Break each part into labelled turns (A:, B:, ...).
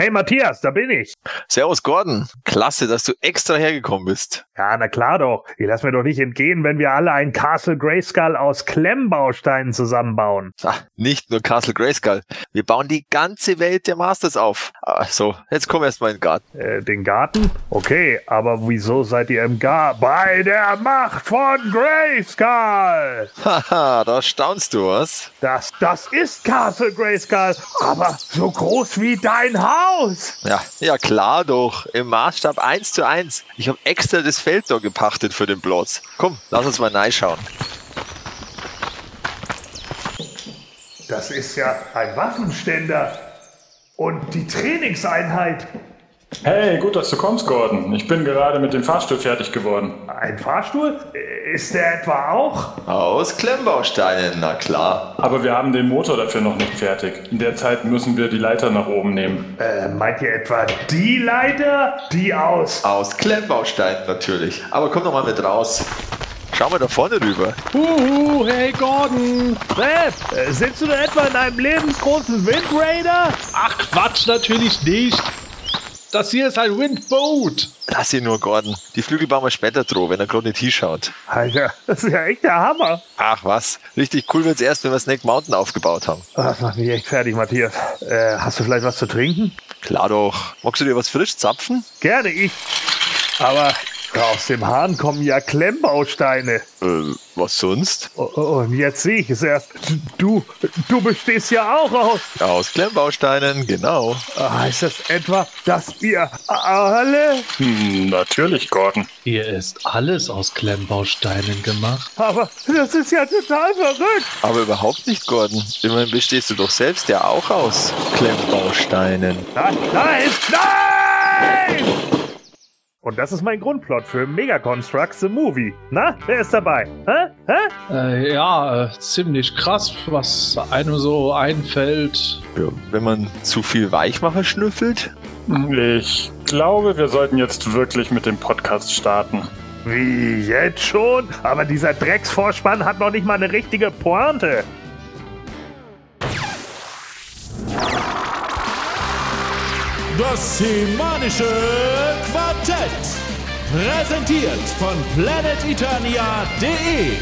A: Hey Matthias, da bin ich.
B: Servus Gordon. Klasse, dass du extra hergekommen bist.
A: Ja, na klar doch. Ich lass mir doch nicht entgehen, wenn wir alle ein Castle Grayskull aus Klemmbausteinen zusammenbauen.
B: Ach, nicht nur Castle Grayskull. Wir bauen die ganze Welt der Masters auf. So, jetzt komm erst mal in den Garten.
A: Äh, den Garten? Okay, aber wieso seid ihr im Garten? Bei der Macht von Grayskull!
B: Haha, da staunst du was?
A: Das, das ist Castle Grayskull, aber so groß wie dein Haus.
B: Ja, ja klar doch. Im Maßstab 1 zu 1. Ich habe extra das Feld da gepachtet für den Platz. Komm, lass uns mal reinschauen.
A: Das ist ja ein Waffenständer. Und die Trainingseinheit.
C: Hey, gut, dass du kommst, Gordon. Ich bin gerade mit dem Fahrstuhl fertig geworden.
A: Ein Fahrstuhl? Ist der etwa auch?
B: Aus Klemmbausteinen, na klar.
C: Aber wir haben den Motor dafür noch nicht fertig. In der Zeit müssen wir die Leiter nach oben nehmen.
A: Äh, meint ihr etwa die Leiter? Die aus?
B: Aus Klemmbausteinen natürlich. Aber komm doch mal mit raus. Schau mal da vorne rüber.
D: Huhu, hey Gordon.
A: Red, äh, sitzt du da etwa in einem lebensgroßen Wind Raider?
D: Ach Quatsch, natürlich nicht. Das hier ist ein Windboot.
B: Lass ihn nur, Gordon. Die Flügel bauen wir später droh, wenn er gerade nicht hinschaut.
A: Alter, das ist ja echt der Hammer.
B: Ach was, richtig cool wird's erst, wenn wir Snake Mountain aufgebaut haben.
A: Oh, das macht mich echt fertig, Matthias. Äh, hast du vielleicht was zu trinken?
B: Klar doch. Magst du dir was frisch zapfen?
A: Gerne ich. Aber aus dem Hahn kommen ja Klemmbausteine.
B: Äh, was sonst?
A: Und jetzt sehe ich es erst. Du, du bestehst ja auch aus.
B: Aus Klemmbausteinen, genau.
A: Heißt das etwa, dass ihr alle?
C: Hm, natürlich, Gordon.
D: Hier ist alles aus Klemmbausteinen gemacht.
A: Aber das ist ja total verrückt.
B: Aber überhaupt nicht, Gordon. Immerhin bestehst du doch selbst ja auch aus Klemmbausteinen.
A: Nein, nein, nein! Und das ist mein Grundplot für Mega Constructs the Movie. Na, wer ist dabei? Hä? Hä?
D: Äh, ja, äh, ziemlich krass, was einem so einfällt.
B: Ja, wenn man zu viel Weichmacher schnüffelt?
C: Ich glaube, wir sollten jetzt wirklich mit dem Podcast starten.
A: Wie, jetzt schon? Aber dieser Drecksvorspann hat noch nicht mal eine richtige Pointe.
E: Das semanische Quartett. Präsentiert von planeteternia.de.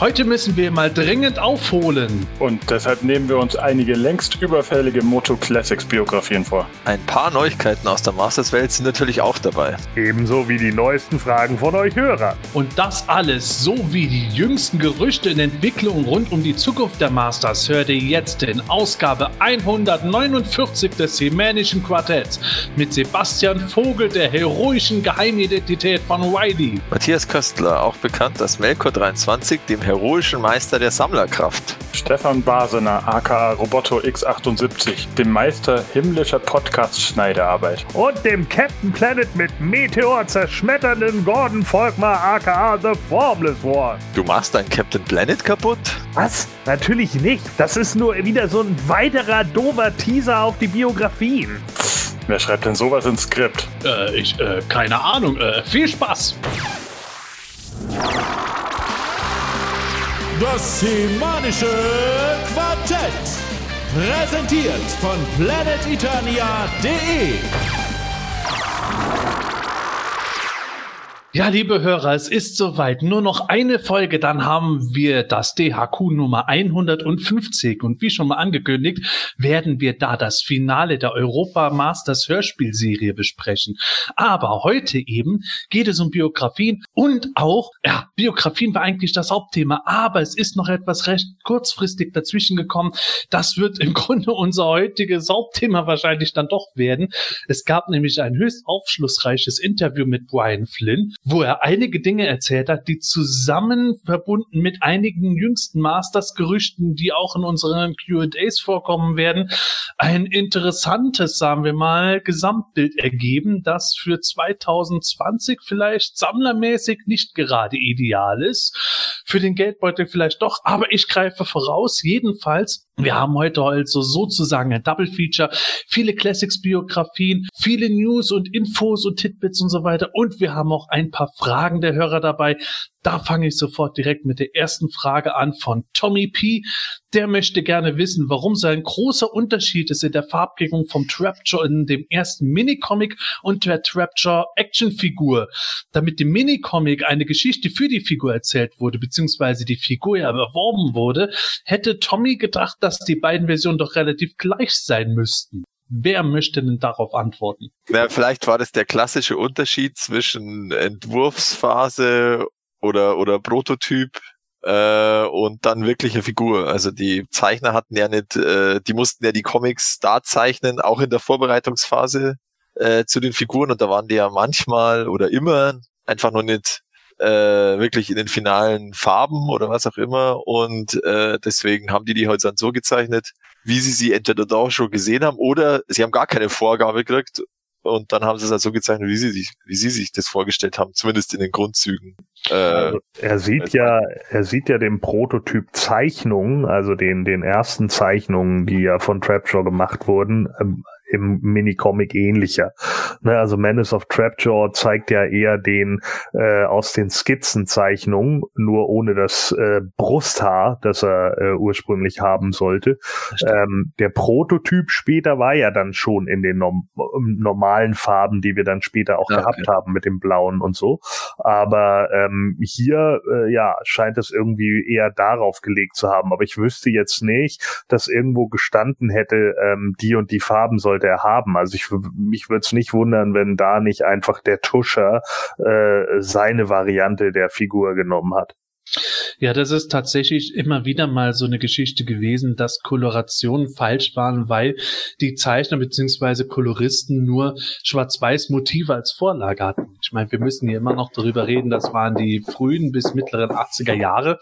D: Heute müssen wir mal dringend aufholen.
C: Und deshalb nehmen wir uns einige längst überfällige Moto Classics Biografien vor.
B: Ein paar Neuigkeiten aus der Masters-Welt sind natürlich auch dabei.
A: Ebenso wie die neuesten Fragen von euch Hörern.
D: Und das alles sowie die jüngsten Gerüchte in Entwicklung rund um die Zukunft der Masters hört ihr jetzt in Ausgabe 149 des Hemänischen Quartetts mit Sebastian Vogel, der heroischen Geheimidentität von Wiley.
B: Matthias Köstler, auch bekannt als Melkor 23, dem heroischen Meister der Sammlerkraft.
C: Stefan Basener, aka Roboto X78, dem Meister himmlischer Podcast-Schneidearbeit.
A: Und dem Captain Planet mit Meteor zerschmetternden Gordon Volkmar, aka The Formless One.
B: Du machst dein Captain Planet kaputt?
A: Was? Natürlich nicht. Das ist nur wieder so ein weiterer dover Teaser auf die Biografien.
C: Wer schreibt denn sowas ins Skript?
D: Äh, ich, äh, keine Ahnung. Äh, viel Spaß.
E: Das semanische Quartett. Präsentiert von planeteternia.de.
D: Ja, liebe Hörer, es ist soweit. Nur noch eine Folge, dann haben wir das DHQ Nummer 150. Und wie schon mal angekündigt, werden wir da das Finale der Europa Masters Hörspielserie besprechen. Aber heute eben geht es um Biografien und auch, ja, Biografien war eigentlich das Hauptthema, aber es ist noch etwas recht kurzfristig dazwischen gekommen. Das wird im Grunde unser heutiges Hauptthema wahrscheinlich dann doch werden. Es gab nämlich ein höchst aufschlussreiches Interview mit Brian Flynn, wo er einige Dinge erzählt hat, die zusammen verbunden mit einigen jüngsten Masters-Gerüchten, die auch in unseren Q&As vorkommen werden, ein interessantes, sagen wir mal, Gesamtbild ergeben, das für 2020 vielleicht sammlermäßig nicht gerade ideal ist, für den Geldbeutel vielleicht doch, aber ich greife voraus, jedenfalls wir haben heute also sozusagen ein Double Feature, viele Classics-Biografien, viele News und Infos und Titbits und so weiter. Und wir haben auch ein paar Fragen der Hörer dabei. Da fange ich sofort direkt mit der ersten Frage an von Tommy P. Der möchte gerne wissen, warum so ein großer Unterschied ist in der Farbgebung vom Trapjaw in dem ersten Minicomic und der Trapjaw Actionfigur. Damit im Minicomic eine Geschichte für die Figur erzählt wurde, beziehungsweise die Figur ja erworben wurde, hätte Tommy gedacht, dass die beiden Versionen doch relativ gleich sein müssten. Wer möchte denn darauf antworten?
B: Na, vielleicht war das der klassische Unterschied zwischen Entwurfsphase oder, oder Prototyp äh, und dann wirkliche Figur. Also die Zeichner hatten ja nicht, äh, die mussten ja die Comics da zeichnen, auch in der Vorbereitungsphase äh, zu den Figuren und da waren die ja manchmal oder immer einfach noch nicht äh, wirklich in den finalen Farben oder was auch immer. Und äh, deswegen haben die die heute dann so gezeichnet, wie sie sie entweder da schon gesehen haben oder sie haben gar keine Vorgabe gekriegt. Und dann haben sie es halt so gezeichnet, wie sie sich, wie sie sich das vorgestellt haben, zumindest in den Grundzügen. Äh,
A: Also er sieht ja, er sieht ja den Prototyp Zeichnungen, also den, den ersten Zeichnungen, die ja von Trapjaw gemacht wurden, ähm, im Minicomic ähnlicher. Ne, also Menace of Trapjaw zeigt ja eher den äh, aus den Skizzenzeichnungen, nur ohne das äh, Brusthaar, das er äh, ursprünglich haben sollte. Ähm, der Prototyp später war ja dann schon in den norm normalen Farben, die wir dann später auch gehabt
B: okay.
A: haben mit dem Blauen und so. Aber ähm, hier, äh, ja, scheint es irgendwie eher darauf gelegt zu haben. Aber ich wüsste jetzt nicht, dass irgendwo gestanden hätte, ähm, die und die Farben sollte er haben. Also ich, mich würde es nicht wundern, wenn da nicht einfach der Tuscher äh, seine Variante der Figur genommen hat.
D: Ja, das ist tatsächlich immer wieder mal so eine Geschichte gewesen, dass Kolorationen falsch waren, weil die Zeichner beziehungsweise Koloristen nur schwarz-weiß Motive als Vorlage hatten. Ich meine, wir müssen hier immer noch darüber reden, das waren die frühen bis mittleren 80er Jahre,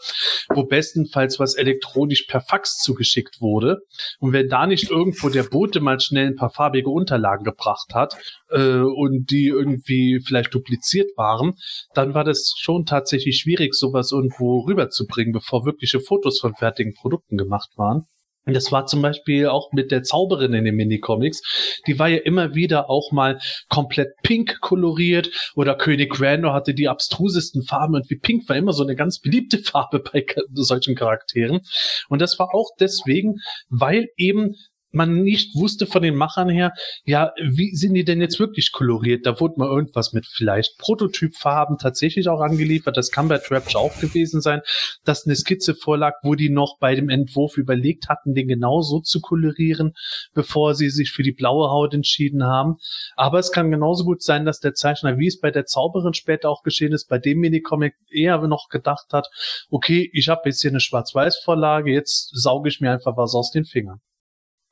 D: wo bestenfalls was elektronisch per Fax zugeschickt wurde. Und wenn da nicht irgendwo der Bote mal schnell ein paar farbige Unterlagen gebracht hat äh, und die irgendwie vielleicht dupliziert waren, dann war das schon tatsächlich schwierig, sowas irgendwo rüberzubringen, bevor wirkliche Fotos von fertigen Produkten gemacht waren. Und das war zum Beispiel auch mit der Zauberin in den Minicomics. Die war ja immer wieder auch mal komplett pink koloriert oder König Randor hatte die abstrusesten Farben und wie pink war immer so eine ganz beliebte Farbe bei solchen Charakteren. Und das war auch deswegen, weil eben man nicht wusste von den Machern her, ja, wie sind die denn jetzt wirklich koloriert? Da wurde mal irgendwas mit vielleicht Prototypfarben tatsächlich auch angeliefert. Das kann bei Trapjaw auch gewesen sein, dass eine Skizze vorlag, wo die noch bei dem Entwurf überlegt hatten, den genau so zu kolorieren, bevor sie sich für die blaue Haut entschieden haben. Aber es kann genauso gut sein, dass der Zeichner, wie es bei der Zauberin später auch geschehen ist, bei dem Minicomic eher noch gedacht hat, okay, ich habe jetzt hier eine Schwarz-Weiß-Vorlage, jetzt sauge ich mir einfach was aus den Fingern.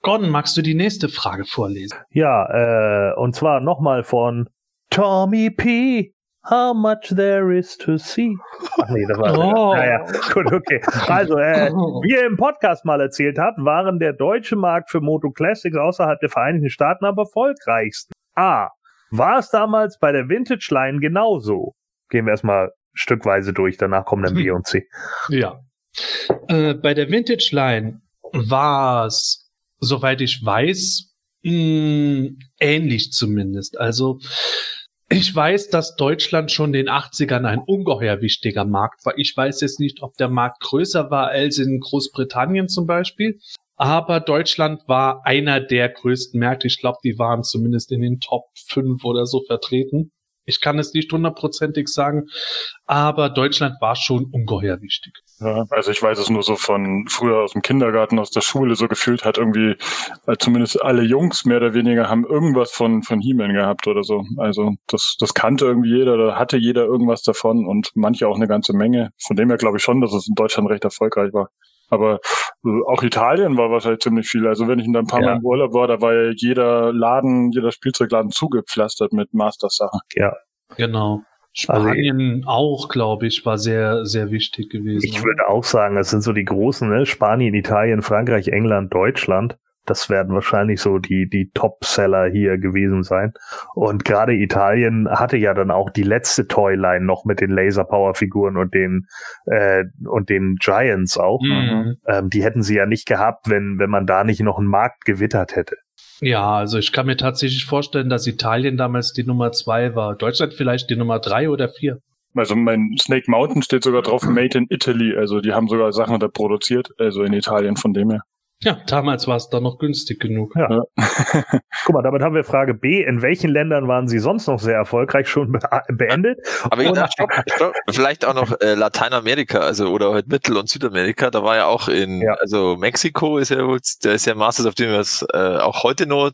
D: Gordon, magst du die nächste Frage vorlesen?
A: Ja, äh, und zwar nochmal von Tommy P. How much there is to see. Ach nee, das war.
D: Oh.
A: Naja, gut, okay. Also, äh, wie ihr im Podcast mal erzählt habt, waren der deutsche Markt für Moto Classics außerhalb der Vereinigten Staaten am erfolgreichsten. A. War es damals bei der Vintage Line genauso? Gehen wir erstmal stückweise durch, danach kommen dann B und C.
D: Ja. Äh, bei der Vintage Line war es, soweit ich weiß, mh, ähnlich zumindest. Also ich weiß, dass Deutschland schon in den 80ern ein ungeheuer wichtiger Markt war. Ich weiß jetzt nicht, ob der Markt größer war als in Großbritannien zum Beispiel. Aber Deutschland war einer der größten Märkte. Ich glaube, die waren zumindest in den Top 5 oder so vertreten. Ich kann es nicht hundertprozentig sagen, aber Deutschland war schon ungeheuer wichtig.
C: Ja, also ich weiß es nur so von früher aus dem Kindergarten, aus der Schule, so gefühlt hat irgendwie, äh, zumindest alle Jungs mehr oder weniger haben irgendwas von, von He-Man gehabt oder so. Also das, das kannte irgendwie jeder, da hatte jeder irgendwas davon und manche auch eine ganze Menge. Von dem her glaube ich schon, dass es in Deutschland recht erfolgreich war. Aber äh, auch Italien war wahrscheinlich ziemlich viel. Also wenn ich da ein paar
A: Ja.
C: Mal im Urlaub war, da war ja jeder Laden, jeder Spielzeugladen zugepflastert mit Master-Sachen.
D: Genau.
A: Also-
D: Spanien auch, glaube ich, war sehr, sehr wichtig gewesen.
A: Ich würde auch sagen, das sind so die großen, ne? Spanien, Italien, Frankreich, England, Deutschland. Das werden wahrscheinlich so die, die Top-Seller hier gewesen sein. Und gerade Italien hatte ja dann auch die letzte Toyline noch mit den Laser-Power-Figuren und den, äh, und den Giants auch.
D: Mhm.
A: Ähm, die hätten sie ja nicht gehabt, wenn, wenn man da nicht noch einen Markt gewittert hätte.
D: Ja, also ich kann mir tatsächlich vorstellen, dass Italien damals die Nummer zwei war. Deutschland vielleicht die Nummer drei oder vier.
C: Also mein Snake Mountain steht sogar drauf, Made in Italy. Also die haben sogar Sachen da produziert, also in Italien von dem her.
D: Ja, damals war es da noch günstig genug.
A: Ja. Guck mal, damit haben wir Frage B. In welchen Ländern waren Sie sonst noch sehr erfolgreich schon be beendet?
B: Aber ich dachte, stopp, stopp, vielleicht auch noch äh, Lateinamerika, also oder halt Mittel- und Südamerika. Da war ja auch in,
A: Ja.
B: also Mexiko ist ja wohl, der ist ja Masters of the Universe äh, auch heute noch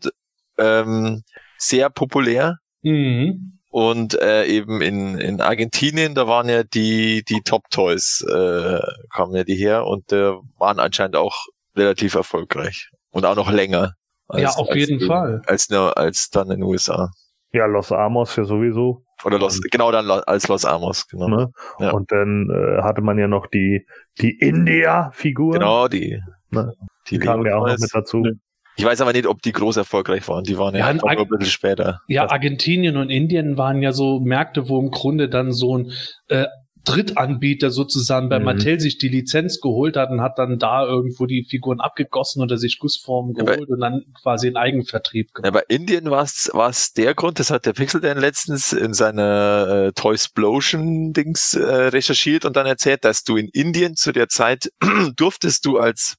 B: ähm, sehr populär.
D: Mhm.
B: Und äh, eben in, in Argentinien, da waren ja die, die Top Toys, äh, kamen ja die her und äh, waren anscheinend auch relativ erfolgreich. Und auch noch länger.
D: Ja, auf jeden
B: in,
D: Fall.
B: Als, nur, als dann in den USA.
A: Ja, Los Amos ja sowieso.
B: Oder Los, genau dann als Los Amos, genau.
A: Ne?
B: Ja.
A: Und dann äh, hatte man ja noch die, die India-Figur.
B: Genau, die,
A: Ne.
B: die
A: Die kamen ja auch noch mit dazu.
C: Ne.
B: Ich weiß aber nicht, ob die groß erfolgreich waren. Die waren ja,
D: Ja,
B: ein bisschen später.
D: Ja, Argentinien und Indien waren ja so Märkte, wo im Grunde dann so ein äh, Drittanbieter sozusagen bei
A: Mhm.
D: Mattel sich die Lizenz geholt hat und hat dann da irgendwo die Figuren abgegossen oder sich Gussformen
B: Ja, aber-
D: geholt und dann quasi in Eigenvertrieb
B: Ja,
D: gemacht.
B: bei Indien war es der Grund, das hat der Pixel Dan letztens in seiner äh, Toysplosion-Dings äh, recherchiert und dann erzählt, dass du in Indien zu der Zeit durftest du als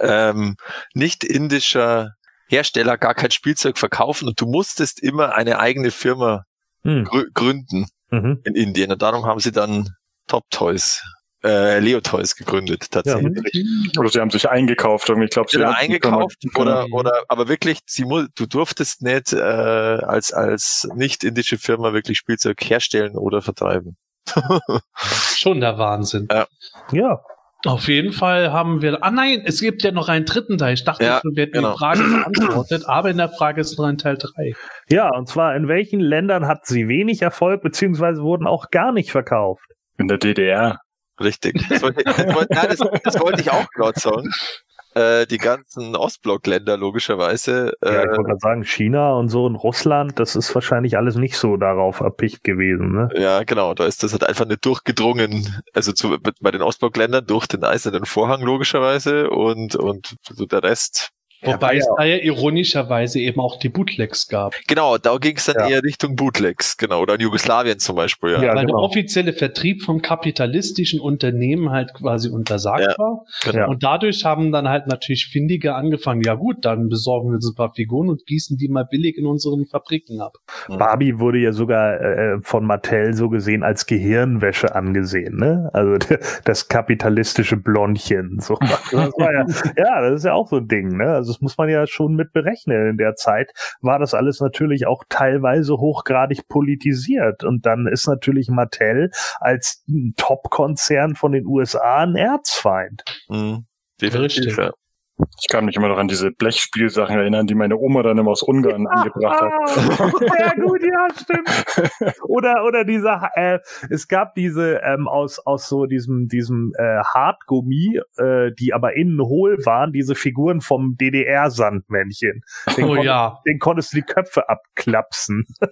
B: ähm, nicht indischer Hersteller gar kein Spielzeug verkaufen und du musstest immer eine eigene Firma
A: Hm.
B: grü gründen
A: Mhm.
B: in Indien und darum haben sie dann Top Toys, äh, Leo Toys gegründet tatsächlich.
C: Oder sie haben sich eingekauft. Irgendwie. Ich glaube, sie
B: Oder
C: haben-
B: eingekauft
C: Genau.
B: oder oder aber wirklich, sie du durftest nicht äh, als als nicht indische Firma wirklich Spielzeug herstellen oder vertreiben.
D: Schon der Wahnsinn.
A: Ja,
D: Auf jeden Fall haben wir. Ah nein, es gibt ja noch einen dritten Teil. Ich dachte
B: Ja,
D: schon, wir hätten
B: genau.
D: die Frage beantwortet, aber in der Frage ist noch ein Teil 3.
A: ja, und zwar in welchen Ländern hat sie wenig Erfolg, beziehungsweise wurden auch gar nicht verkauft?
C: In der DDR.
B: Richtig. Das wollte, das wollte, nein, das, das wollte ich auch gerade sagen. Äh, die ganzen Ostblockländer logischerweise.
A: Ja, ich
B: Äh,
A: wollte gerade sagen, China und so und Russland, das ist wahrscheinlich alles nicht so darauf erpicht gewesen. Ne?
B: ja, genau. Da ist das halt einfach nicht durchgedrungen. Also zu, bei den Ostblockländern durch den eisernen Vorhang logischerweise und und so der Rest.
D: Wobei es da ja ironischerweise eben auch die Bootlegs gab.
B: Genau, da ging es dann
A: Ja.
B: eher Richtung Bootlegs, genau. Oder in Jugoslawien zum Beispiel. Ja,
A: Ja,
D: weil
A: genau.
D: der offizielle Vertrieb vom kapitalistischen Unternehmen halt quasi untersagt
B: Ja.
D: war.
B: genau.
D: Und dadurch haben dann halt natürlich Findige angefangen, ja gut, dann besorgen wir uns ein paar Figuren und gießen die mal billig in unseren Fabriken ab.
B: Mhm.
A: Barbie wurde ja sogar äh, von Mattel so gesehen als Gehirnwäsche angesehen, ne? Also das kapitalistische Blondchen. So. Das war ja, ja, das ist ja auch so ein Ding, ne? Also das muss man ja schon mit berechnen. In der Zeit war das alles natürlich auch teilweise hochgradig politisiert. Und dann ist natürlich Mattel als Top-Konzern von den USA ein Erzfeind.
B: Mhm. Definitiv,
D: Richtig.
B: ja.
C: Ich kann mich immer noch an diese Blechspielsachen erinnern, die meine Oma dann immer aus Ungarn angebracht hat.
A: Sehr gut, ja, stimmt. Oder oder dieser, äh, es gab diese ähm, aus aus so diesem diesem äh, Hartgummi, äh, die aber innen hohl waren, diese Figuren vom DDR-Sandmännchen. Den,
D: Oh
A: konntest-
D: ja.
A: den konntest du die Köpfe abklapsen.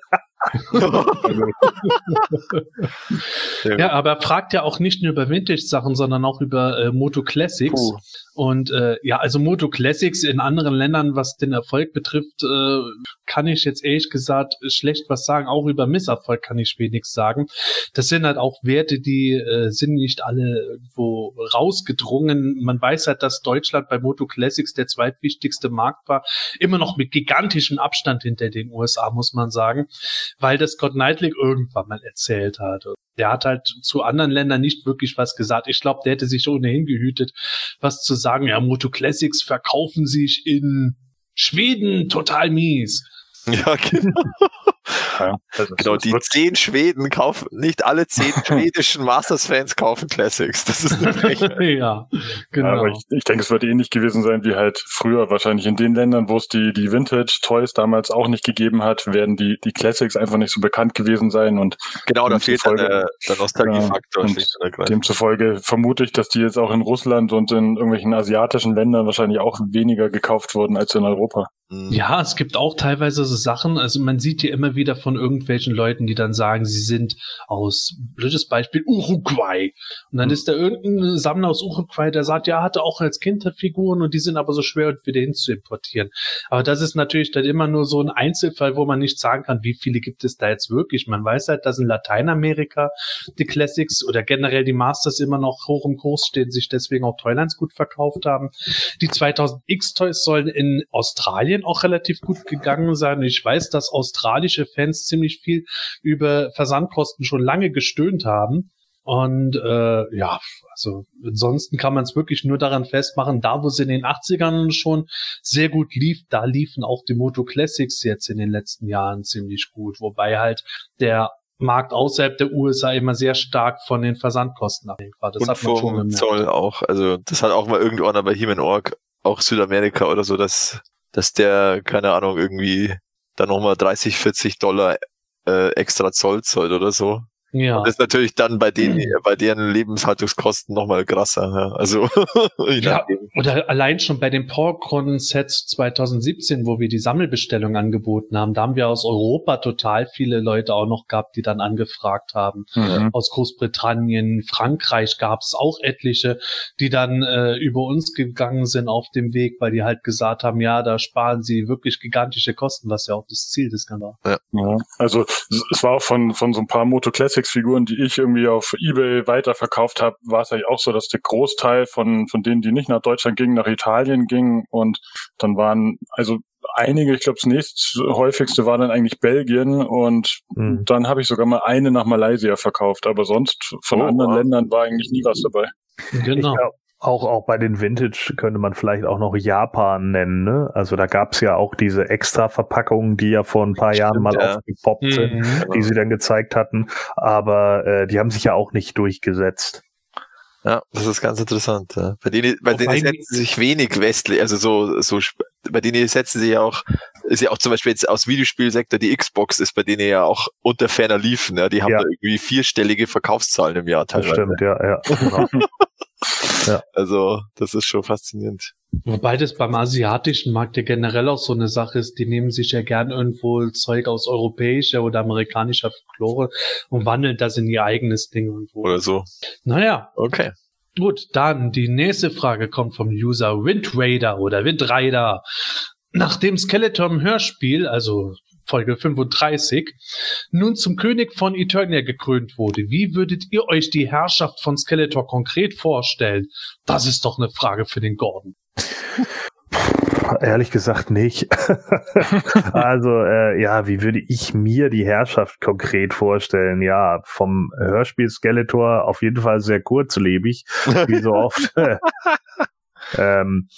D: Ja, aber er fragt ja auch nicht nur über Vintage-Sachen, sondern auch über äh, Moto Classics.
B: Puh.
D: Und äh, ja, also Moto Classics in anderen Ländern, was den Erfolg betrifft, äh, kann ich jetzt ehrlich gesagt schlecht was sagen. Auch über Misserfolg kann ich wenig sagen. Das sind halt auch Werte, die äh, sind nicht alle irgendwo rausgedrungen. Man weiß halt, dass Deutschland bei Moto Classics der zweitwichtigste Markt war. Immer noch mit gigantischem Abstand hinter den USA, muss man sagen, weil das Scott Knightley irgendwann mal erzählt hat. Der hat halt zu anderen Ländern nicht wirklich was gesagt. Ich glaube, der hätte sich ohnehin gehütet, was zu sagen. Ja, Moto Classics verkaufen sich in Schweden total mies.
B: Ja, genau.
C: Ja, also
B: genau die zehn Schweden kaufen, nicht alle zehn schwedischen Masters-Fans kaufen Classics. Das ist eine
D: ja,
C: Ja,
D: genau.
C: aber ich, ich denke, es wird ähnlich gewesen sein wie halt früher wahrscheinlich in den Ländern, wo es die, die Vintage-Toys damals auch nicht gegeben hat, werden die, die Classics einfach nicht so bekannt gewesen sein und
B: Genau, da fehlt dann
C: Demzufolge-
B: der, der Nostalgiefaktor.
C: Ja, demzufolge vermute ich, dass die jetzt auch in Russland und in irgendwelchen asiatischen Ländern wahrscheinlich auch weniger gekauft wurden als in Europa.
B: Mhm.
D: Ja, es gibt auch teilweise so Sachen, also man sieht hier immer wieder von irgendwelchen Leuten, die dann sagen, sie sind aus, blödes Beispiel, Uruguay. Und dann
B: Mhm.
D: ist da irgendein Sammler aus Uruguay, der sagt, ja, hatte auch als Kind Figuren und die sind aber so schwer wieder hin zu importieren. Aber das ist natürlich dann immer nur so ein Einzelfall, wo man nicht sagen kann, wie viele gibt es da jetzt wirklich. Man weiß halt, dass in Lateinamerika die Classics oder generell die Masters immer noch hoch im Kurs stehen, sich deswegen auch Toylands gut verkauft haben. Die 2000 X-Toys sollen in Australien auch relativ gut gegangen sein. Und ich weiß, dass australische Fans ziemlich viel über Versandkosten schon lange gestöhnt haben. Und äh, ja, also ansonsten kann man es wirklich nur daran festmachen, da wo es in den 80ern schon sehr gut lief, da liefen auch die Moto Classics jetzt in den letzten Jahren ziemlich gut. Wobei halt der Markt außerhalb der USA immer sehr stark von den Versandkosten abhängt war. Das
B: und
D: hat man schon gemerkt.
B: Zoll auch. Also das hat auch mal irgendwann bei He-Man Org, auch Südamerika oder so, dass, dass der, keine Ahnung, irgendwie dann nochmal 30, 40 Dollar äh, extra Zoll zollt oder so.
D: Ja.
B: Und das ist natürlich dann bei denen, bei deren Lebenshaltungskosten nochmal krasser. Ja. Also
D: Ja,
B: nachdem.
D: oder allein schon bei den PowerCon-Sets 2017, wo wir die Sammelbestellung angeboten haben, da haben wir aus Europa total viele Leute auch noch gehabt, die dann angefragt haben.
C: Mhm.
D: Aus Großbritannien, Frankreich gab es auch etliche, die dann äh, über uns gegangen sind auf dem Weg, weil die halt gesagt haben, ja, da sparen sie wirklich gigantische Kosten, was ja auch das Ziel des Ganzen war.
C: Ja, also es war auch von, von so ein paar Moto Classics Figuren, die ich irgendwie auf Ebay weiterverkauft habe, war es eigentlich auch so, dass der Großteil von, von denen, die nicht nach Deutschland gingen, nach Italien gingen und dann waren, also einige, ich glaube, das nächst häufigste war dann eigentlich Belgien und
A: Mhm.
C: dann habe ich sogar mal eine nach Malaysia verkauft, aber sonst von
B: Oh,
C: anderen
B: wow.
C: Ländern war eigentlich nie was dabei.
D: Genau.
A: Ich glaub, auch, auch bei den Vintage könnte man vielleicht auch noch Japan nennen. Ne? Also da gab's ja auch diese Extra-Verpackungen, die ja vor ein paar
B: Stimmt,
A: Jahren mal
B: ja.
A: aufgepoppt sind,
D: Mhm.
A: die sie dann gezeigt hatten. Aber äh, die haben sich ja auch nicht durchgesetzt.
B: Ja, das ist ganz interessant. Ja. Bei denen, bei denen setzen sich wenig westlich, also so, so, bei denen setzen sie ja auch, ist ja auch zum Beispiel jetzt aus Videospielsektor, die Xbox ist bei denen ja auch unter ferner liefen, ja. Die haben
A: Ja.
B: da irgendwie vierstellige Verkaufszahlen im Jahr
A: Das
B: teilweise.
A: stimmt, ja, ja. Genau.
B: Also, das ist schon faszinierend.
D: Wobei das beim asiatischen Markt ja generell auch so eine Sache ist, die nehmen sich ja gern irgendwo Zeug aus europäischer oder amerikanischer Folklore und wandeln das in ihr eigenes Ding irgendwo.
B: Oder so.
D: Naja,
B: Okay.
D: gut, dann die nächste Frage kommt vom User Windraider oder Windrider. Nachdem Skeletor im Hörspiel, also Folge 35, nun zum König von Eternia gekrönt wurde, wie würdet ihr euch die Herrschaft von Skeletor konkret vorstellen? Das ist doch eine Frage für den Gordon.
A: Ehrlich gesagt nicht. also äh, ja, wie würde ich mir die Herrschaft konkret vorstellen? Ja, vom Hörspiel Skeletor auf jeden Fall sehr kurzlebig, wie so oft. ähm,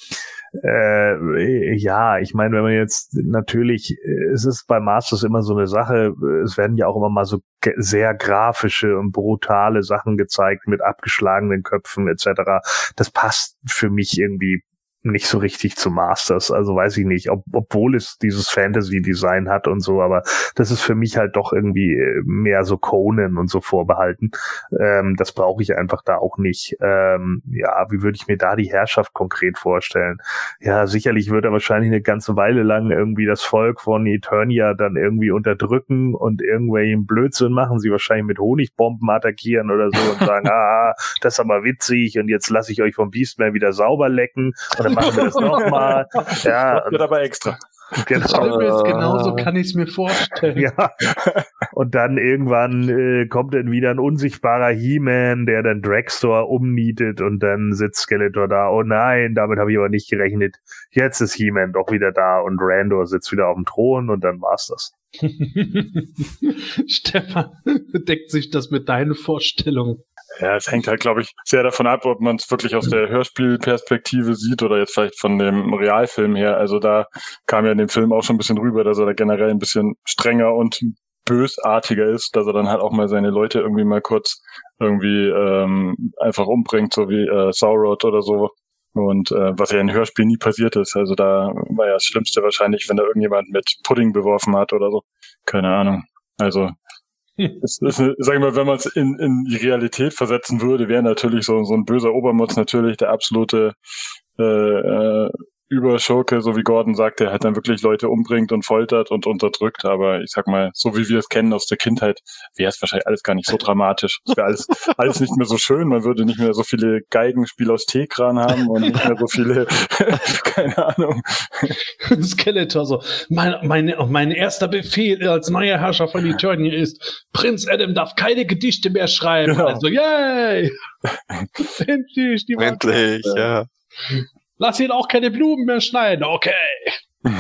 A: äh, ja, ich meine, wenn man jetzt natürlich, äh, es ist bei Masters immer so eine Sache, äh, es werden ja auch immer mal so sehr grafische und brutale Sachen gezeigt mit abgeschlagenen Köpfen etc. Das passt für mich irgendwie nicht so richtig zu Masters. Also weiß ich nicht, ob, obwohl es dieses Fantasy-Design hat und so, aber das ist für mich halt doch irgendwie äh, mehr so Conan und so vorbehalten. Ähm, das brauche ich einfach da auch nicht. Ähm, ja, wie würde ich mir da die Herrschaft konkret vorstellen? Ja, sicherlich wird er wahrscheinlich eine ganze Weile lang irgendwie das Volk von Eternia dann irgendwie unterdrücken und irgendwelchen Blödsinn machen, sie wahrscheinlich mit Honigbomben attackieren oder so und sagen, ah, das ist aber witzig und jetzt lasse ich euch vom Beastman wieder sauber lecken und dann machen wir das nochmal. Ja,
C: Das wird aber extra.
A: genau.
D: Ist, genauso kann ich es mir vorstellen.
A: Ja. Und dann irgendwann äh, kommt dann wieder ein unsichtbarer He-Man, der dann Dragstore umnietet und dann sitzt Skeletor da. Oh nein, damit habe ich aber nicht gerechnet. Jetzt ist He-Man doch wieder da und Randor sitzt wieder auf dem Thron und dann war's das.
D: Stefan, deckt sich das mit deinen Vorstellungen?
C: Ja, es hängt halt, glaube ich, sehr davon ab, ob man es wirklich aus der Hörspielperspektive sieht oder jetzt vielleicht von dem Realfilm her. Also da kam ja in dem Film auch schon ein bisschen rüber, dass er da generell ein bisschen strenger und bösartiger ist, dass er dann halt auch mal seine Leute irgendwie mal kurz irgendwie ähm, einfach umbringt, so wie äh, Saurod oder so. Und äh, was ja in Hörspielen nie passiert ist. Also da war ja das Schlimmste wahrscheinlich, wenn da irgendjemand mit Pudding beworfen hat oder so. Keine Ahnung. Also es ist, eine- sag ich mal, wenn man es in, in die Realität versetzen würde, wäre natürlich so, so ein böser Obermutz natürlich der absolute äh, äh, Überschurke, so wie Gordon sagt, der halt dann wirklich Leute umbringt und foltert und unterdrückt. Aber ich sag mal, so wie wir es kennen aus der Kindheit, wäre es wahrscheinlich alles gar nicht so dramatisch. Es wäre alles, alles nicht mehr so schön. Man würde nicht mehr so viele Geigenspiele aus Tekran haben und nicht mehr so viele, keine Ahnung.
D: Skeletor so, mein, mein, mein erster Befehl als neuer Herrscher von Eternia ist, Prinz Adam darf keine Gedichte mehr schreiben.
C: Genau.
D: Also, yay! Endlich, die
B: Endlich,
D: Mannschaft.
B: ja.
D: Lass ihn auch keine Blumen mehr schneiden. Okay.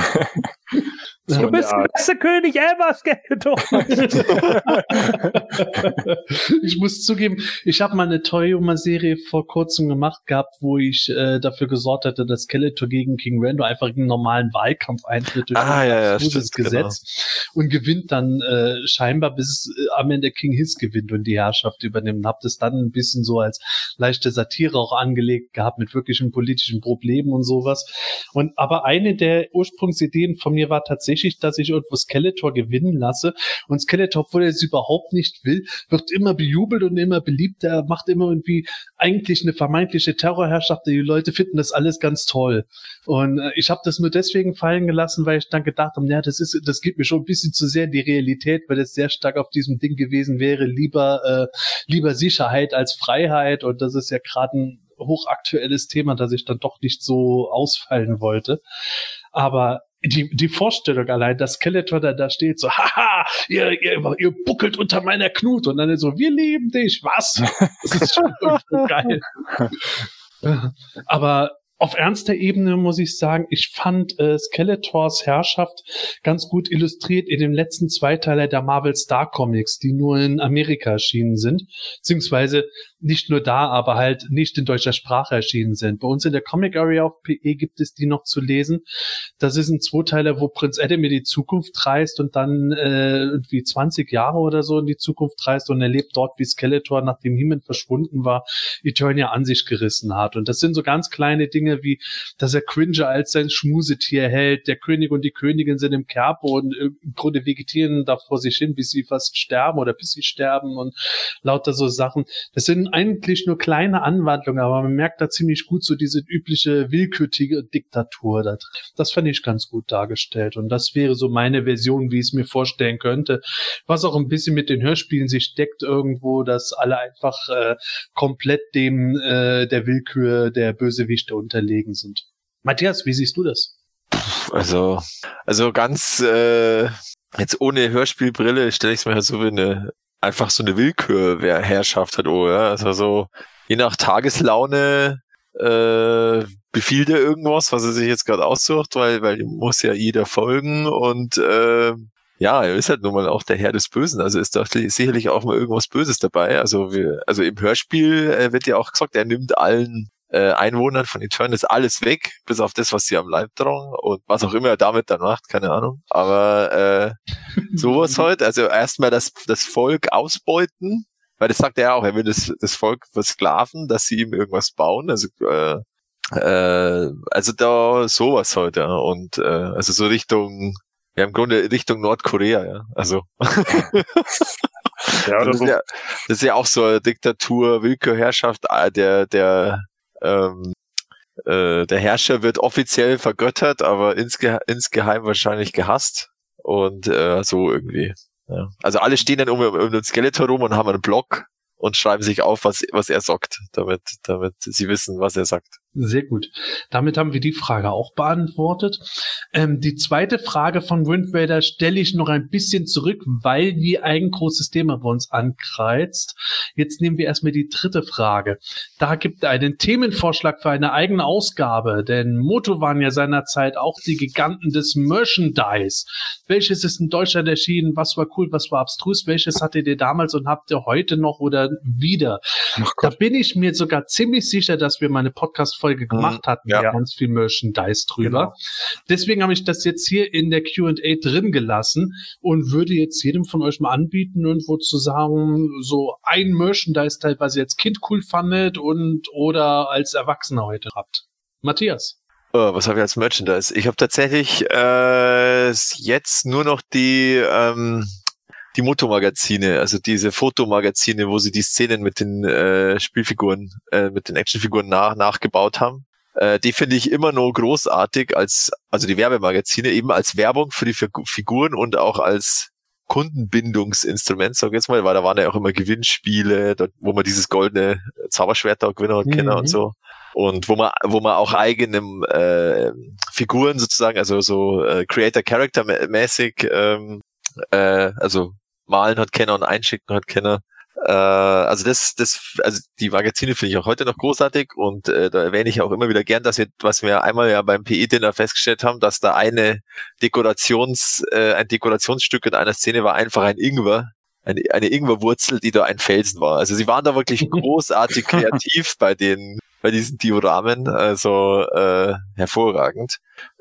C: So
A: Du bist der beste König ever, Skeletor.
D: ich muss zugeben, ich habe mal eine Toyoma-Serie vor kurzem gemacht gehabt, wo ich äh, dafür gesorgt hatte, dass Skeletor gegen King Rando einfach einen normalen Wahlkampf eintritt durch
B: Ah,
D: ein
B: ja, ja, stimmt,
D: Gesetz und gewinnt dann äh, scheinbar bis äh, am Ende King Hiss gewinnt und die Herrschaft übernimmt. Hab das dann ein bisschen so als leichte Satire auch angelegt gehabt mit wirklichen politischen Problemen und sowas. Und aber eine der Ursprungsideen von mir war tatsächlich, dass ich irgendwo Skeletor gewinnen lasse. Und Skeletor, obwohl er es überhaupt nicht will, wird immer bejubelt und immer beliebt. Er macht immer irgendwie eigentlich eine vermeintliche Terrorherrschaft. Die Leute finden das alles ganz toll. Und äh, ich habe das nur deswegen fallen gelassen, weil ich dann gedacht habe, ja, das ist, das geht mir schon ein bisschen zu sehr in die Realität, weil es sehr stark auf diesem Ding gewesen wäre, lieber, äh, lieber Sicherheit als Freiheit. Und das ist ja gerade ein hochaktuelles Thema, das ich dann doch nicht so ausfallen wollte. Aber die, die Vorstellung allein, dass Skeletor da, da steht, so, haha, ihr, ihr, ihr buckelt unter meiner Knut und dann so, wir lieben dich, was? Das ist schon geil. Aber auf ernster Ebene muss ich sagen, ich fand äh, Skeletors Herrschaft ganz gut illustriert in dem letzten Zweiteiler der Marvel Star Comics, die nur in Amerika erschienen sind, beziehungsweise nicht nur da, aber halt nicht in deutscher Sprache erschienen sind. Bei uns in der Comic Area auf PE gibt es die noch zu lesen. Das ist ein Zweiteiler, wo Prinz Adam in die Zukunft reist und dann äh, irgendwie 20 Jahre oder so in die Zukunft reist und erlebt dort, wie Skeletor, nachdem He-Man verschwunden war, Eternia an sich gerissen hat. Und das sind so ganz kleine Dinge wie, dass er Cringer als sein Schmusetier hält, der König und die Königin sind im Kerker und im Grunde vegetieren da vor sich hin, bis sie fast sterben oder bis sie sterben und lauter so Sachen. Das sind eigentlich nur kleine Anwandlungen, aber man merkt da ziemlich gut so diese übliche willkürtige Diktatur da drin. Das fand ich ganz gut dargestellt und das wäre so meine Version, wie es mir vorstellen könnte. Was auch ein bisschen mit den Hörspielen sich deckt irgendwo, dass alle einfach äh, komplett dem äh, der Willkür der Bösewichte unterlegen sind. Matthias, wie siehst du das?
B: Also, also ganz äh, jetzt ohne Hörspielbrille stelle ich es mir halt so wie eine einfach so eine Willkürherrschaft hat, oh, ja. Also so, je nach Tageslaune äh, befiehlt er irgendwas, was er sich jetzt gerade aussucht, weil, weil muss ja jeder folgen und äh, ja, er ist halt nun mal auch der Herr des Bösen, also ist da sicherlich auch mal irgendwas Böses dabei. Also wir, also im Hörspiel äh, wird ja auch gesagt, er nimmt allen äh, Einwohnern von Eternus alles weg, bis auf das, was sie am Leib tragen und was auch immer er damit dann macht, keine Ahnung. Aber äh, sowas halt, also erstmal das, das Volk ausbeuten, weil das sagt er ja auch, er will das, das Volk versklaven, dass sie ihm irgendwas bauen, also äh, äh, also da sowas halt, ja. Und äh, also so Richtung, ja im Grunde Richtung Nordkorea, ja. Also
C: Ja,
B: das, ist ja, das ist ja auch so eine Diktatur, Willkürherrschaft, äh, der, der, ähm, äh, der Herrscher wird offiziell vergöttert, aber insge insgeheim wahrscheinlich gehasst. Und äh, so irgendwie. Ja. Also alle stehen dann um, um den Skeletor rum und haben einen Block und schreiben sich auf, was, was er sagt, damit, damit sie wissen, was er sagt.
D: Sehr gut. Damit haben wir die Frage auch beantwortet. Ähm, die zweite Frage von Wind Raider stelle ich noch ein bisschen zurück, weil die ein großes Thema bei uns ankreizt. Jetzt nehmen wir erstmal die dritte Frage. Da gibt er einen Themenvorschlag für eine eigene Ausgabe, denn Moto waren ja seinerzeit auch die Giganten des Merchandise. Welches ist in Deutschland erschienen? Was war cool? Was war abstrus? Welches hattet ihr damals und habt ihr heute noch oder wieder? Da bin ich mir sogar ziemlich sicher, dass wir mal eine Podcast-Folge gemacht hatten,
B: ja.
D: ja. ganz viel Merchandise drüber. Deswegen habe ich das jetzt hier in der Q&A drin gelassen und würde jetzt jedem von euch mal anbieten, irgendwo zu sagen, so ein Merchandise-Teil, was ihr als Kind cool fandet und oder als Erwachsener heute habt. Matthias.
B: Oh, was habe ich als Merchandise? Ich habe tatsächlich äh, jetzt nur noch die ähm, die Motomagazine, also diese Fotomagazine, wo sie die Szenen mit den äh, Spielfiguren, äh, mit den Actionfiguren nach, nachgebaut haben. Äh, die finde ich immer nur großartig als, also die Werbemagazine eben als Werbung für die Figuren und auch als Kundenbindungsinstrument, sag ich jetzt mal, weil da waren ja auch immer Gewinnspiele, dort, wo man dieses goldene Zauberschwert da gewinnen hat, mhm. und so. Und wo man, wo man auch eigene äh, Figuren sozusagen, also so äh, Creator-Character-mäßig, ähm, äh, also malen hat Kenner und einschicken hat Kenner. Äh, also das, das, also die Magazine finde ich auch heute noch großartig und äh, da erwähne ich auch immer wieder gern, dass wir, was wir einmal ja beim PE-Dinner festgestellt haben, dass da eine Dekorations, äh, ein Dekorationsstück in einer Szene war einfach ein Ingwer, eine, eine Ingwerwurzel, die da ein Felsen war. Also sie waren da wirklich großartig kreativ bei den, bei diesen Dioramen, also äh, hervorragend.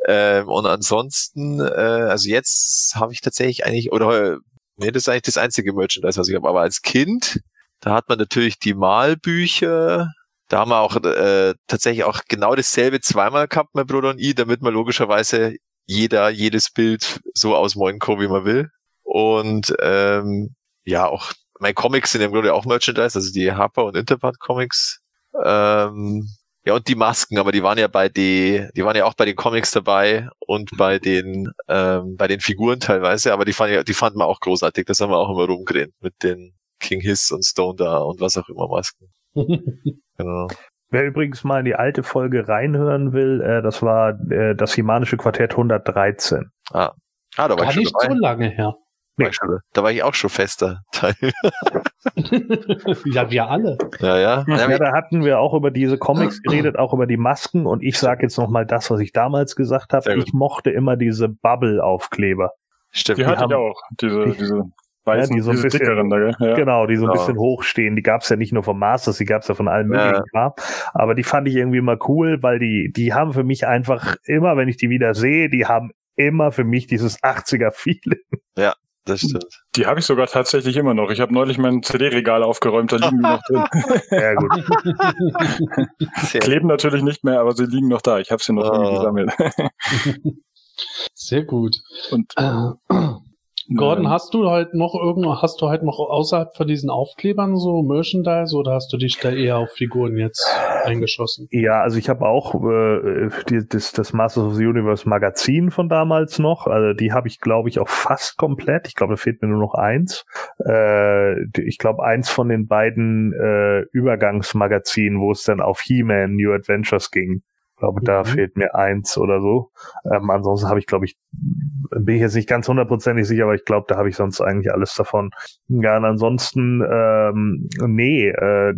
B: Ähm, und ansonsten, äh, also jetzt habe ich tatsächlich eigentlich, oder Nee, das ist eigentlich das einzige Merchandise, was ich habe. Aber als Kind, da hat man natürlich die Malbücher. Da haben wir auch äh, tatsächlich auch genau dasselbe zweimal gehabt, mein Bruder und ich, damit man logischerweise jeder jedes Bild so ausmalen kann, wie man will. Und ähm, ja, auch meine Comics sind im Grunde auch Merchandise, also die Harper und Interpart Comics. Ähm, ja, und die Masken, aber die waren ja bei die, die waren ja auch bei den Comics dabei und bei den, ähm, bei den Figuren teilweise, aber die fanden, die fanden wir auch großartig. Das haben wir auch immer rumgedreht mit den King Hiss und Stone da und was auch immer Masken.
A: genau. Wer übrigens mal in die alte Folge reinhören will, äh, das war äh, das Himanische Quartett 113.
B: Ah, ah da war
D: Gar
B: ich
D: nicht
B: dabei.
D: so lange her.
B: Nee. Da war ich auch schon fester Teil.
D: ja, wir alle.
B: Ja, ja.
A: Ja, da hatten wir auch über diese Comics geredet, auch über die Masken. Und ich sage jetzt nochmal das, was ich damals gesagt habe. Ich mochte immer diese Bubble-Aufkleber.
C: Stimmt. Die, die hatte ich auch. Diese,
A: die,
C: diese
A: weißen, ja, die so ein bisschen,
C: dickeren da,
A: ja. Genau, die so ein ja. bisschen hochstehen. Die gab's ja nicht nur vom Masters, die gab's ja von allen möglichen ja. Aber die fand ich irgendwie immer cool, weil die, die haben für mich einfach immer, wenn ich die wieder sehe, die haben immer für mich dieses 80er-Feeling.
B: Ja, das stimmt.
C: Die habe ich sogar tatsächlich immer noch. Ich habe neulich mein CD-Regal aufgeräumt, da liegen die noch drin.
A: Ja, gut.
C: Kleben natürlich nicht mehr, aber sie liegen noch da. Ich habe sie noch oh. gesammelt.
D: Sehr gut. Und äh, Gordon, hast du halt noch irgendwo, hast du halt noch außerhalb von diesen Aufklebern so Merchandise oder hast du dich da eher auf Figuren jetzt eingeschossen?
A: Ja, also ich habe auch äh, die, das, das Masters of the Universe Magazin von damals noch. Also die habe ich, glaube ich, auch fast komplett. Ich glaube, da fehlt mir nur noch eins. Äh, ich glaube, eins von den beiden äh, Übergangsmagazinen, wo es dann auf He-Man New Adventures ging. Ich glaube, da mhm. fehlt mir eins oder so. Ähm, ansonsten habe ich, glaube ich, bin ich jetzt nicht ganz hundertprozentig sicher, aber ich glaube, da habe ich sonst eigentlich alles davon. Ja, und ansonsten, ähm, nee, äh,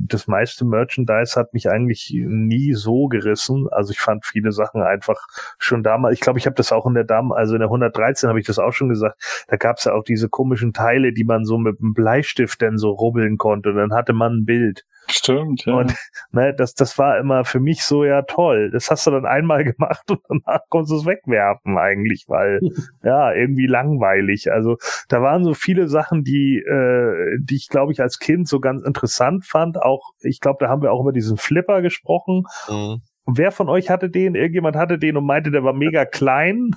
A: das meiste Merchandise hat mich eigentlich nie so gerissen. Also ich fand viele Sachen einfach schon damals, ich glaube, ich habe das auch in der Dam, also in der 113 habe ich das auch schon gesagt, da gab es ja auch diese komischen Teile, die man so mit einem Bleistift dann so rubbeln konnte dann hatte man ein Bild.
C: Stimmt, ja.
A: Und ne, das, das war immer für mich so, ja toll. Das hast du dann einmal gemacht und danach konntest du es wegwerfen eigentlich, weil ja, irgendwie langweilig. Also da waren so viele Sachen, die, äh, die ich, glaube ich, als Kind so ganz interessant fand. Auch, ich glaube, da haben wir auch über diesen Flipper gesprochen. Mhm. Wer von euch hatte den? Irgendjemand hatte den und meinte, der war mega klein.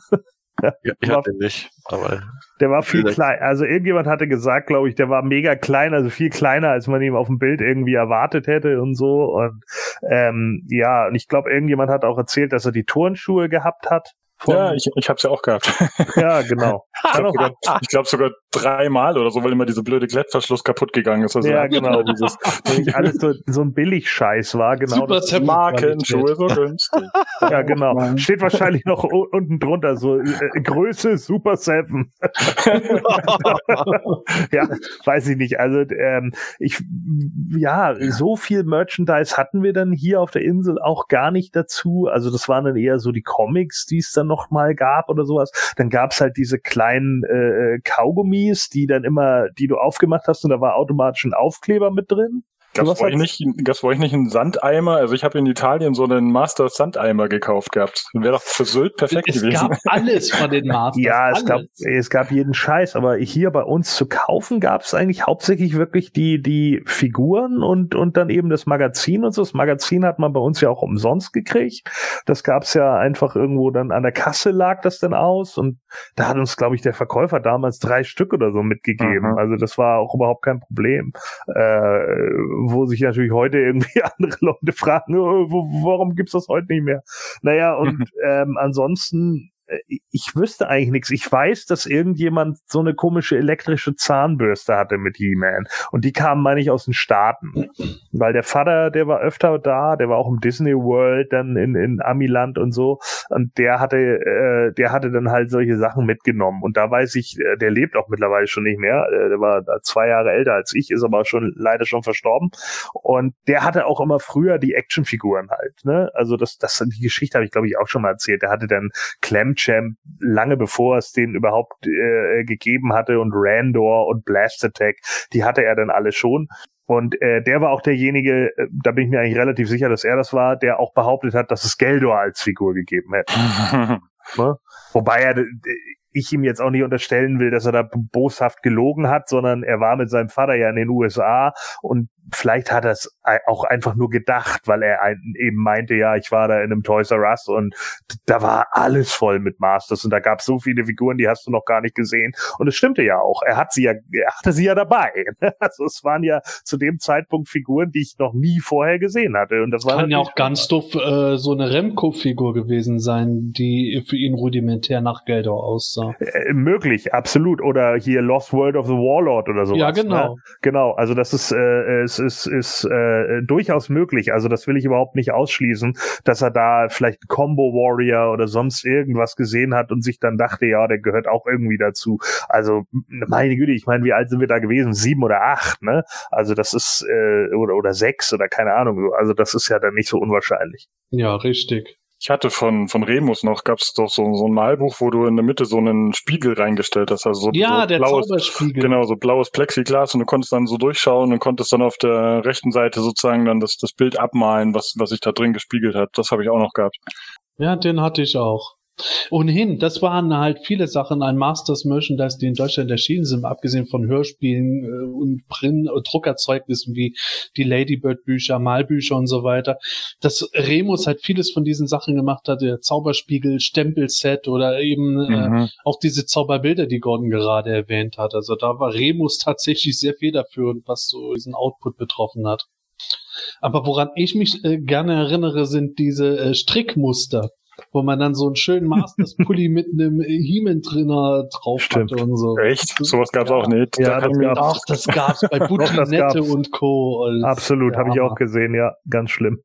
B: Ja, ich hatte nicht, aber.
A: Der war viel klein. Also irgendjemand hatte gesagt, glaube ich, der war mega klein, also viel kleiner, als man ihm auf dem Bild irgendwie erwartet hätte und so. Und ähm, ja, und ich glaube, irgendjemand hat auch erzählt, dass er die Turnschuhe gehabt hat.
C: Ja, ich, ich habe es ja auch gehabt.
A: Ja, genau.
C: ich glaube sogar dreimal oder so, weil immer diese blöde Klettverschluss kaputt gegangen ist.
A: Also ja, genau. Dieses, wenn alles so, so ein Billigscheiß war, genau.
D: Super
C: Markenschuhe, so günstig.
A: ja, genau. Steht wahrscheinlich noch unten drunter so äh, Größe Super Seven. ja, weiß ich nicht. Also ähm, ich, ja, so viel Merchandise hatten wir dann hier auf der Insel auch gar nicht dazu. Also das waren dann eher so die Comics, die es dann noch mal gab oder sowas. Dann gab's halt diese kleinen äh, Kaugummis, die dann immer, die du aufgemacht hast und da war automatisch ein Aufkleber mit drin.
C: Gab's bei, euch nicht, gab's bei euch nicht einen Sandeimer? Also ich habe in Italien so einen Masters Sandeimer gekauft gehabt. Wäre doch für Sylt perfekt
D: es
C: gewesen.
D: Es gab alles von den Masters.
A: ja, es gab, es gab jeden Scheiß, aber hier bei uns zu kaufen gab es eigentlich hauptsächlich wirklich die, die Figuren und, und dann eben das Magazin und so. Das Magazin hat man bei uns ja auch umsonst gekriegt. Das gab's ja einfach irgendwo dann an der Kasse lag das dann aus und da hat uns, glaube ich, der Verkäufer damals drei Stück oder so mitgegeben. Mhm. Also das war auch überhaupt kein Problem. Äh, wo sich natürlich heute irgendwie andere Leute fragen, oh, warum gibt's das heute nicht mehr? Naja, und ähm, ansonsten ich wüsste eigentlich nichts. Ich weiß, dass irgendjemand so eine komische elektrische Zahnbürste hatte mit He-Man. Und die kamen, meine ich, aus den Staaten. Weil der Vater, der war öfter da, der war auch im Disney World, dann in, in Amiland und so. Und der hatte, äh, der hatte dann halt solche Sachen mitgenommen. Und da weiß ich, äh, der lebt auch mittlerweile schon nicht mehr. Äh, der war zwei Jahre älter als ich, ist aber schon leider schon verstorben. Und der hatte auch immer früher die Actionfiguren halt. Ne? Also das, das, die Geschichte habe ich, glaube ich, auch schon mal erzählt. Der hatte dann Clem Champ lange bevor es den überhaupt äh, gegeben hatte und Randor und Blast Attack, die hatte er dann alle schon. Und äh, der war auch derjenige, äh, da bin ich mir eigentlich relativ sicher, dass er das war, der auch behauptet hat, dass es Geldor als Figur gegeben hätte. ne? Wobei er, ich ihm jetzt auch nicht unterstellen will, dass er da boshaft gelogen hat, sondern er war mit seinem Vater ja in den USA und vielleicht hat er es auch einfach nur gedacht, weil er eben meinte, ja, ich war da in einem Toys R Us und da war alles voll mit Masters und da gab es so viele Figuren, die hast du noch gar nicht gesehen. Und es stimmte ja auch. Er hat sie ja, er hatte sie ja dabei. Also es waren ja zu dem Zeitpunkt Figuren, die ich noch nie vorher gesehen hatte. Und das war
D: kann ja auch ganz doof äh, so eine Remco-Figur gewesen sein, die für ihn rudimentär nach Geldor aussah.
A: Äh, möglich, absolut. Oder hier Lost World of the Warlord oder sowas.
D: Ja, genau.
A: Ne? Genau. Also das ist äh, ist, ist äh, durchaus möglich. Also das will ich überhaupt nicht ausschließen, dass er da vielleicht Combo Warrior oder sonst irgendwas gesehen hat und sich dann dachte, ja, der gehört auch irgendwie dazu. Also meine Güte, ich meine, wie alt sind wir da gewesen? Sieben oder acht, ne? Also das ist äh, oder oder sechs oder keine Ahnung. Also das ist ja dann nicht so unwahrscheinlich.
D: Ja, richtig.
C: Ich hatte von, von Remus noch, gab es doch so, so ein Malbuch, wo du in der Mitte so einen Spiegel reingestellt hast. Also so,
D: ja,
C: so
D: der
C: blaues,
D: Zauberspiegel.
C: Genau, so blaues Plexiglas und du konntest dann so durchschauen und konntest dann auf der rechten Seite sozusagen dann das, das Bild abmalen, was, was sich da drin gespiegelt hat. Das habe ich auch noch gehabt.
D: Ja, den hatte ich auch. Ohnehin, das waren halt viele Sachen an Masters Merchandise, die in Deutschland erschienen sind, abgesehen von Hörspielen äh, und Print und Druckerzeugnissen wie die Ladybird Bücher, Malbücher und so weiter. Dass Remus halt vieles von diesen Sachen gemacht hat, der Zauberspiegel, Stempelset oder eben äh, mhm. äh, auch diese Zauberbilder, die Gordon gerade erwähnt hat. Also da war Remus tatsächlich sehr federführend, was so diesen Output betroffen hat. Aber woran ich mich äh, gerne erinnere, sind diese äh, Strickmuster wo man dann so einen schönen Masters-Pulli mit einem He-Man-Trainer drauf
A: Stimmt.
D: hatte und so.
C: Echt? Sowas gab's ja. auch nicht.
A: Ja, das gab's.
D: Ach, das gab's bei Butinette und Co.
A: Als, Absolut, ja. habe ich auch gesehen, ja, ganz schlimm.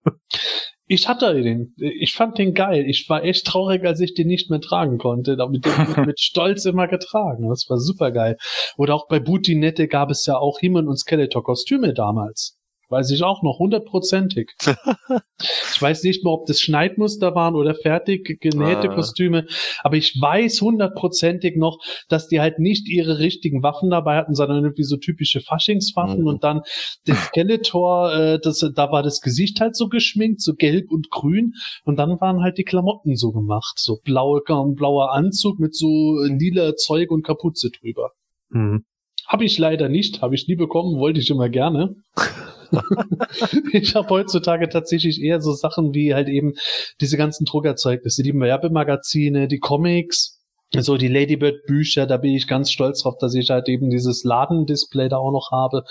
D: Ich hatte den, ich fand den geil. Ich war echt traurig, als ich den nicht mehr tragen konnte. Mit dem mit Stolz immer getragen. Das war super geil. Oder auch bei Butinette gab es ja auch He-Man und Skeletor-Kostüme damals. Weiß ich auch noch, hundertprozentig. ich weiß nicht mehr, ob das Schneidmuster waren oder fertig genähte ah. Kostüme, aber ich weiß hundertprozentig noch, dass die halt nicht ihre richtigen Waffen dabei hatten, sondern irgendwie so typische Faschingswaffen mhm. und dann der Skeletor, äh, das, da war das Gesicht halt so geschminkt, so gelb und grün und dann waren halt die Klamotten so gemacht, so blaue, blauer Anzug mit so lila Zeug und Kapuze drüber. Mhm. Habe ich leider nicht, habe ich nie bekommen, wollte ich immer gerne. ich habe heutzutage tatsächlich eher so Sachen wie halt eben diese ganzen Druckerzeugnisse, die Werbemagazine, die Comics, so die Ladybird Bücher, da bin ich ganz stolz drauf, dass ich halt eben dieses Ladendisplay da auch noch habe.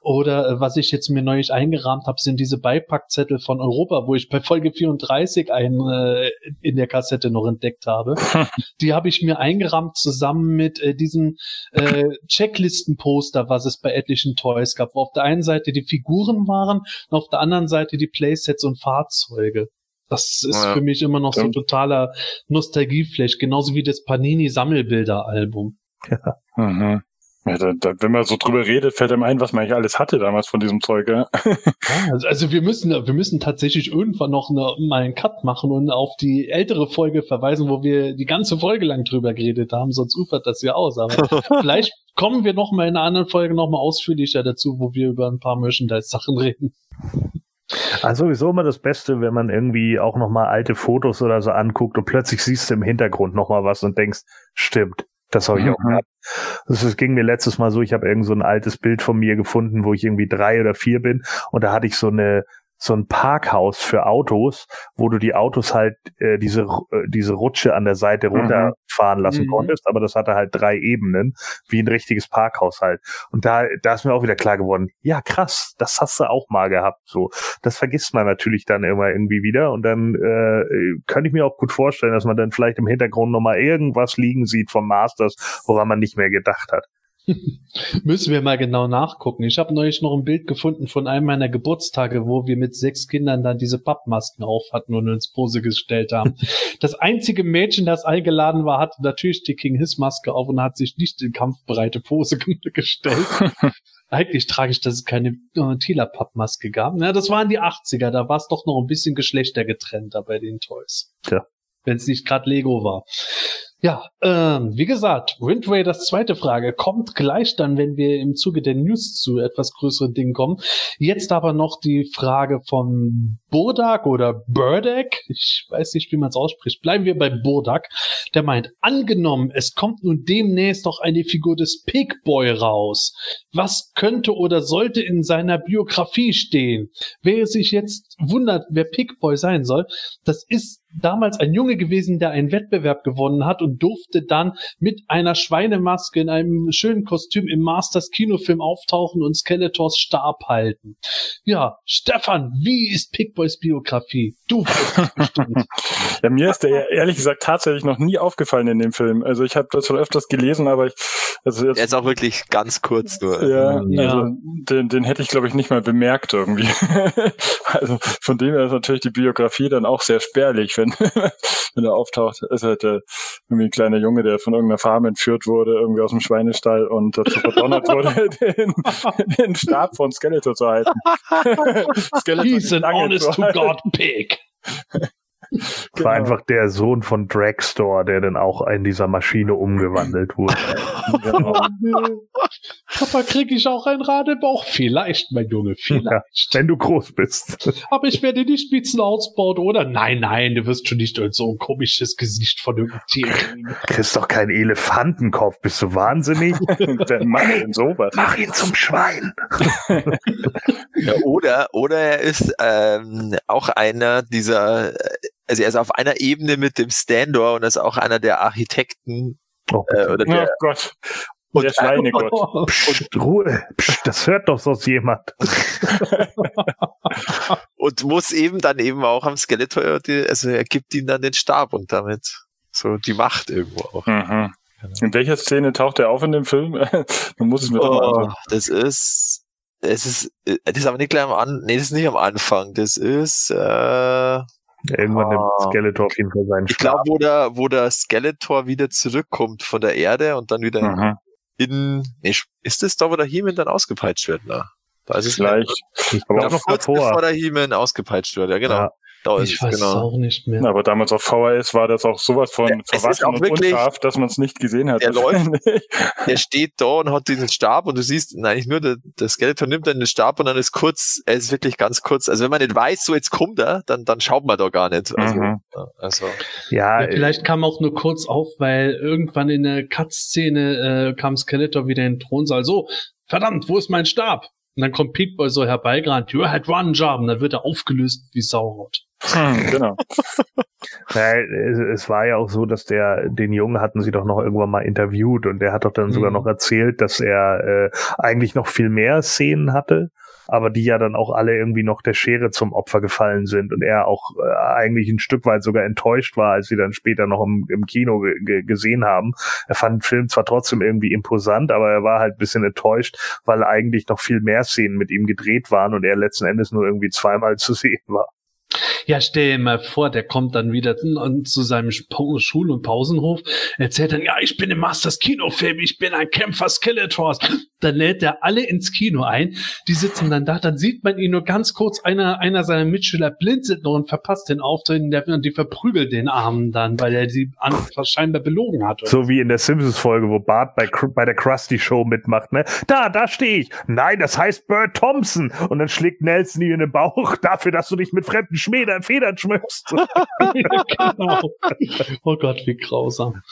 D: Oder äh, was ich jetzt mir neulich eingerahmt habe, sind diese Beipackzettel von Europa, wo ich bei Folge 34 einen äh, in der Kassette noch entdeckt habe. die habe ich mir eingerahmt zusammen mit äh, diesem äh, Checklistenposter, was es bei etlichen Toys gab, wo auf der einen Seite die Figuren waren und auf der anderen Seite die Playsets und Fahrzeuge. Das ist ja. für mich immer noch so ein totaler Nostalgieflash, genauso wie das Panini Sammelbilder-Album.
C: Ja. Mhm. Ja, da, da, wenn man so drüber redet, fällt einem ein, was man eigentlich alles hatte damals von diesem Zeug. Ja?
D: also, also wir müssen, wir müssen tatsächlich irgendwann noch eine, mal einen Cut machen und auf die ältere Folge verweisen, wo wir die ganze Folge lang drüber geredet haben, sonst ufert das ja aus. Aber vielleicht kommen wir noch mal in einer anderen Folge noch mal ausführlicher dazu, wo wir über ein paar Merchandise-Sachen reden.
A: Also sowieso immer das Beste, wenn man irgendwie auch noch mal alte Fotos oder so anguckt und plötzlich siehst du im Hintergrund noch mal was und denkst, stimmt, das habe ich auch mhm. gehabt. Das, das ging mir letztes Mal so, ich habe irgend so ein altes Bild von mir gefunden, wo ich irgendwie drei oder vier bin und da hatte ich so eine so ein Parkhaus für Autos, wo du die Autos halt äh, diese äh, diese Rutsche an der Seite
C: Mhm.
A: runterfahren lassen
D: Mhm.
A: konntest, aber das hatte halt drei Ebenen, wie ein richtiges Parkhaus halt. Und da da ist mir auch wieder klar geworden, ja krass, das hast du auch mal gehabt. So, das vergisst man natürlich dann immer irgendwie wieder und dann äh, könnte ich mir auch gut vorstellen, dass man dann vielleicht im Hintergrund noch mal irgendwas liegen sieht vom Masters, woran man nicht mehr gedacht hat.
D: Müssen wir mal genau nachgucken. Ich habe neulich noch ein Bild gefunden von einem meiner Geburtstage, wo wir mit sechs Kindern dann diese Pappmasken auf hatten und uns Pose gestellt haben. das einzige Mädchen, das eingeladen war, hatte natürlich die King His Maske auf und hat sich nicht in kampfbereite Pose ge- gestellt. Eigentlich tragisch, dass es keine äh, Tila Pappmaske gab. Na, das waren die 80er, da war es doch noch ein bisschen geschlechtergetrennter bei den Toys.
A: Tja.
D: Wenn es nicht gerade Lego war. Ja, ähm, wie gesagt, Wind Raiders zweite Frage kommt gleich dann, wenn wir im Zuge der News zu etwas größeren Dingen kommen. Jetzt aber noch die Frage von Burdak oder Burdak. Ich weiß nicht, wie man es ausspricht. Bleiben wir bei Burdak. Der meint, angenommen, es kommt nun demnächst noch eine Figur des Pig Boy raus. Was könnte oder sollte in seiner Biografie stehen? Wer sich jetzt wundert, wer Pig Boy sein soll, das ist damals ein Junge gewesen, der einen Wettbewerb gewonnen hat und durfte dann mit einer Schweinemaske in einem schönen Kostüm im Masters Kinofilm auftauchen und Skeletors Stab halten. Ja, Stefan, wie ist Pigboys Biografie? Du bestimmt.
C: Ja, mir ist der ehrlich gesagt tatsächlich noch nie aufgefallen in dem Film. Also ich habe das schon öfters gelesen, aber ich, also jetzt
B: Er ist auch wirklich ganz kurz nur.
C: Ja,
D: Ja.
C: also den, den hätte ich, glaube ich, nicht mal bemerkt irgendwie. also von dem her ist natürlich die Biografie dann auch sehr spärlich, wenn, wenn er auftaucht. Ist halt äh, irgendwie ein kleiner Junge, der von irgendeiner Farm entführt wurde, irgendwie aus dem Schweinestall und dazu verdonnert wurde, den, den Stab von Skeletor zu halten. Skeletor
D: He's
C: die
D: an honest to. God pig.
A: war
C: Genau.
A: einfach der Sohn von Dragstore, der dann auch in dieser Maschine umgewandelt wurde.
C: Genau.
D: Papa, krieg ich auch ein Radebauch? Vielleicht, mein Junge, vielleicht.
A: Wenn du groß bist.
D: Aber ich werde nicht Spitzen ausbauen, oder? Nein, nein, du wirst schon nicht so ein komisches Gesicht von irgendeinem Tier kriegen.
A: Kriegst doch keinen Elefantenkopf. Bist du wahnsinnig?
C: Wer macht denn sowas?
A: Mach ihn zum Schwein.
B: Ja, oder, oder er ist ähm, auch einer dieser, äh, also er ist auf einer Ebene mit dem Standor und er ist auch einer der Architekten
A: Oh,
B: äh, oder
C: Oh
B: der,
C: Gott.
B: Und-
C: der Schweinegott.
A: Psst, Ruhe. Psst, das hört doch sonst jemand.
B: und muss eben dann eben auch am Skeletor, die, also er gibt ihm dann den Stab und damit so die Macht irgendwo auch.
C: Mhm. In welcher Szene taucht er auf in dem Film? Man muss es mir doch mal
B: Oh,
C: anschauen.
B: das ist, es ist, äh, das ist aber nicht gleich am Anfang, nee, das ist nicht am Anfang, das ist, äh,
A: Irgendwann nimmt
B: Ah.
A: Skeletor auf jeden Fall seinen
B: ich glaube, wo der, wo der Skeletor wieder zurückkommt von der Erde und dann wieder
C: Mhm.
B: in, nee, ist das da, wo der He-Man dann ausgepeitscht wird, ne? Da ist es
C: Vielleicht.
A: Noch
B: kurz bevor
A: davor.
B: der He-Man ausgepeitscht wird, ja genau.
A: Ja.
B: Da ist
D: Ich weiß es
B: genau.
D: auch nicht mehr.
C: Aber damals auf VHS war das auch sowas von
B: Ja,
C: verwaschen und
B: wirklich-
C: unscharf, dass man es nicht gesehen hat.
B: Der läuft-
C: wahrscheinlich.
B: Er steht da und hat diesen Stab und du siehst, nein, eigentlich nur der, der Skeletor nimmt dann den Stab und dann ist kurz, er ist wirklich ganz kurz. Also wenn man nicht weiß, so jetzt kommt er, dann, dann schaut man da gar nicht. Also,
C: Mhm.
B: ja, also
A: Ja,
D: Ja, vielleicht kam auch nur kurz auf, weil irgendwann in der Cut-Szene äh, kam Skeletor wieder in den Thronsaal. So, verdammt, wo ist mein Stab? Und dann kommt Pete Boy so herbeigerannt. You had one job. Und dann wird er aufgelöst wie Sauerot.
C: Hm, genau.
A: Weil es, es war ja auch so, dass der, den Jungen hatten sie doch noch irgendwann mal interviewt und der hat doch dann sogar
D: Mhm.
A: noch erzählt, dass er äh, eigentlich noch viel mehr Szenen hatte, aber die ja dann auch alle irgendwie noch der Schere zum Opfer gefallen sind und er auch äh, eigentlich ein Stück weit sogar enttäuscht war, als sie dann später noch im, im Kino ge ge gesehen haben. Er fand den Film zwar trotzdem irgendwie imposant, aber er war halt ein bisschen enttäuscht, weil eigentlich noch viel mehr Szenen mit ihm gedreht waren und er letzten Endes nur irgendwie zweimal zu sehen war.
D: Ja, stell dir mal vor, der kommt dann wieder zu seinem Schul- und Pausenhof, erzählt dann, ja, ich bin im Masters Kinofilm, ich bin ein Kämpfer Skeletors. Dann lädt er alle ins Kino ein, die sitzen dann da, dann sieht man ihn nur ganz kurz, einer, einer seiner Mitschüler blinzelt noch und verpasst den Auftritt und die verprügelt den Armen dann, weil er sie an, scheinbar belogen hat.
A: So wie in der Simpsons-Folge, wo Bart bei, bei der Krusty Show mitmacht, ne? Da, da stehe ich. Nein, das heißt Bert Thompson. Und dann schlägt Nelson ihm in den Bauch dafür, dass du dich mit fremden Schmedern, Federn schmückst.
D: genau. Oh Gott, wie grausam.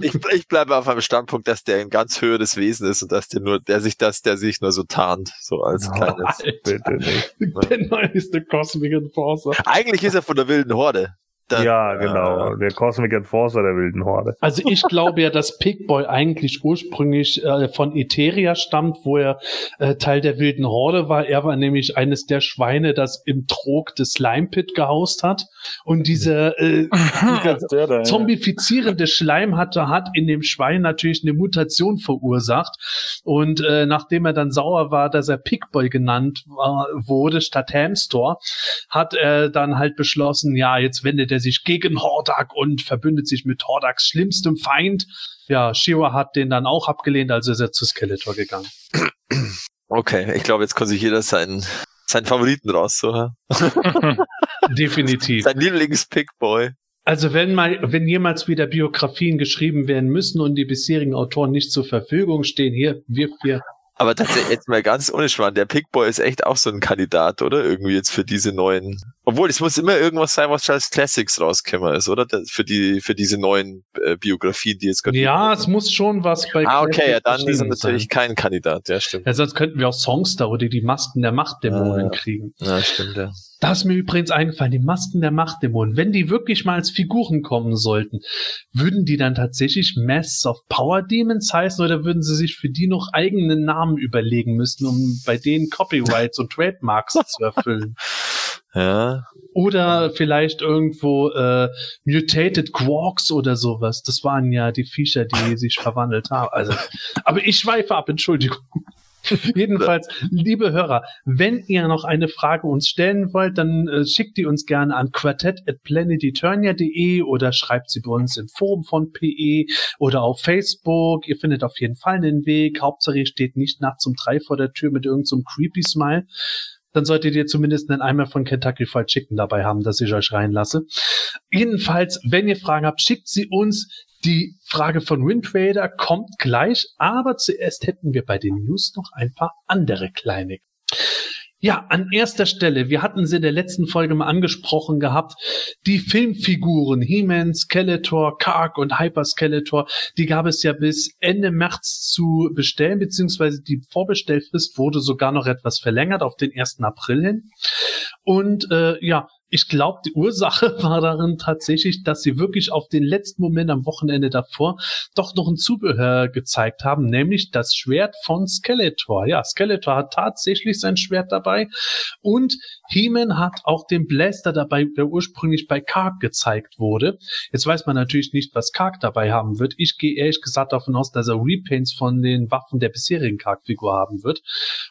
B: Ich, ich bleibe auf einem Standpunkt, dass der ein ganz höheres Wesen ist und dass der nur, der sich das, der sich nur so tarnt, so als
A: Oh,
B: kleines.
A: Bitte nicht.
D: Der neueste Cosmic Enforcer.
B: Eigentlich ist er von der wilden Horde. Dann,
A: ja,
B: äh,
A: genau. Der Cosmic Enforcer der wilden Horde.
D: Also ich glaube ja, dass Pigboy eigentlich ursprünglich äh, von Etheria stammt, wo er äh, Teil der wilden Horde war. Er war nämlich eines der Schweine, das im Trog des Slime Pit gehaust hat. Und dieser, äh, dieser
C: der da, ja.
D: zombifizierende Schleim hatte, hat in dem Schwein natürlich eine Mutation verursacht. Und äh, nachdem er dann sauer war, dass er Pigboy genannt äh, wurde statt Hamstor, hat er dann halt beschlossen, ja, jetzt wendet er sich gegen Hordak und verbündet sich mit Hordaks schlimmstem Feind. Ja, Shira hat den dann auch abgelehnt, also ist er zu Skeletor gegangen.
B: Okay, ich glaube, jetzt kann sich jeder seinen, seinen Favoriten raussuchen.
D: Definitiv.
B: Sein Lieblings-Pickboy.
D: Also wenn mal, wenn jemals wieder Biografien geschrieben werden müssen und die bisherigen Autoren nicht zur Verfügung stehen, hier, wir vier.
B: Aber tatsächlich jetzt mal ganz ohne Schwan, der Pickboy ist echt auch so ein Kandidat, oder? Irgendwie jetzt für diese neuen. Obwohl, es muss immer irgendwas sein, was als Classics rausgekommen ist, oder? Das- Für die, für diese neuen äh, Biografien, die jetzt gerade.
D: Ja, es muss schon was bei
B: Ah, okay, ja, dann ist er natürlich
D: sein.
B: kein Kandidat, ja, stimmt.
D: Ja, sonst könnten wir auch Songs da oder die Masken der Machtdämonen
B: Ah, ja.
D: kriegen.
B: Ja, stimmt, ja.
D: Da ist mir übrigens eingefallen, die Masken der Machtdämonen, wenn die wirklich mal als Figuren kommen sollten, würden die dann tatsächlich Masks of Power Demons heißen oder würden sie sich für die noch eigenen Namen überlegen müssen, um bei denen Copyrights und Trademarks zu erfüllen?
B: Ja,
D: Oder vielleicht irgendwo äh, Mutated Quarks oder sowas. Das waren ja die Viecher, die sich verwandelt haben. Also, aber ich schweife ab, Entschuldigung. Jedenfalls, liebe Hörer, wenn ihr noch eine Frage uns stellen wollt, dann äh, schickt die uns gerne an quartett.planeteturnia.de oder schreibt sie bei uns im Forum von PE oder auf Facebook. Ihr findet auf jeden Fall einen Weg. Hauptsache, ihr steht nicht nachts um drei vor der Tür mit irgendeinem so creepy Smile dann solltet ihr zumindest einen Eimer von Kentucky Fried Chicken dabei haben, dass ich euch reinlasse. Jedenfalls, wenn ihr Fragen habt, schickt sie uns. Die Frage von Wind Raider kommt gleich, aber zuerst hätten wir bei den News noch ein paar andere kleine. Ja, an erster Stelle, wir hatten sie in der letzten Folge mal angesprochen gehabt, die Filmfiguren He-Man, Skeletor, Kark und Hyper Skeletor, die gab es ja bis Ende März zu bestellen, beziehungsweise die Vorbestellfrist wurde sogar noch etwas verlängert auf den 1. April hin. Und äh, ja, ich glaube, die Ursache war darin tatsächlich, dass sie wirklich auf den letzten Moment am Wochenende davor doch noch ein Zubehör gezeigt haben, nämlich das Schwert von Skeletor. Ja, Skeletor hat tatsächlich sein Schwert dabei und He-Man hat auch den Blaster dabei, der ursprünglich bei Kark gezeigt wurde. Jetzt weiß man natürlich nicht, was Kark dabei haben wird. Ich gehe ehrlich gesagt davon aus, dass er Repaints von den Waffen der bisherigen Kark-Figur haben wird.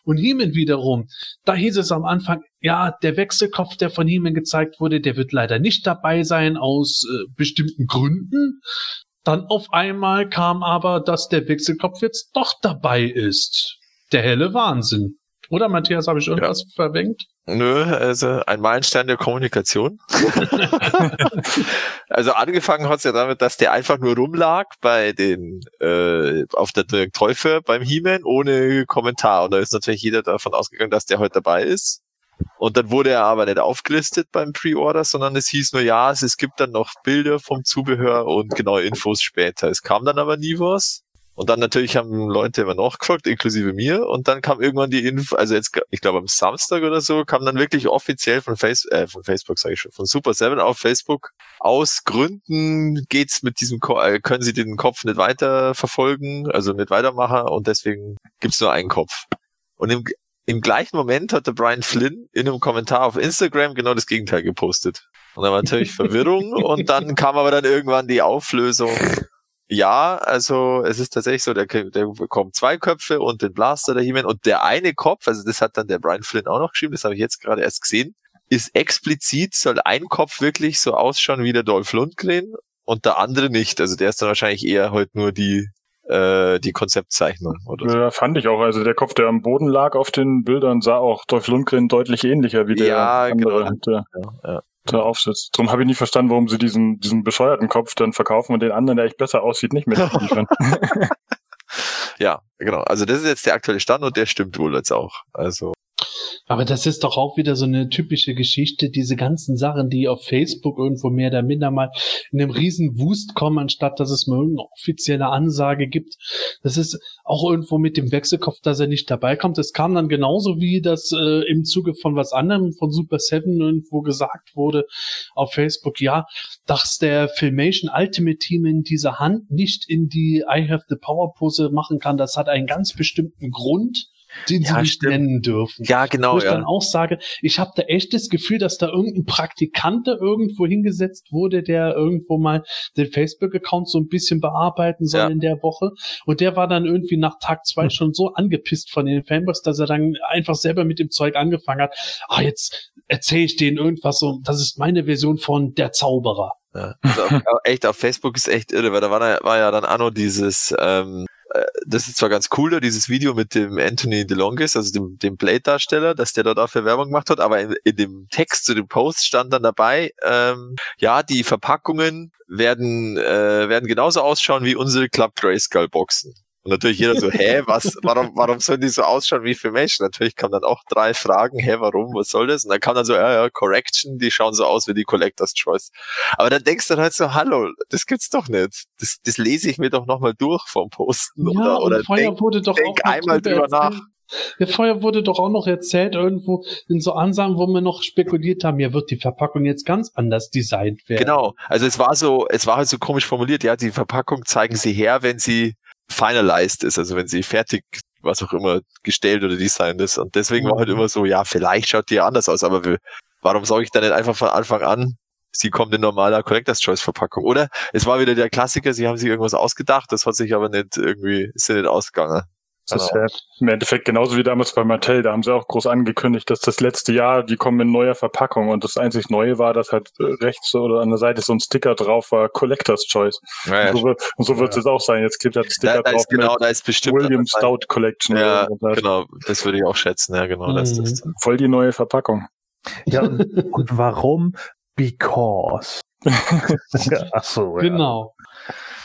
D: Und He-Man wiederum, da hieß es am Anfang, ja, der Wechselkopf, der von He-Man gezeigt wurde, der wird leider nicht dabei sein aus äh, bestimmten Gründen. Dann auf einmal kam aber, dass der Wechselkopf jetzt doch dabei ist. Der helle Wahnsinn. Oder Matthias, habe ich irgendwas verwenkt?
B: Nö, also ein Meilenstein der Kommunikation. also angefangen hat's ja damit, dass der einfach nur rumlag bei den äh, auf der Dirk Teufel beim He-Man ohne Kommentar. Und da ist natürlich jeder davon ausgegangen, dass der heute dabei ist. Und dann wurde er aber nicht aufgelistet beim Pre-Order, sondern es hieß nur, ja, es, es gibt dann noch Bilder vom Zubehör und genaue Infos später. Es kam dann aber nie was. Und dann natürlich haben Leute immer nachgefragt, inklusive mir. Und dann kam irgendwann die Info, also jetzt, ich glaube am Samstag oder so, kam dann wirklich offiziell von, Face, äh, von Facebook, sage ich schon, von Super 7 auf Facebook. Aus Gründen geht's mit diesem, Ko äh, können sie den Kopf nicht weiter verfolgen, also nicht weitermachen und deswegen gibt's nur einen Kopf. Und im, im gleichen Moment hat der Brian Flynn in einem Kommentar auf Instagram genau das Gegenteil gepostet. Und da war natürlich Verwirrung und dann kam aber dann irgendwann die Auflösung. Ja, also es ist tatsächlich so, der, der bekommt zwei Köpfe und den Blaster der he und der eine Kopf, also das hat dann der Brian Flynn auch noch geschrieben, das habe ich jetzt gerade erst gesehen, ist explizit, soll ein Kopf wirklich so ausschauen wie der Dolph Lundgren und der andere nicht. Also der ist dann wahrscheinlich eher heute nur die äh, die Konzeptzeichnung oder so.
C: Ja, fand ich auch. Also der Kopf, der am Boden lag auf den Bildern, sah auch Dolph Lundgren deutlich ähnlicher wie der
B: Ja,
C: andere,
B: genau.
C: der,
B: Ja,
C: der aufsitzt. Darum habe ich nicht verstanden, warum sie diesen, diesen bescheuerten Kopf dann verkaufen und den anderen, der echt besser aussieht, nicht mehr liefern.
B: ja, genau. Also das ist jetzt der aktuelle Stand und der stimmt wohl jetzt auch. Also
D: Aber das ist doch auch wieder so eine typische Geschichte, diese ganzen Sachen, die auf Facebook irgendwo mehr oder minder mal in einem riesen Wust kommen, anstatt dass es mal irgendeine offizielle Ansage gibt. Das ist auch irgendwo mit dem Wechselkopf, dass er nicht dabei kommt. Das kam dann genauso wie das äh, im Zuge von was anderem von Super Seven irgendwo gesagt wurde auf Facebook, ja, dass der Filmation Ultimate Team in dieser Hand nicht in die I have the Power Pose machen kann. Das hat einen ganz bestimmten Grund den
B: Ja,
D: sie nicht
B: stimmt.
D: nennen dürfen.
B: Ja, genau,
D: Wo ich
B: ja.
D: dann auch sage, ich habe da echt das Gefühl, dass da irgendein Praktikant da irgendwo hingesetzt wurde, der irgendwo mal den Facebook-Account so ein bisschen bearbeiten soll
B: Ja.
D: in der Woche. Und der war dann irgendwie nach Tag zwei
A: Hm.
D: schon so angepisst von den Fanboys, dass er dann einfach selber mit dem Zeug angefangen hat. Ah, jetzt erzähle ich denen irgendwas so, das ist meine Version von der Zauberer.
B: Ja. Also auf, echt, auf Facebook ist echt irre, weil da war, da war ja dann Anno dieses, ähm, äh, das ist zwar ganz cool, dieses Video mit dem Anthony DeLongis, also dem, dem Blade-Darsteller, dass der da dafür Werbung gemacht hat, aber in, in dem Text zu dem Post stand dann dabei, ähm, ja, die Verpackungen werden, äh, werden genauso ausschauen wie unsere Club Grayskull Boxen. Und natürlich jeder so, hä, was, warum, warum sollen die so ausschauen wie Filmation? Natürlich kamen dann auch drei Fragen, hä, warum, was soll das? Und dann kam dann so, ja, ja, Correction, die schauen so aus wie die Collector's Choice. Aber dann denkst du halt so, hallo, das gibt's doch nicht. Das, das lese ich mir doch nochmal durch vom Posten
D: ja,
B: oder, oder
D: und vorher
B: denk,
D: wurde doch
B: denk
D: auch noch
B: einmal drüber
D: erzählt.
B: nach.
D: Ja, vorher wurde doch auch noch erzählt, irgendwo in so Ansagen, wo wir noch spekuliert haben, ja, wird die Verpackung jetzt ganz anders designt werden.
B: Genau. Also es war so, es war halt so komisch formuliert, ja, die Verpackung zeigen sie her, wenn sie finalized ist, also wenn sie fertig, was auch immer, gestellt oder designt ist. Und deswegen war halt
D: Mhm.
B: immer so, ja, vielleicht schaut die ja anders aus, aber wir- warum sage ich dann nicht einfach von Anfang an, sie kommt in normaler Collector's Choice Verpackung? Oder es war wieder der Klassiker, sie haben sich irgendwas ausgedacht, das hat sich aber nicht irgendwie, ist ja nicht ausgegangen.
A: Das ist
B: Genau.
A: ja
C: Im Endeffekt genauso wie damals bei Mattel, da haben sie auch groß angekündigt, dass das letzte Jahr, die kommen in neuer Verpackung und das einzig Neue war, dass halt äh, rechts oder an der Seite so ein Sticker drauf war, Collector's Choice.
B: Ja, ja,
C: Und so, wird- und so wird es jetzt auch sein. Jetzt klebt halt ein Sticker
B: da, da
C: drauf
B: ist genau,
C: mit
B: da ist bestimmt
C: William Stout Collection.
B: Ja, genau, das würde ich auch schätzen, ja, genau. Das, das,
C: Voll die neue Verpackung.
A: Ja, und, warum? Because. ach so, ja.
D: Genau.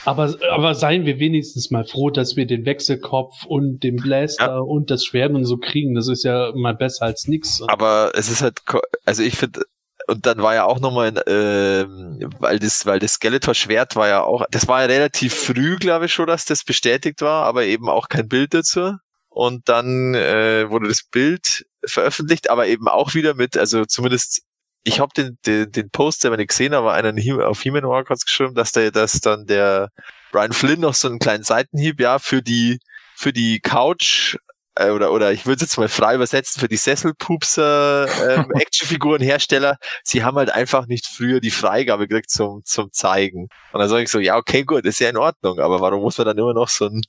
D: Aber, aber seien wir wenigstens mal froh, dass wir den Wechselkopf und den Blaster und das Schwert und so kriegen. Das ist ja mal besser als nichts.
B: aber es ist halt, also ich finde, und dann war ja auch nochmal, ähm, weil das, weil das Skeletor-Schwert war ja auch, das war ja relativ früh, glaube ich schon, dass das bestätigt war, aber eben auch kein Bild dazu. Und dann äh, wurde das Bild veröffentlicht, aber eben auch wieder mit, also zumindest, ich habe den, den, den Post, der nicht gesehen, aber einen auf He-Man Warcraft geschrieben, dass der, dass dann der Brian Flynn noch so einen kleinen Seitenhieb, ja, für die, für die Couch äh, oder oder ich würde es jetzt mal frei übersetzen für die Sesselpupser ähm, Actionfigurenhersteller, sie haben halt einfach nicht früher die Freigabe gekriegt zum zum zeigen. Und dann sage ich so, ja okay gut, ist ja in Ordnung, aber warum muss man dann immer noch so ein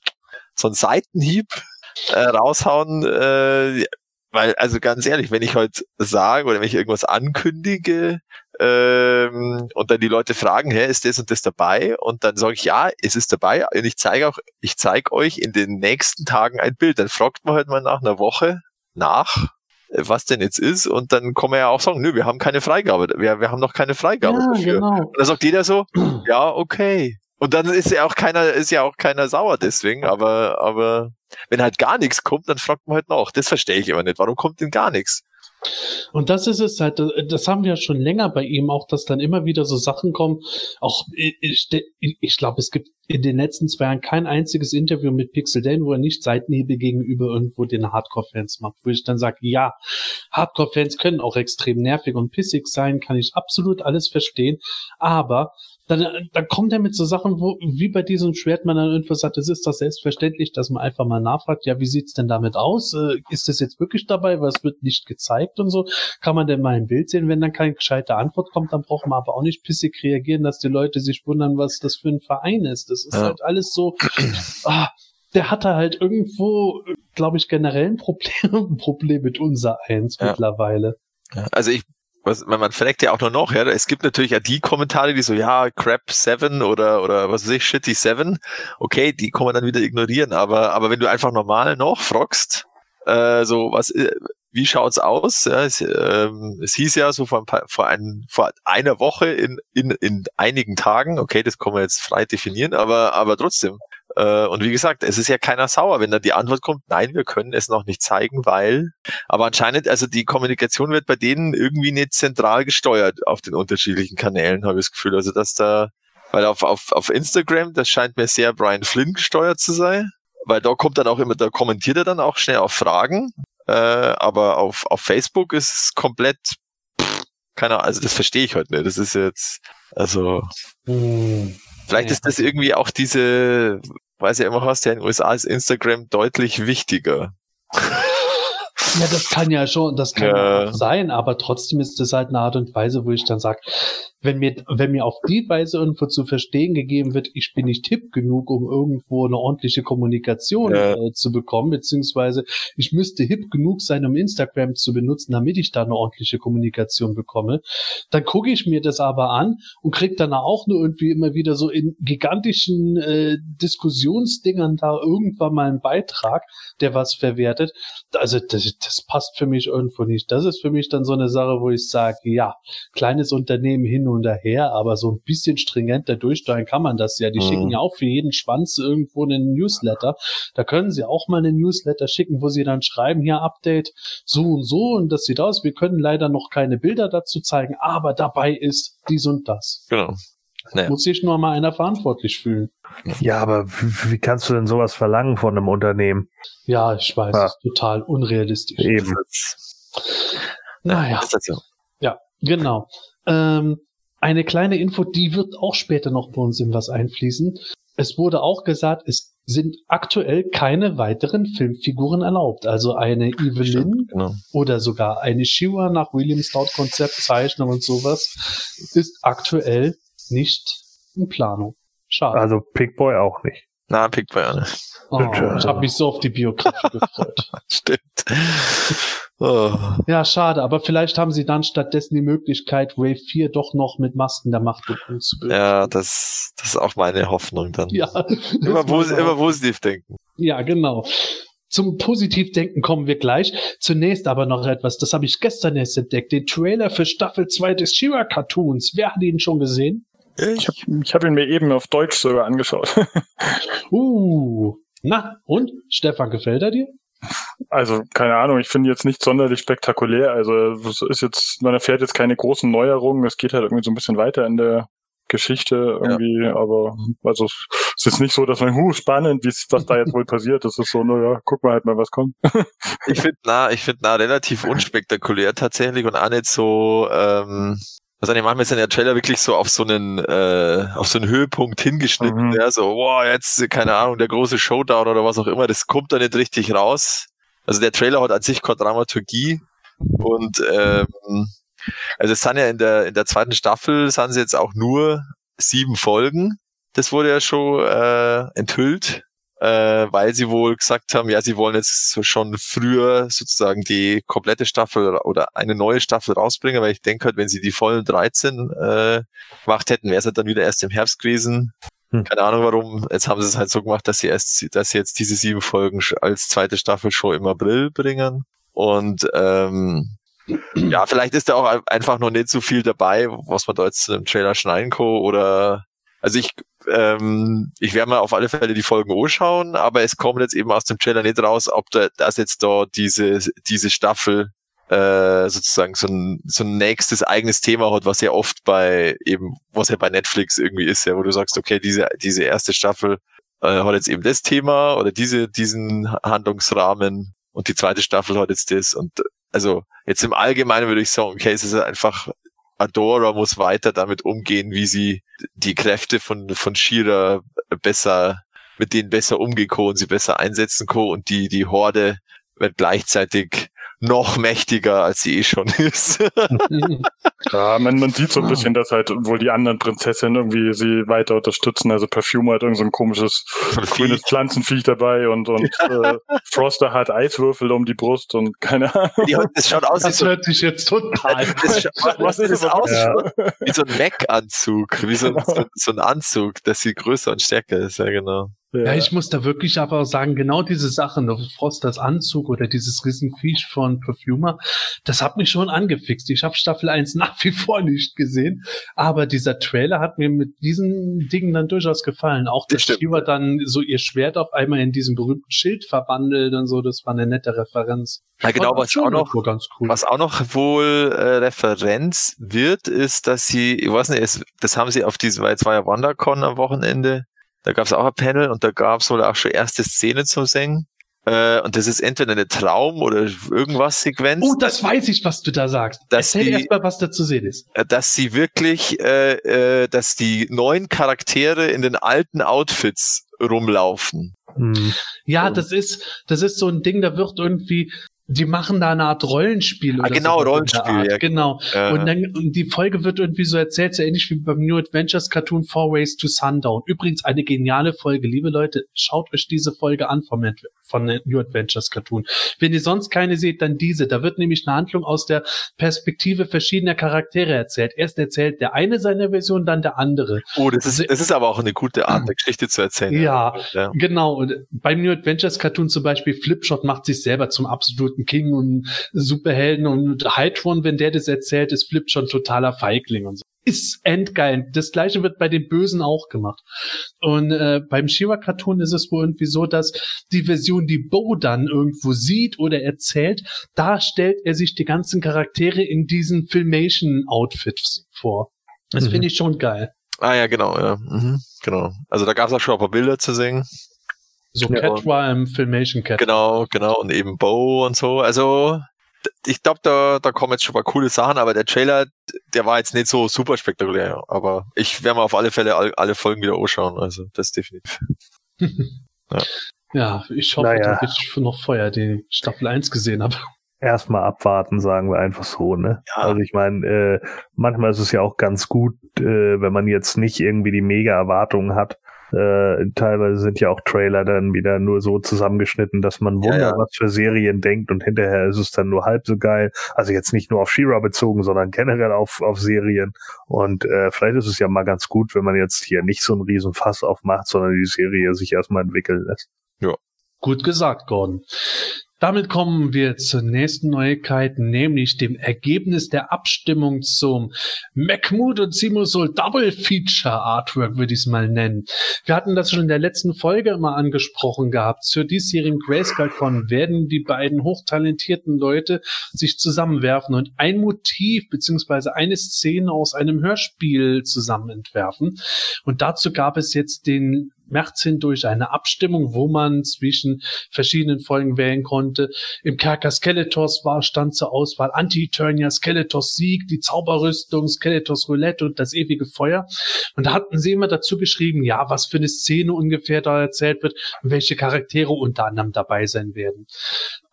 B: so ein Seitenhieb äh, raushauen? Äh, weil also ganz ehrlich, wenn ich heute sage oder wenn ich irgendwas ankündige ähm, und dann die Leute fragen, hä, ist das und das dabei? Und dann sage ich, ja, es ist dabei. Und ich zeige auch, ich zeige euch in den nächsten Tagen ein Bild. Dann fragt man halt mal nach einer Woche nach, äh, was denn jetzt ist. Und dann kann man ja auch sagen, nö, wir haben keine Freigabe. Wir, wir haben noch keine Freigabe
D: ja,
B: dafür.
D: genau.
B: Und dann sagt jeder so, ja, okay. Und dann ist ja auch keiner, ist ja auch keiner sauer deswegen, aber, aber wenn halt gar nichts kommt, dann fragt man halt nach. Das verstehe ich aber nicht. Warum kommt denn gar nichts?
D: Und das ist es halt, das haben wir ja schon länger bei ihm auch, dass dann immer wieder so Sachen kommen. Auch ich, ich, ich glaube, es gibt in den letzten zwei Jahren kein einziges Interview mit Pixel Dan, wo er nicht Seitenhiebe gegenüber irgendwo den Hardcore-Fans macht, wo ich dann sage, ja, Hardcore-Fans können auch extrem nervig und pissig sein, kann ich absolut alles verstehen, aber dann, dann kommt er mit so Sachen, wo, wie bei diesem Schwert, man dann irgendwo sagt, es ist doch selbstverständlich, dass man einfach mal nachfragt, ja, wie sieht's denn damit aus? Äh, ist das jetzt wirklich dabei? Es wird nicht gezeigt und so. Kann man denn mal ein Bild sehen? Wenn dann keine gescheite Antwort kommt, dann braucht man aber auch nicht pissig reagieren, dass die Leute sich wundern, was das für ein Verein ist. Das ist
B: Ja.
D: halt alles so, ah, der hatte halt irgendwo, glaube ich, generell ein Problem, ein Problem mit unser Eins
B: Ja.
D: mittlerweile.
B: Ja, Also ich, was, man man fragt ja auch nur noch, ja, es gibt natürlich ja die Kommentare, die so, ja, Crap 7 oder, oder was weiß ich, Shitty 7, okay, die kann man dann wieder ignorieren, aber, aber wenn du einfach normal noch fragst, äh, so, was, äh, wie schaut's aus? Ja, es, ähm, es hieß ja so vor, ein paar, vor, ein, vor einer Woche in, in, in einigen Tagen, okay, das kann man jetzt frei definieren, aber, aber trotzdem, Äh, und wie gesagt, es ist ja keiner sauer, wenn da die Antwort kommt, nein, wir können es noch nicht zeigen, weil. Aber anscheinend, also die Kommunikation wird bei denen irgendwie nicht zentral gesteuert auf den unterschiedlichen Kanälen, habe ich das Gefühl. Also dass da, weil auf, auf, auf Instagram, das scheint mir sehr Brian Flynn gesteuert zu sein, weil da kommt dann auch immer, da kommentiert er dann auch schnell auf Fragen. Äh, aber auf, auf Facebook ist es komplett, keine Ahnung, also das verstehe ich heute nicht. Das ist jetzt, also.
D: Hm.
B: Vielleicht
D: Ja.
B: ist das irgendwie auch diese, weiß ja immer was, ja in den USA ist Instagram deutlich wichtiger.
D: Ja, das kann ja schon, das kann
B: Ja.
D: ja. auch sein, aber trotzdem ist das halt eine Art und Weise, wo ich dann sage, wenn mir, wenn mir auf die Weise irgendwo zu verstehen gegeben wird, ich bin nicht hip genug, um irgendwo eine ordentliche Kommunikation
B: Ja.
D: äh, zu bekommen, beziehungsweise ich müsste hip genug sein, um Instagram zu benutzen, damit ich da eine ordentliche Kommunikation bekomme, dann gucke ich mir das aber an und krieg dann auch nur irgendwie immer wieder so in gigantischen äh, Diskussionsdingern da irgendwann mal einen Beitrag, der was verwertet. Also das, das passt für mich irgendwo nicht. Das ist für mich dann so eine Sache, wo ich sage, ja, kleines Unternehmen hin und her, aber so ein bisschen stringenter durchsteuern kann man das ja. Die
B: Mhm.
D: schicken ja auch für jeden Schwanz irgendwo einen Newsletter. Da können sie auch mal einen Newsletter schicken, wo sie dann schreiben, hier Update so und so und das sieht aus. Wir können leider noch keine Bilder dazu zeigen, aber dabei ist dies und das.
B: Genau. Naja.
D: Muss sich nur mal einer verantwortlich fühlen.
A: Ja, aber wie, kannst du denn sowas verlangen von einem Unternehmen?
D: Ja, ich weiß,
A: Ja.
D: ist total unrealistisch.
A: Eben.
D: Naja.
B: So.
D: Ja, genau. Ähm, eine kleine Info, die wird auch später noch bei uns in was einfließen. Es wurde auch gesagt, es sind aktuell keine weiteren Filmfiguren erlaubt. Also eine Evelyn
B: Genau.
D: oder sogar eine Shiva nach Williams Stout Konzept, Zeichnung und sowas ist aktuell nicht in Planung. Schade.
A: Also Pickboy auch nicht.
B: Na, Pickboy auch nicht.
D: oh, ich habe mich so auf die Biografie gefreut.
B: Stimmt. Oh.
D: Ja, schade, aber vielleicht haben sie dann stattdessen die Möglichkeit, Wave 4 doch noch mit Masken der Macht zu bilden.
B: Ja, das, das ist auch meine Hoffnung dann.
D: Ja,
B: Immer, posi immer positiv denken.
D: Ja, genau. Zum Positivdenken kommen wir gleich. Zunächst aber noch etwas, das habe ich gestern erst entdeckt. Den Trailer für Staffel 2 des Shira Cartoons. Wer hat ihn schon gesehen?
C: Ich habe ich hab ihn mir eben auf Deutsch sogar angeschaut.
D: Uh. Na, und? Stefan, gefällt er dir?
C: Also, keine Ahnung, ich finde jetzt nicht sonderlich spektakulär. Also, es ist jetzt, man erfährt jetzt keine großen Neuerungen. Es geht halt irgendwie so ein bisschen weiter in der Geschichte irgendwie, aber also es ist jetzt nicht so, dass man, huh, spannend, wie's, was da jetzt wohl passiert. Das ist so, naja, guck mal halt mal, was kommt.
B: Ich finde na, ich finde na relativ unspektakulär tatsächlich und auch nicht so, ähm, was eigentlich manchmal sind ja Trailer wirklich so auf so einen, äh, auf so einen Höhepunkt hingeschnitten,
C: Mhm.
B: ja, so, wow, jetzt, keine Ahnung, der große Showdown oder was auch immer, das kommt da nicht richtig raus. Also der Trailer hat an sich keine Dramaturgie und, ähm, also es sind ja in der, in der zweiten Staffel sind sie jetzt auch nur sieben Folgen. Das wurde ja schon äh, enthüllt äh, weil sie wohl gesagt haben, ja, sie wollen jetzt schon früher sozusagen die komplette Staffel oder eine neue Staffel rausbringen, weil ich denke halt, wenn sie die vollen 13 äh, gemacht hätten, wäre es halt dann wieder erst im Herbst gewesen.
A: Hm.
B: Keine Ahnung warum. Jetzt haben sie es halt so gemacht, dass sie erst, dass sie jetzt diese sieben Folgen als zweite Staffel schon im April bringen. Und ähm, ja, vielleicht ist da auch ein- einfach noch nicht so viel dabei, was man da jetzt im Trailer schneiden kann oder also ich ähm, ich werde mal auf alle Fälle die Folgen anschauen, aber es kommt jetzt eben aus dem Trailer nicht raus, ob da das jetzt da diese diese Staffel äh, sozusagen so ein, so ein nächstes eigenes Thema hat, was ja oft bei eben, was ja bei Netflix irgendwie ist, ja, wo du sagst, okay, diese, diese erste Staffel äh, hat jetzt eben das Thema oder diese, diesen Handlungsrahmen und die zweite Staffel hat jetzt das und also jetzt im Allgemeinen würde ich sagen, okay, es ist einfach Adora muss weiter damit umgehen, wie sie die Kräfte von, von Shira besser, mit denen besser umgehen kann und sie besser einsetzen kann und die, die Horde wird gleichzeitig noch mächtiger, als sie eh schon ist.
C: Ja, man, man sieht so ein bisschen, dass halt wohl die anderen Prinzessinnen irgendwie sie weiter unterstützen. Also Perfume hat irgend so ein komisches grünes Pflanzenviech dabei und, und äh, Froster hat Eiswürfel um die Brust und keine Ahnung.
B: Die, das schaut aus wie
D: Das
B: so,
D: hört sich jetzt total.
B: das, was ist das aus?
A: Ja.
B: Wie so ein Mac-Anzug, wie so ein, so, so ein Anzug, das sie größer und stärker ist, ja genau.
D: Ja, ich muss da wirklich aber sagen, genau diese Sachen, Frosters Anzug oder dieses Riesenviech von Perfumer, das hat mich schon angefixt. Ich habe Staffel 1 nach wie vor nicht gesehen, aber dieser Trailer hat mir mit diesen Dingen dann durchaus gefallen. Auch dass Shiva dann so ihr Schwert auf einmal in diesem berühmten Schild verwandelt und so, das war eine nette Referenz.
B: Ja, genau, was auch noch,
D: cool.
B: was auch noch wohl äh, Referenz wird, ist, dass sie, ich weiß nicht, es, das haben sie auf diesem, weil es war ja WandaCon am Wochenende, da gab es auch ein Panel und da gab es wohl auch schon erste Szene zum Singen. Äh, und das ist entweder eine Traum- oder irgendwas Sequenz.
D: Oh, das weiß ich, was du da sagst.
B: Dass
D: Erzähl
B: die-
D: erst mal, was da zu sehen ist.
B: Äh, dass sie wirklich, äh, äh, dass die neuen Charaktere in den alten Outfits rumlaufen.
A: Hm.
D: Ja, das ist, das ist so ein Ding, da wird irgendwie, die machen da eine Art Rollenspiel.
B: Ah,
D: oder
B: genau,
D: der
B: Rollenspiel, ja.
D: Genau.
B: Äh,
D: Und dann, und die Folge wird irgendwie so erzählt, so ähnlich wie beim New Adventures Cartoon Four Ways to Sundown. Übrigens eine geniale Folge. Liebe Leute, schaut euch diese Folge an vom, von New Adventures Cartoon. Wenn ihr sonst keine seht, dann diese. Da wird nämlich eine Handlung aus der Perspektive verschiedener Charaktere erzählt. Erst erzählt der eine seine Version, dann der andere.
B: oh, das ist, das ist aber auch eine gute Art, eine Geschichte zu erzählen.
D: Ja,
B: ja.
D: Genau, und beim New Adventures Cartoon zum Beispiel, Flipshot macht sich selber zum absoluten King und Superhelden und Hydron, wenn der das erzählt, ist Flipshot totaler Feigling und so. Ist endgeil. Das gleiche wird bei den Bösen auch gemacht. Und äh, beim Shiva Cartoon ist es wohl irgendwie so, dass die Version, die Bo dann irgendwo sieht oder erzählt, da stellt er sich die ganzen Charaktere in diesen Filmation-Outfits vor. Das
A: Mhm.
D: finde ich schon geil.
B: Ah ja, genau, ja. Mhm, genau. Also da gab es auch schon ein paar Bilder zu singen.
D: So
B: Ja.
D: Cat war im Filmation Cat.
B: Genau, genau. Und eben Bo und so. Also ich glaube, da, da kommen jetzt schon paar coole Sachen, aber der Trailer, der war jetzt nicht so super spektakulär. Aber ich werde mir auf alle Fälle all, alle Folgen wieder anschauen. Also das definitiv.
D: Ja, ich hoffe,
A: Naja.
D: dass ich noch vorher die Staffel 1 gesehen habe.
A: Erstmal abwarten, sagen wir einfach so, ne?
B: Ja.
A: Also ich meine, äh, manchmal ist es ja auch ganz gut, äh, wenn man jetzt nicht irgendwie die mega Erwartungen hat. Äh, teilweise sind ja auch Trailer dann wieder nur so zusammengeschnitten, dass man
B: Ja,
A: wunder
B: ja.
A: was für Serien denkt und hinterher ist es dann nur halb so geil. Also jetzt nicht nur auf She-Ra bezogen, sondern generell auf, auf Serien. Und äh, vielleicht ist es ja mal ganz gut, wenn man jetzt hier nicht so einen riesen Fass aufmacht, sondern die Serie sich erstmal entwickeln lässt.
D: Gut gesagt, Gordon. Damit kommen wir zur nächsten Neuigkeit, nämlich dem Ergebnis der Abstimmung zum Mahmood und Simusol Double Feature Artwork, würde ich es mal nennen. Wir hatten das schon in der letzten Folge immer angesprochen gehabt. Zur diesjährigen GrayscaleCon werden die beiden hochtalentierten Leute sich zusammenwerfen und ein Motiv beziehungsweise eine Szene aus einem Hörspiel zusammen entwerfen. Und dazu gab es jetzt den März hindurch eine Abstimmung, wo man zwischen verschiedenen Folgen wählen konnte. Im Kerker Skeletors war stand zur Auswahl Anti-Eternia, Skeletors Sieg, die Zauberrüstung, Skeletors Roulette und das ewige Feuer. Und da hatten sie immer dazu geschrieben, ja, was für eine Szene ungefähr da erzählt wird und welche Charaktere unter anderem dabei sein werden.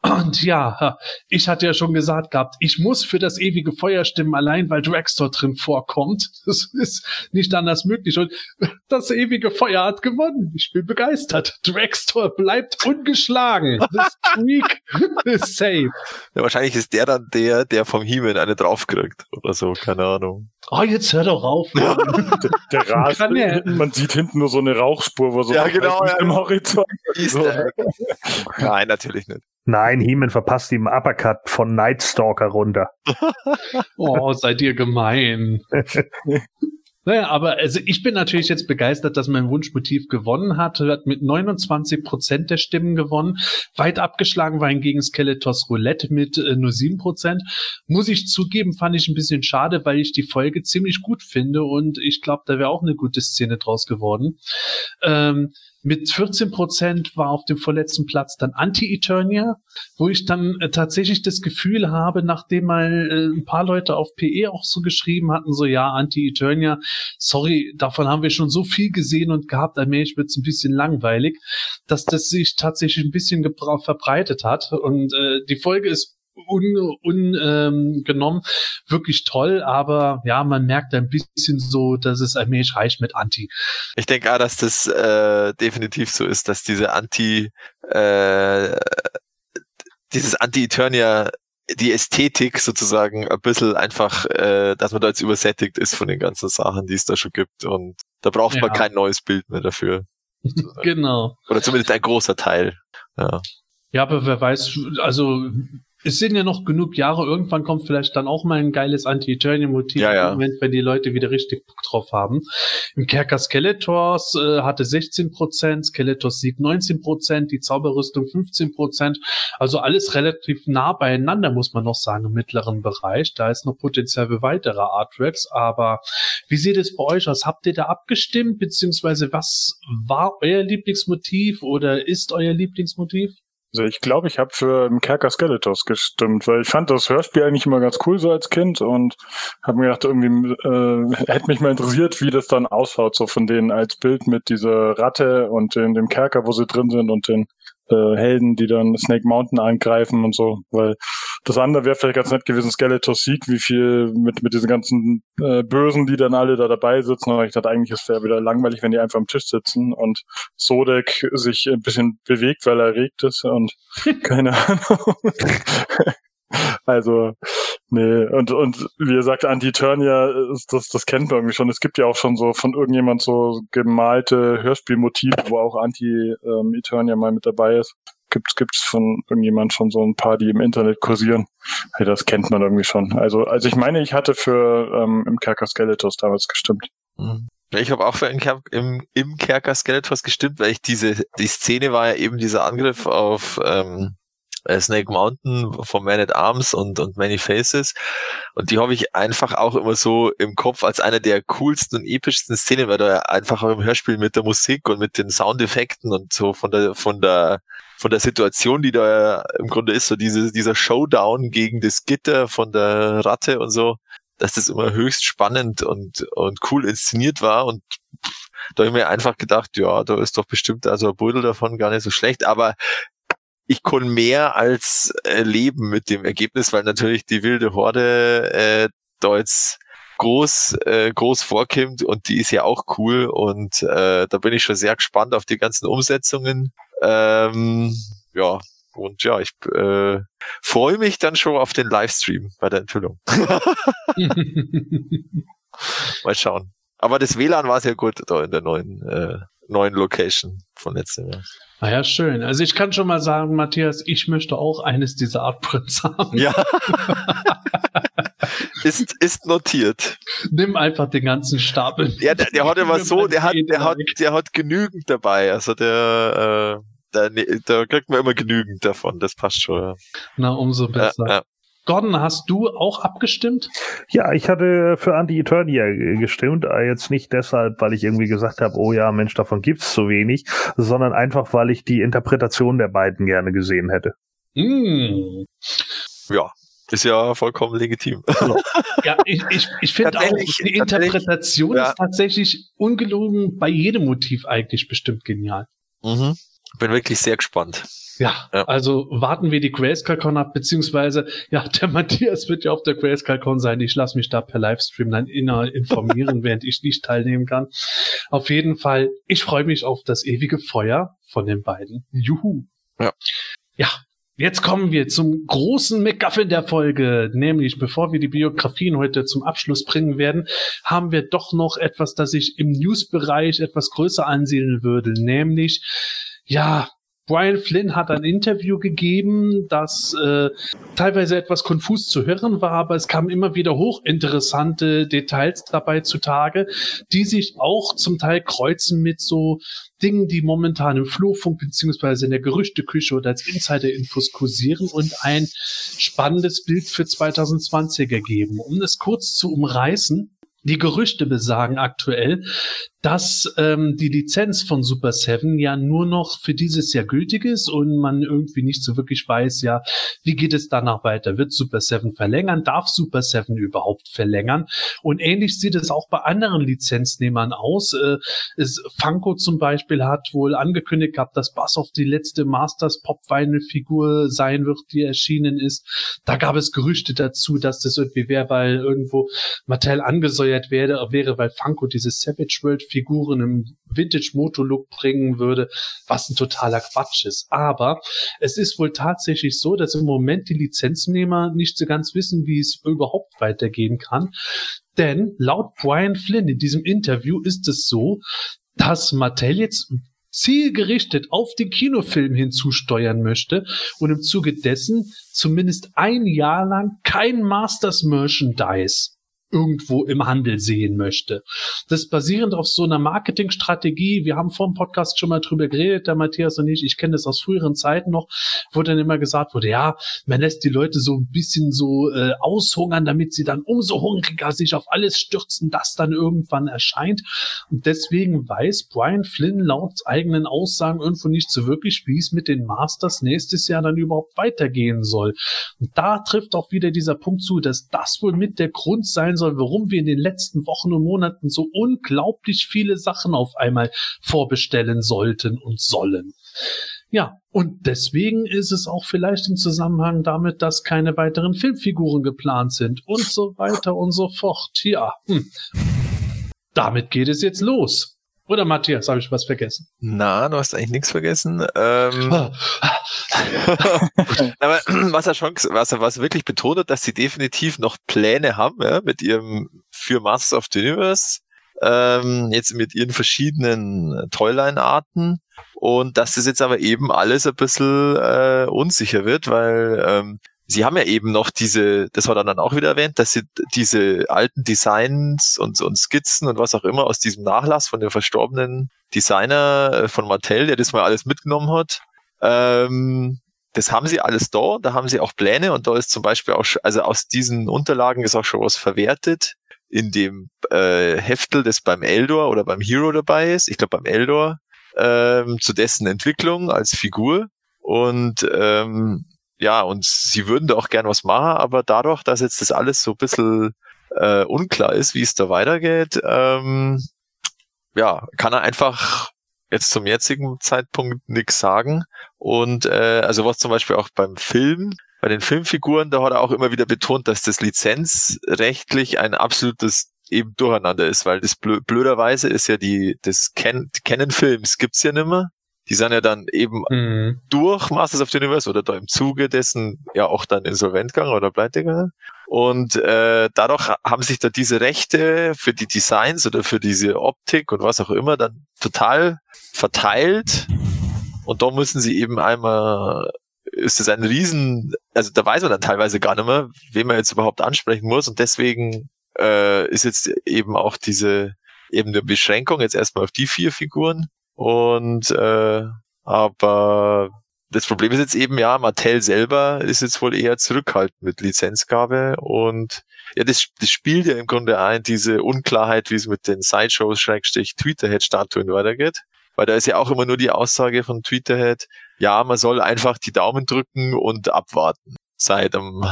D: Und ja, ich hatte ja schon gesagt gehabt, ich muss für das ewige Feuer stimmen, allein weil Dragstore drin vorkommt. Das ist nicht anders möglich. Und das ewige Feuer hat gewonnen. Ich bin begeistert. Dragstore bleibt ungeschlagen. The streak is safe.
B: Ja, wahrscheinlich ist der dann der, der vom He-Man eine draufkriegt oder so, keine Ahnung.
D: Oh, jetzt hör doch auf. Mann.
C: Der Rast, man sieht hinten nur so eine Rauchspur, wo so
B: Ja, genau, ja.
C: im Horizont.
B: Egg. Nein, natürlich nicht.
A: Nein, Heeman verpasst ihm einen Uppercut von Nightstalker runter.
D: Oh, seid ihr gemein. Naja, aber also ich bin natürlich jetzt begeistert, dass mein Wunschmotiv gewonnen hat. Hat mit 29 Prozent der Stimmen gewonnen. Weit abgeschlagen war hingegen Skeletors Roulette mit äh, nur 7 Prozent. Muss ich zugeben, fand ich ein bisschen schade, weil ich die Folge ziemlich gut finde und ich glaube, da wäre auch eine gute Szene draus geworden. Ähm, mit 14 Prozent war auf dem vorletzten Platz dann Anti-Eternia, wo ich dann äh, tatsächlich das Gefühl habe, nachdem mal äh, ein paar Leute auf PE auch so geschrieben hatten, so ja, Anti-Eternia, sorry, davon haben wir schon so viel gesehen und gehabt, allmählich wird es ein bisschen langweilig, dass das sich tatsächlich ein bisschen verbreitet hat. Und äh, die Folge ist ungenommen un, ähm, genommen wirklich toll, aber ja, man merkt ein bisschen so, dass es allmählich reicht mit Anti.
B: Ich denke auch, dass das äh, definitiv so ist, dass diese Anti, äh, dieses Anti-Eternia, die Ästhetik sozusagen ein bisschen einfach, äh, dass man da jetzt übersättigt ist von den ganzen Sachen, die es da schon gibt und da braucht man
D: Ja.
B: kein neues Bild mehr dafür.
D: genau.
B: Oder zumindest ein großer Teil. Ja.
D: Ja, aber wer weiß, also es sind ja noch genug Jahre, irgendwann kommt vielleicht dann auch mal ein geiles Anti-Eternium-Motiv,
B: Ja, ja.
D: Moment, wenn die Leute wieder richtig Bock drauf haben. Im Kerker Skeletors äh, hatte 16%, Skeletors Sieg 19%, die Zauberrüstung 15%, also alles relativ nah beieinander, muss man noch sagen, im mittleren Bereich. Da ist noch Potenzial für weitere Artworks, aber wie sieht es bei euch aus? Habt ihr da abgestimmt, beziehungsweise was war euer Lieblingsmotiv oder ist euer Lieblingsmotiv?
C: Also ich glaube, ich habe für Kerker Skeletors gestimmt, weil ich fand das Hörspiel eigentlich immer ganz cool so als Kind und habe mir gedacht, irgendwie äh, hätte mich mal interessiert, wie das dann ausschaut, so von denen als Bild mit dieser Ratte und den, dem Kerker, wo sie drin sind und den äh, Helden, die dann Snake Mountain angreifen und so, weil das andere wäre vielleicht ganz nett gewesen, Skeletors Sieg, wie viel mit, mit diesen ganzen äh, Bösen, die dann alle da dabei sitzen. Aber ich dachte, eigentlich ist es wäre wieder langweilig, wenn die einfach am Tisch sitzen und Sodek sich ein bisschen bewegt, weil er erregt ist und keine Ahnung. also, nee, und, und wie ihr sagt, Anti-Turnier, das, das kennt man irgendwie schon. Es gibt ja auch schon so von irgendjemand so gemalte Hörspielmotive, wo auch Anti-Eternia mal mit dabei ist gibt's gibt's von irgendjemand schon so ein paar, die im Internet kursieren. Hey, das kennt man irgendwie schon. Also also ich meine, ich hatte für ähm, im Kerker Skeletors damals gestimmt.
B: Mhm. Ich habe auch für im, im, im Kerker Skeletors gestimmt, weil ich diese, die Szene war ja eben dieser Angriff auf ähm, äh, Snake Mountain von Man at Arms und, und Many Faces. Und die habe ich einfach auch immer so im Kopf als eine der coolsten und epischsten Szenen, weil da einfach auch im Hörspiel mit der Musik und mit den Soundeffekten und so von der, von der, von der Situation, die da im Grunde ist, so diese, dieser Showdown gegen das Gitter von der Ratte und so, dass das immer höchst spannend und, und cool inszeniert war und da habe ich mir einfach gedacht, ja, da ist doch bestimmt also ein Beutel davon gar nicht so schlecht, aber ich konnte mehr als äh, leben mit dem Ergebnis, weil natürlich die wilde Horde äh, da jetzt groß, äh, groß vorkommt und die ist ja auch cool und äh, da bin ich schon sehr gespannt auf die ganzen Umsetzungen. Ähm, ja, und ja, ich äh, freue mich dann schon auf den Livestream bei der Enthüllung. Mal schauen. Aber das WLAN war sehr gut da in der neuen, äh, neuen Location von letztem Jahr.
D: Ah ja, schön. Also ich kann schon mal sagen, Matthias, ich möchte auch eines dieser Artprints haben.
B: Ja. ist, ist notiert.
D: Nimm einfach den ganzen Stapel.
B: Ja, der, der hat aber so, der hat, der hat, der hat genügend dabei. Also der, äh, da, da kriegt man immer genügend davon. Das passt schon. Ja.
D: Na, umso besser.
B: Ja, ja.
D: Gordon, hast du auch abgestimmt?
A: Ja, ich hatte für Anti-Eternia gestimmt. äh, Jetzt nicht deshalb, weil ich irgendwie gesagt habe, oh ja, Mensch, davon gibt's zu wenig, sondern einfach, weil ich die Interpretation der beiden gerne gesehen hätte.
D: Mm.
B: Ja, ist ja vollkommen legitim.
D: Ja, ich, ich, ich finde auch, die Interpretation
B: ja.
D: ist tatsächlich ungelogen bei jedem Motiv eigentlich bestimmt genial.
B: mhm. Bin wirklich sehr gespannt.
D: Ja,
B: Ja.
D: also warten wir die Grayscale-Con ab, beziehungsweise, ja, der Matthias wird ja auf der Grayscale-Con sein. Ich lasse mich da per Livestream dann inner informieren, während ich nicht teilnehmen kann. Auf jeden Fall, ich freue mich auf das ewige Feuer von den beiden. Juhu.
B: Ja.
D: Ja. Jetzt kommen wir zum großen McGuffin der Folge, nämlich bevor wir die Biografien heute zum Abschluss bringen werden, haben wir doch noch etwas, das ich im News-Bereich etwas größer ansiedeln würde, nämlich ja, Brian Flynn hat ein Interview gegeben, das äh, teilweise etwas konfus zu hören war, aber es kamen immer wieder hochinteressante Details dabei zutage, die sich auch zum Teil kreuzen mit so Dingen, die momentan im Flurfunk beziehungsweise in der Gerüchteküche oder als Insider-Infos kursieren und ein spannendes Bild für 2020 ergeben. Um es kurz zu umreißen, die Gerüchte besagen aktuell, dass ähm, die Lizenz von Super 7 ja nur noch für dieses Jahr gültig ist und man irgendwie nicht so wirklich weiß, ja, wie geht es danach weiter? Wird Super 7 verlängern? Darf Super 7 überhaupt verlängern? Und ähnlich sieht es auch bei anderen Lizenznehmern aus. Äh, es, Funko zum Beispiel hat wohl angekündigt gehabt, dass Bassoff die letzte Masters Pop Vinyl Figur sein wird, die erschienen ist. Da gab es Gerüchte dazu, dass das irgendwie wäre, weil irgendwo Mattel angesäuert wäre, wäre, weil Funko diese Savage World Figuren im Vintage Moto Look bringen würde, was ein totaler Quatsch ist. Aber es ist wohl tatsächlich so, dass im Moment die Lizenznehmer nicht so ganz wissen, wie es überhaupt weitergehen kann. Denn laut Brian Flynn in diesem Interview ist es so, dass Mattel jetzt zielgerichtet auf den Kinofilm hinzusteuern möchte und im Zuge dessen zumindest ein Jahr lang kein Masters Merchandise irgendwo im Handel sehen möchte. Das basierend auf so einer Marketingstrategie, wir haben vor dem Podcast schon mal drüber geredet, der Matthias und ich, ich kenne das aus früheren Zeiten noch, wo dann immer gesagt wurde, ja, man lässt die Leute so ein bisschen so äh, aushungern, damit sie dann umso hungriger sich auf alles stürzen, das dann irgendwann erscheint. Und deswegen weiß Brian Flynn laut eigenen Aussagen irgendwo nicht so wirklich, wie es mit den Masters nächstes Jahr dann überhaupt weitergehen soll. Und da trifft auch wieder dieser Punkt zu, dass das wohl mit der Grund sein soll, warum wir in den letzten Wochen und Monaten so unglaublich viele Sachen auf einmal vorbestellen sollten und sollen. Ja, und deswegen ist es auch vielleicht im Zusammenhang damit, dass keine weiteren Filmfiguren geplant sind und so weiter und so fort. Ja, hm. damit geht es jetzt los. Oder Matthias, habe ich was vergessen?
B: Na, du hast eigentlich nichts vergessen. Ähm, aber was er schon, was er was wirklich betont hat, dass sie definitiv noch Pläne haben, ja, mit ihrem für Masters of the Universe, ähm, jetzt mit ihren verschiedenen Toyline-Arten und dass das jetzt aber eben alles ein bisschen äh, unsicher wird, weil ähm, Sie haben ja eben noch diese, das hat er dann auch wieder erwähnt, dass sie diese alten Designs und, und Skizzen und was auch immer aus diesem Nachlass von dem verstorbenen Designer äh, von Mattel, der das mal alles mitgenommen hat, ähm, das haben sie alles da, da haben sie auch Pläne und da ist zum Beispiel auch, also aus diesen Unterlagen ist auch schon was verwertet in dem äh, Heftel, das beim Eldor oder beim Hero dabei ist, ich glaube beim Eldor, ähm, zu dessen Entwicklung als Figur. Und ähm, ja, und sie würden da auch gern was machen, aber dadurch, dass jetzt das alles so ein bisschen äh, unklar ist, wie es da weitergeht, ähm, ja, kann er einfach jetzt zum jetzigen Zeitpunkt nichts sagen. Und äh, also was zum Beispiel auch beim Film, bei den Filmfiguren, da hat er auch immer wieder betont, dass das lizenzrechtlich ein absolutes eben Durcheinander ist, weil das blö blöderweise ist ja die, das Ken Canon Films gibt's ja nimmer die sind ja dann eben mhm. durch Masters of the Universe oder da im Zuge dessen ja auch dann insolvent gegangen oder pleite gegangen. Und äh, dadurch haben sich da diese Rechte für die Designs oder für diese Optik und was auch immer dann total verteilt. Und da müssen sie eben einmal, ist es ein Riesen, also da weiß man dann teilweise gar nicht mehr, wen man jetzt überhaupt ansprechen muss. Und deswegen äh, ist jetzt eben auch diese eben eine Beschränkung jetzt erstmal auf die vier Figuren. Und äh, aber das Problem ist jetzt eben, ja, Mattel selber ist jetzt wohl eher zurückhaltend mit Lizenzgabe und ja, das, das spielt ja im Grunde ein, diese Unklarheit, wie es mit den Sideshows, Schrägstrich, Tweeterhead-Statuen weitergeht. Weil da ist ja auch immer nur die Aussage von Tweeterhead, ja, man soll einfach die Daumen drücken und abwarten. Seit einem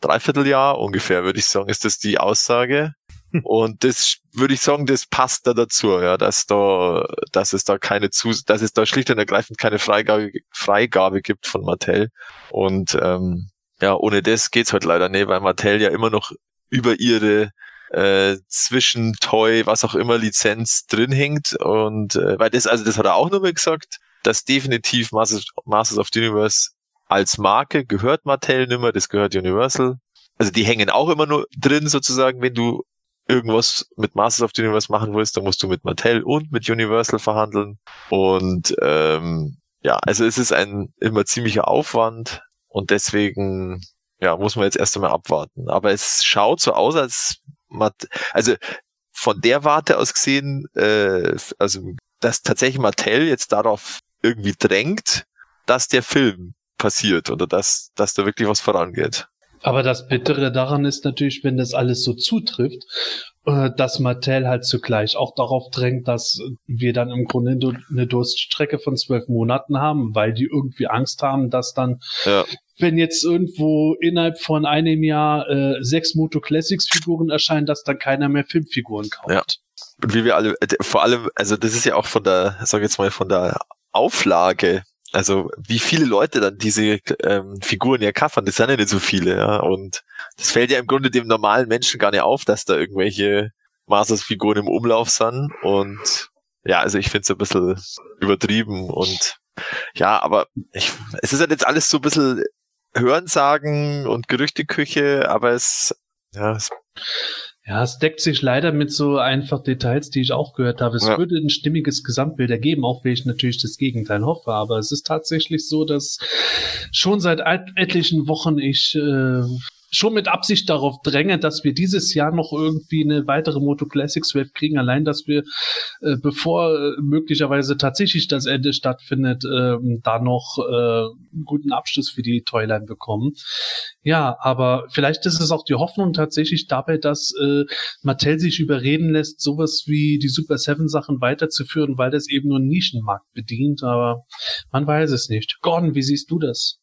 B: Dreivierteljahr ungefähr, würde ich sagen, ist das die Aussage. Und das würde ich sagen, das passt da dazu, ja, dass da, dass es da keine zu, dass es da schlicht und ergreifend keine Freigabe, Freigabe gibt von Mattel. Und ähm, ja, ohne das geht's halt leider nicht, weil Mattel ja immer noch über ihre äh, zwischen Toy, was auch immer Lizenz drin hängt. Und äh, weil das, also das hat er auch nochmal gesagt, dass definitiv Masters, Masters of the Universe als Marke gehört Mattel nimmer, das gehört Universal. Also die hängen auch immer nur drin sozusagen, wenn du irgendwas mit Masters of the Universe machen willst, dann musst du mit Mattel und mit Universal verhandeln. Und ähm, ja, also es ist ein immer ziemlicher Aufwand und deswegen ja, muss man jetzt erst einmal abwarten. Aber es schaut so aus, als Mat also von der Warte aus gesehen, äh, also dass tatsächlich Mattel jetzt darauf irgendwie drängt, dass der Film passiert oder dass, dass da wirklich was vorangeht.
D: Aber das Bittere daran ist natürlich, wenn das alles so zutrifft, äh, dass Mattel halt zugleich auch darauf drängt, dass wir dann im Grunde eine Durststrecke von zwölf Monaten haben, weil die irgendwie Angst haben, dass dann, ja. wenn jetzt irgendwo innerhalb von einem Jahr äh, sechs Moto Classics Figuren erscheinen, dass dann keiner mehr Filmfiguren kauft. Ja.
B: Und wie wir alle, äh, vor allem, also das ist ja auch von der, sag jetzt mal, von der Auflage also wie viele Leute dann diese ähm, Figuren ja kaffern, das sind ja nicht so viele, ja. Und das fällt ja im Grunde dem normalen Menschen gar nicht auf, dass da irgendwelche Masters-Figuren im Umlauf sind. Und ja, also ich finde es ein bisschen übertrieben und ja, aber ich, es ist halt jetzt alles so ein bisschen Hörensagen und Gerüchteküche, aber es, ja, es
D: Ja, es deckt sich leider mit so einfach Details, die ich auch gehört habe. Es
B: Ja.
D: würde ein stimmiges Gesamtbild ergeben, auch wenn ich natürlich das Gegenteil hoffe. Aber es ist tatsächlich so, dass schon seit et etlichen Wochen ich äh, schon mit Absicht darauf dränge, dass wir dieses Jahr noch irgendwie eine weitere Moto Classics Wave kriegen. Allein, dass wir, äh, bevor äh, möglicherweise tatsächlich das Ende stattfindet, ähm, da noch äh, einen guten Abschluss für die Toyline bekommen. Ja, aber vielleicht ist es auch die Hoffnung tatsächlich dabei, dass äh, Mattel sich überreden lässt, sowas wie die Super Seven Sachen weiterzuführen, weil das eben nur einen Nischenmarkt bedient. Aber man weiß es nicht. Gordon, wie siehst du das?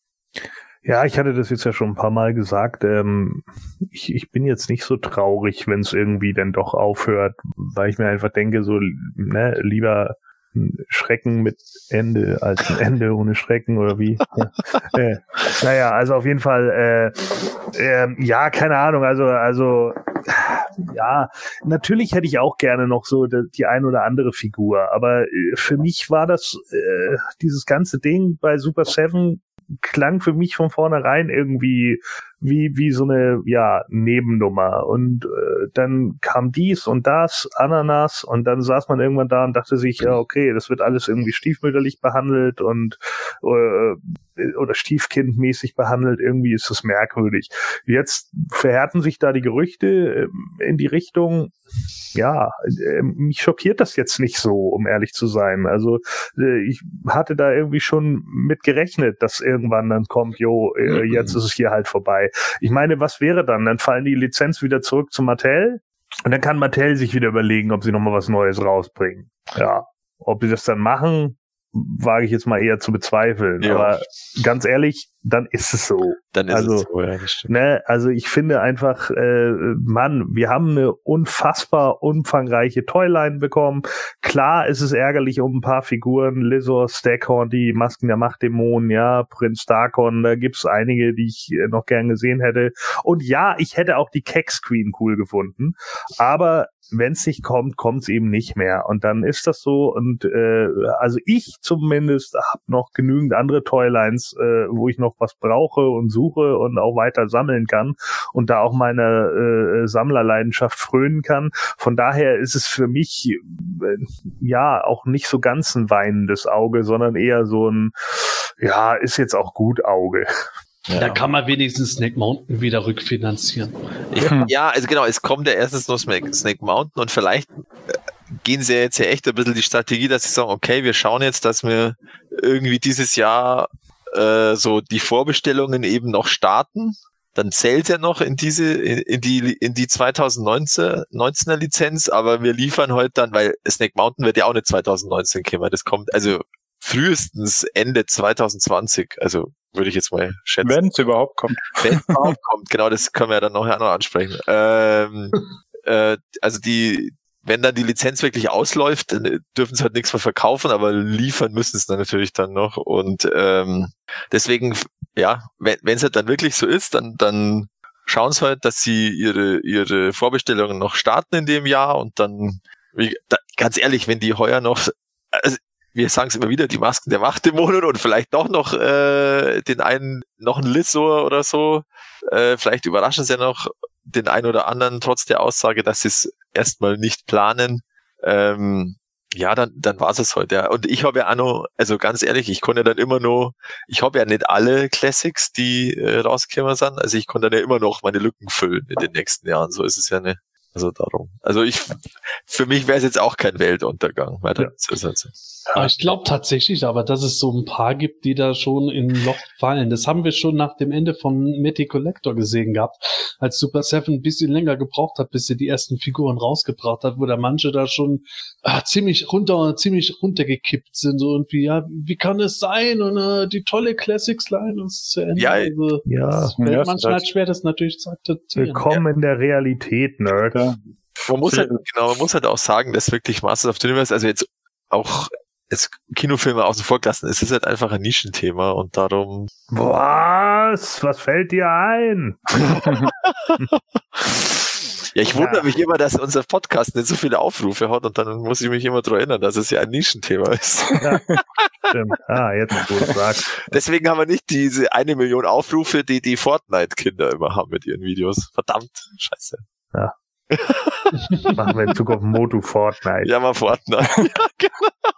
A: Ja, ich hatte das jetzt ja schon ein paar Mal gesagt. Ähm, ich, ich bin jetzt nicht so traurig, wenn es irgendwie dann doch aufhört, weil ich mir einfach denke, so, ne, lieber Schrecken mit Ende als ein Ende ohne Schrecken oder wie. Äh, naja, also auf jeden Fall, äh, ähm, ja, keine Ahnung, also, also, ja, natürlich hätte ich auch gerne noch so die, die ein oder andere Figur, aber äh, für mich war das, äh, dieses ganze Ding bei Super Seven klang für mich von vornherein irgendwie wie wie so eine ja Nebennummer. Und äh, dann kam dies und das Ananas. Und dann saß man irgendwann da und dachte sich ja okay das wird alles irgendwie stiefmütterlich behandelt und äh, oder stiefkindmäßig behandelt irgendwie ist das merkwürdig jetzt verhärten sich da die Gerüchte äh, in die Richtung ja, äh, mich schockiert das jetzt nicht so, um ehrlich zu sein. Also äh, ich hatte da irgendwie schon mit gerechnet, dass irgendwann dann kommt, jo, äh, jetzt ist es hier halt vorbei. Ich meine, was wäre dann? Dann fallen die Lizenz wieder zurück zu Mattel und dann kann Mattel sich wieder überlegen, ob sie nochmal was Neues rausbringen. Ja, ob sie das dann machen, wage ich jetzt mal eher zu bezweifeln.
B: Ja.
A: Aber ganz ehrlich, dann ist es so.
B: Dann ist
A: Also,
B: es so, ja, das stimmt.
A: Ne, also ich finde einfach, äh, Mann, wir haben eine unfassbar umfangreiche Toyline bekommen. Klar ist es ärgerlich um ein paar Figuren, Lizor, Stackhorn, die Masken der Machtdämonen, ja, Prinz Darkon, da gibt's einige, die ich äh, noch gern gesehen hätte. Und ja, ich hätte auch die Kex Queen cool gefunden, aber wenn es nicht kommt, kommt es eben nicht mehr. Und dann ist das so. Und äh, also ich zumindest habe noch genügend andere Toylines, äh, wo ich noch was brauche und suche und auch weiter sammeln kann und da auch meine äh, Sammlerleidenschaft frönen kann. Von daher ist es für mich äh, ja auch nicht so ganz ein weinendes Auge, sondern eher so ein ja, ist jetzt auch gut Auge.
D: Da kann man wenigstens Snake Mountain wieder rückfinanzieren.
B: Ja, ja, also genau, es kommt ja erstens nur Snake, Snake Mountain und vielleicht äh, gehen sie ja jetzt ja echt ein bisschen die Strategie, dass sie sagen, okay, wir schauen jetzt, dass wir irgendwie dieses Jahr äh, so die Vorbestellungen eben noch starten. Dann zählt ja noch in diese, in, in die, in die 2019, 19er Lizenz, aber wir liefern heute dann, weil Snake Mountain wird ja auch nicht 2019 kommen. Das kommt also frühestens Ende 2020. Also würde ich jetzt mal schätzen.
C: Wenn es überhaupt kommt.
B: Wenn es überhaupt kommt, genau, das können wir ja dann nachher noch ansprechen. Ähm, äh, also die, wenn dann die Lizenz wirklich ausläuft, dann dürfen sie halt nichts mehr verkaufen, aber liefern müssen sie dann natürlich dann noch. Und ähm, deswegen, ja, wenn wenn es halt dann wirklich so ist, dann, dann schauen sie halt, dass sie ihre, ihre Vorbestellungen noch starten in dem Jahr und dann, wie, da, ganz ehrlich, wenn die heuer noch, also wir sagen es immer wieder, die Masken der Machtdämonen und vielleicht doch noch äh, den einen, noch ein Lissor oder so. Äh, vielleicht überraschen sie ja noch den einen oder anderen, trotz der Aussage, dass sie es erstmal nicht planen. Ähm, ja, dann, dann war es heute. Ja. Und ich habe ja auch noch, also ganz ehrlich, ich konnte dann immer noch, ich habe ja nicht alle Classics, die äh, rausgekommen sind. Also ich konnte dann ja immer noch meine Lücken füllen in den nächsten Jahren. So ist es ja nicht. Also darum. Also ich, für mich wäre es jetzt auch kein Weltuntergang. Weil
A: Ja.
D: Aber ich glaube tatsächlich aber, dass es so ein paar gibt, die da schon in ein Loch fallen. Das haben wir schon nach dem Ende von Matty Collector gesehen gehabt, als Super Seven ein bisschen länger gebraucht hat, bis sie die ersten Figuren rausgebracht hat, wo da manche da schon ah, ziemlich runter, ziemlich runtergekippt sind. So irgendwie, ja, wie kann es sein? Und äh, die tolle Classics-Line ist zu Ende.
B: Ja,
D: also,
A: Ja,
C: Ja,
D: manchmal halt schwer, das natürlich zu akzeptieren.
A: willkommen in der Realität, Nerd.
C: Ja.
B: Man muss halt, genau, man muss halt auch sagen, dass wirklich Masters of the Universe, also jetzt auch jetzt Kinofilme außen vor gelassen, es ist halt einfach ein Nischenthema und darum
A: Was? Was fällt dir ein?
B: Ja, ich
A: Ja.
B: wundere mich immer, dass unser Podcast nicht so viele Aufrufe hat und dann muss ich mich immer daran erinnern, dass es ja ein Nischenthema ist.
A: Stimmt. Ah, jetzt, wo du es sagst.
B: Deswegen haben wir nicht diese eine Million Aufrufe, die die Fortnite-Kinder immer haben mit ihren Videos. Verdammt, scheiße.
A: Machen wir in Zukunft Motu Fortnite.
B: Ja, mal Fortnite. ja, genau.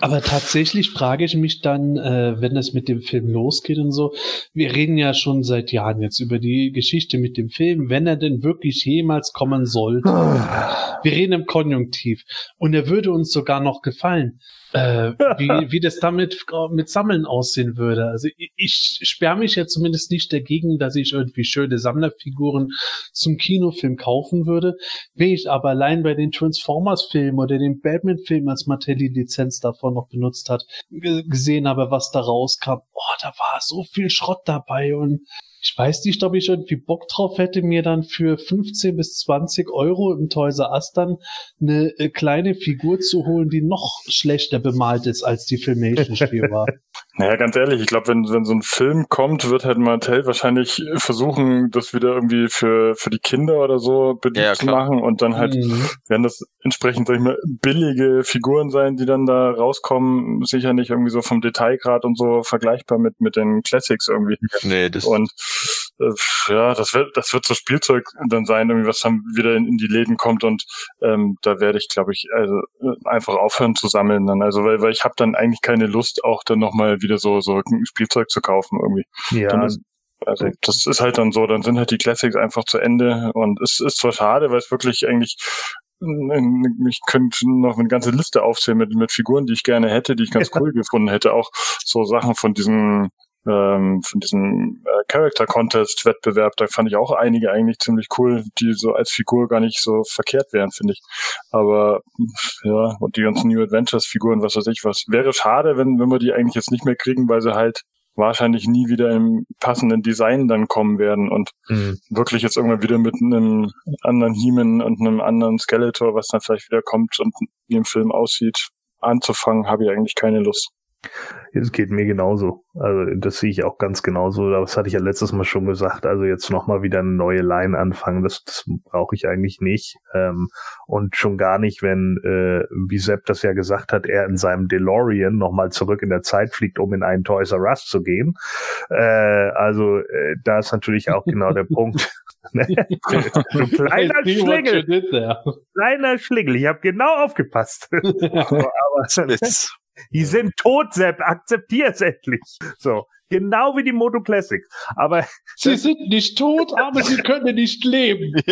D: Aber tatsächlich frage ich mich dann, äh, wenn es mit dem Film losgeht und so, wir reden ja schon seit Jahren jetzt über die Geschichte mit dem Film, wenn er denn wirklich jemals kommen sollte. Wir reden im Konjunktiv. Und er würde uns sogar noch gefallen. Äh, wie, wie das damit mit Sammeln aussehen würde. Also ich, ich sperre mich ja zumindest nicht dagegen, dass ich irgendwie schöne Sammlerfiguren zum Kinofilm kaufen würde. Wenn ich aber allein bei den Transformers-Filmen oder den Batman-Film, als Mattel die Lizenz davon noch benutzt hat, ge- gesehen habe, was da rauskam, oh, da war so viel Schrott dabei und ich weiß nicht, ob ich irgendwie Bock drauf hätte, mir dann für 15 bis 20 Euro im Toys R Us dann eine äh, kleine Figur zu holen, die noch schlechter bemalt ist, als die Filmation-Spiel war.
C: Naja, ganz ehrlich, ich glaube, wenn, wenn so ein Film kommt, wird halt Mattel wahrscheinlich versuchen, das wieder irgendwie für, für die Kinder oder so beliebt
B: Ja,
C: zu machen und dann halt
D: Mhm.
C: werden das entsprechend, sag ich mal, billige Figuren sein, die dann da rauskommen, sicher nicht irgendwie so vom Detailgrad und so vergleichbar mit, mit den Classics irgendwie.
B: Nee, das
C: Und ja, das wird, das wird so Spielzeug dann sein, irgendwie, was dann wieder in, in die Läden kommt und ähm, da werde ich, glaube ich, also äh, einfach aufhören zu sammeln dann. Also weil, weil ich habe dann eigentlich keine Lust, auch dann nochmal wieder so so ein Spielzeug zu kaufen irgendwie.
A: Ja,
C: ist, also das ist halt dann so, dann sind halt die Classics einfach zu Ende und es ist zwar schade, weil es wirklich eigentlich ich könnte noch eine ganze Liste aufzählen mit, mit Figuren, die ich gerne hätte, die ich ganz cool gefunden hätte. Auch so Sachen von diesem ähm, von diesem äh, Character Contest Wettbewerb, da fand ich auch einige eigentlich ziemlich cool, die so als Figur gar nicht so verkehrt wären, finde ich. Aber ja, und die ganzen New Adventures Figuren, was weiß ich was. Wäre schade, wenn, wenn wir die eigentlich jetzt nicht mehr kriegen, weil sie halt wahrscheinlich nie wieder im passenden Design dann kommen werden und
A: Mhm.
C: wirklich jetzt irgendwann wieder mit einem anderen Heeman und einem anderen Skeletor, was dann vielleicht wieder kommt und wie im Film aussieht, anzufangen, habe ich eigentlich keine Lust.
A: Es geht mir genauso. Also das sehe ich auch ganz genauso. Das hatte ich ja letztes Mal schon gesagt. Also jetzt nochmal wieder eine neue Line anfangen, das, das brauche ich eigentlich nicht. Ähm, und schon gar nicht, wenn, äh, wie Sepp das ja gesagt hat, er in seinem DeLorean nochmal zurück in der Zeit fliegt, um in einen Toys R Us zu gehen. Äh, also äh, da ist natürlich auch genau der Punkt. du kleiner Schlingel, kleiner Schlingel. Ich habe genau aufgepasst. aber,
B: Smiths.
A: Die sind tot, Sepp. Akzeptier es endlich. So. Genau wie die Moto Classics. Aber
D: Sie sind nicht tot, aber sie können nicht leben.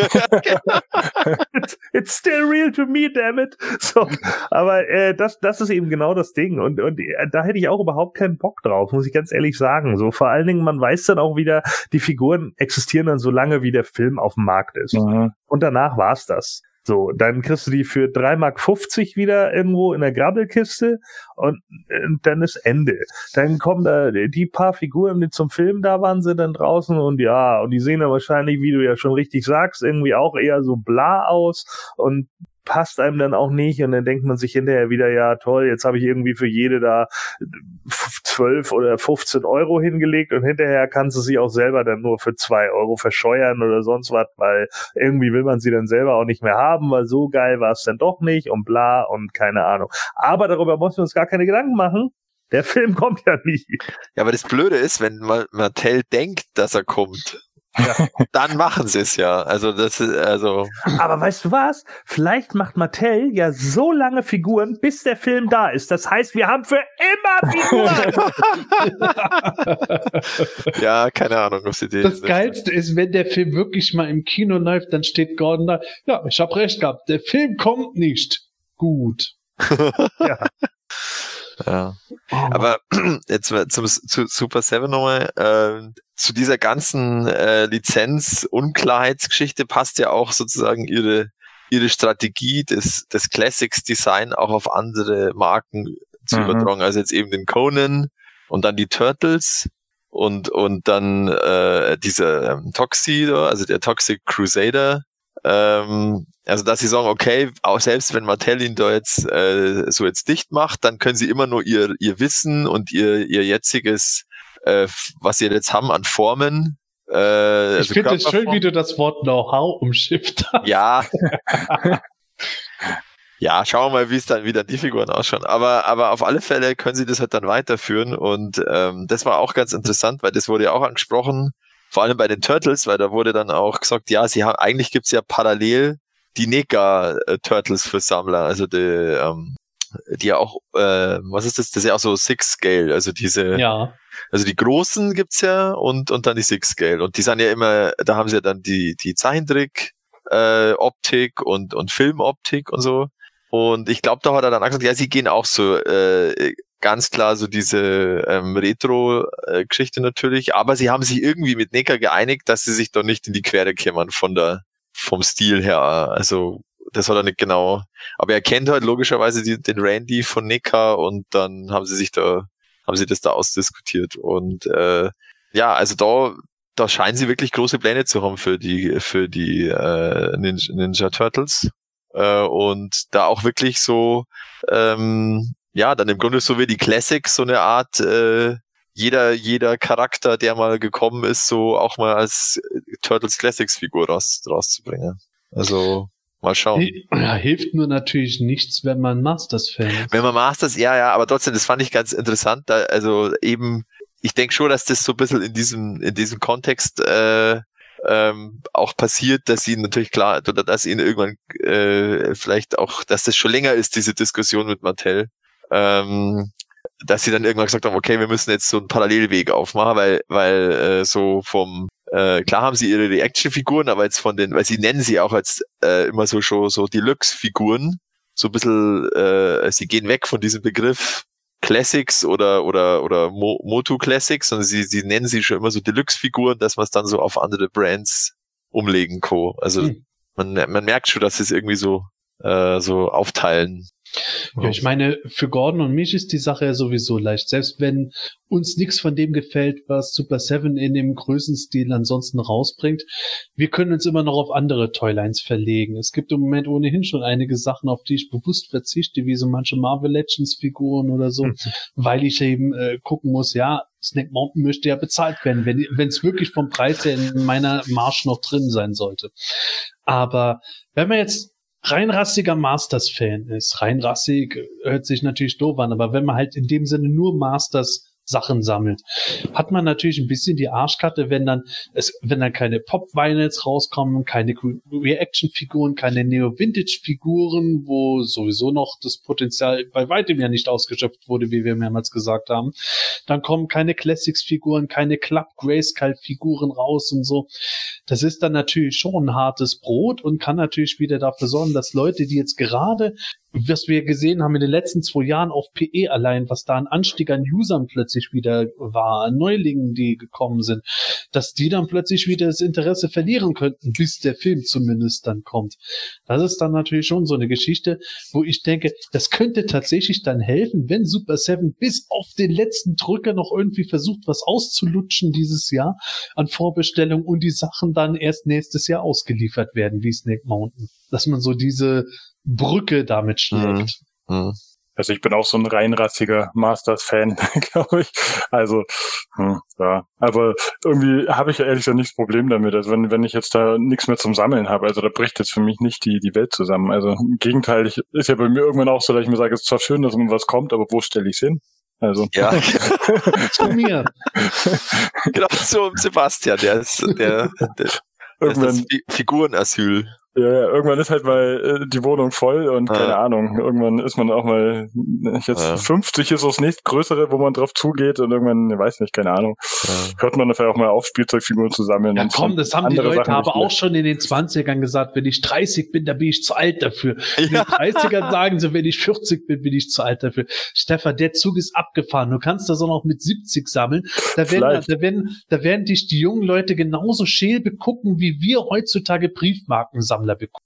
A: it's, it's still real to me, damn it. So. Aber äh, das, das ist eben genau das Ding. Und, und äh, da hätte ich auch überhaupt keinen Bock drauf, muss ich ganz ehrlich sagen. So, vor allen Dingen, man weiß dann auch wieder, die Figuren existieren dann so lange, wie der Film auf dem Markt ist.
C: Mhm.
A: Und danach war's das. So, dann kriegst du die für 3,50 Mark irgendwo in der Grabbelkiste und, äh, dann ist Ende. Dann kommen da die paar Figuren, die zum Film da waren, sind dann draußen und ja, und die sehen dann wahrscheinlich, wie du ja schon richtig sagst, irgendwie auch eher so bla aus und passt einem dann auch nicht und dann denkt man sich hinterher wieder, ja toll, jetzt habe ich irgendwie für jede da 12 oder 15 Euro hingelegt und hinterher kannst du sie auch selber dann nur für zwei Euro verscheuern oder sonst was, weil irgendwie will man sie dann selber auch nicht mehr haben, weil so geil war es dann doch nicht und bla und keine Ahnung. Aber darüber müssen wir uns gar keine Gedanken machen. Der Film kommt ja nie.
B: Ja, aber das Blöde ist, wenn Ma- Mattel denkt, dass er kommt, dann machen sie es ja. Also das ist, also,
A: Aber weißt du was? Vielleicht macht Mattel ja so lange Figuren, bis der Film da ist. Das heißt, wir haben für immer Figuren.
B: ja, keine Ahnung, was die Idee
D: Das Geilste ist, wenn der Film wirklich mal im Kino läuft, dann steht Gordon da, ja, ich habe recht gehabt, der Film kommt nicht. Gut.
A: ja.
B: Ja.
D: Oh,
B: Aber jetzt mal zum zu Super 7 nochmal, äh, zu dieser ganzen äh, Lizenz-Unklarheitsgeschichte passt ja auch sozusagen ihre, ihre Strategie des, des Classics Design auch auf andere Marken zu
C: Mhm.
B: übertragen. Also jetzt eben den Conan und dann die Turtles und, und dann äh, dieser ähm, Toxie, da, also der Toxic Crusader. Ähm, also dass sie sagen, okay, auch selbst wenn Mattel ihn da jetzt äh, so jetzt dicht macht, dann können sie immer nur ihr, ihr Wissen und ihr, ihr jetziges, äh, was sie jetzt haben an Formen. Äh,
D: ich
B: also
D: finde es schön, wie du das Wort Know-how umschifft hast.
B: ja. ja, schauen wir mal, wie es dann wieder die Figuren ausschauen. Aber, aber auf alle Fälle können sie das halt dann weiterführen. Und ähm, das war auch ganz interessant, weil das wurde ja auch angesprochen vor allem bei den Turtles, weil da wurde dann auch gesagt, ja, sie haben, eigentlich gibt's ja parallel die Nega-Turtles für Sammler, also die, ähm, die ja auch, äh, was ist das? Das ist ja auch so Six Scale, also diese,
D: Ja.
B: also die großen gibt's ja und, und dann die Six Scale. Und die sind ja immer, da haben sie ja dann die, die Zeichentrick, äh, Optik und, und Filmoptik und so. Und ich glaube, da hat er dann gesagt, ja, sie gehen auch so äh, ganz klar so diese ähm, Retro-Geschichte natürlich, aber sie haben sich irgendwie mit Necker geeinigt, dass sie sich doch nicht in die Quere kämmern von der vom Stil her. Also das hat er nicht genau. Aber er kennt halt logischerweise die, den Randy von Necker und dann haben sie sich da, haben sie das da ausdiskutiert. Und äh, ja, also da, da scheinen sie wirklich große Pläne zu haben für die, für die äh, Ninja, Ninja Turtles. Äh, und da auch wirklich so, ähm, ja, dann im Grunde so wie die Classics, so eine Art, äh, jeder, jeder Charakter, der mal gekommen ist, so auch mal als Turtles Classics Figur raus, rauszubringen. Also, mal schauen.
D: Ja, hilft nur natürlich nichts, wenn man Masters-Fan ist.
B: Wenn man Masters, ja, ja, aber trotzdem, das fand ich ganz interessant. Da, also eben, ich denke schon, dass das so ein bisschen in diesem, in diesem Kontext äh, ähm, auch passiert, dass ihnen natürlich klar, oder dass ihnen irgendwann äh, vielleicht auch, dass das schon länger ist, diese Diskussion mit Mattel. Ähm, dass sie dann irgendwann gesagt haben, okay, wir müssen jetzt so einen Parallelweg aufmachen, weil, weil äh, so vom äh, klar haben sie ihre Reaction-Figuren, aber jetzt von den, weil sie nennen sie auch als äh, immer so schon so Deluxe-Figuren, so ein bisschen, äh, sie gehen weg von diesem Begriff Classics oder oder oder Mo Motu Classics, sondern sie sie nennen sie schon immer so Deluxe-Figuren, dass man es dann so auf andere Brands umlegen kann. Also
D: Hm.
B: man man merkt schon, dass sie es irgendwie so äh, so aufteilen.
D: Ja, ich meine, für Gordon und mich ist die Sache ja sowieso leicht. Selbst wenn uns nichts von dem gefällt, was Super Seven in dem Größenstil ansonsten rausbringt, wir können uns immer noch auf andere Toylines verlegen. Es gibt im Moment ohnehin schon einige Sachen, auf die ich bewusst verzichte, wie so manche Marvel Legends Figuren oder so, weil ich eben äh, gucken muss, ja, Snake Mountain möchte ja bezahlt werden, wenn es wirklich vom Preis her in meiner Marsch noch drin sein sollte. Aber wenn man jetzt reinrassiger Masters-Fan ist, reinrassig hört sich natürlich doof an, aber wenn man halt in dem Sinne nur Masters Sachen sammelt, hat man natürlich ein bisschen die Arschkarte, wenn dann es, wenn dann keine Pop-Vinyls rauskommen, keine Reaction-Figuren, keine Neo-Vintage-Figuren, wo sowieso noch das Potenzial bei weitem ja nicht ausgeschöpft wurde, wie wir mehrmals gesagt haben. Dann kommen keine Classics-Figuren, keine Club Grayskull-Figuren raus und so. Das ist dann natürlich schon ein hartes Brot und kann natürlich wieder dafür sorgen, dass Leute, die jetzt gerade was wir gesehen haben in den letzten zwei Jahren auf PE allein, was da ein Anstieg an Usern plötzlich wieder war, an Neulingen, die gekommen sind, dass die dann plötzlich wieder das Interesse verlieren könnten, bis der Film zumindest dann kommt. Das ist dann natürlich schon so eine Geschichte, wo ich denke, das könnte tatsächlich dann helfen, wenn Super Seven bis auf den letzten Drücker noch irgendwie versucht, was auszulutschen dieses Jahr an Vorbestellung und die Sachen dann erst nächstes Jahr ausgeliefert werden, wie Snake Mountain. Dass man so diese Brücke damit schlägt.
B: Hm.
C: Also ich bin auch so ein reinrassiger Masters-Fan, glaube ich. Also, hm, ja. Aber irgendwie habe ich ehrlich gesagt nicht das Problem damit. Also wenn, wenn ich jetzt da nichts mehr zum Sammeln habe, also da bricht jetzt für mich nicht die, die Welt zusammen. Also im Gegenteil, ich, ist ja bei mir irgendwann auch so, dass ich mir sage, es ist zwar schön, dass nun was kommt, aber wo stelle ich es hin? Also.
B: Ja,
D: Zu mir.
B: genau so Sebastian, der ist der, der, der ist
C: irgendwann,
B: das Fi- Figurenasyl.
C: Ja, ja, irgendwann ist halt mal äh, die Wohnung voll und
B: Ja.
C: keine Ahnung, irgendwann ist man auch mal, jetzt
B: Ja.
C: 50 ist so das nächstgrößere, wo man drauf zugeht und irgendwann, ich weiß nicht, keine Ahnung, hört man dafür auch mal auf, Spielzeugfiguren zu sammeln.
D: Ja
C: und
D: komm, das haben die Leute
C: Sachen
D: aber auch schon in den 20ern gesagt, wenn ich 30 bin, dann bin ich zu alt dafür. In den
B: Ja.
D: 30ern sagen sie, wenn ich 40 bin, bin ich zu alt dafür. Stefan, der Zug ist abgefahren. Du kannst das auch noch mit 70 sammeln. Da werden, da werden, da werden dich die jungen Leute genauso scheel begucken, wie wir heutzutage Briefmarkensammler begucken.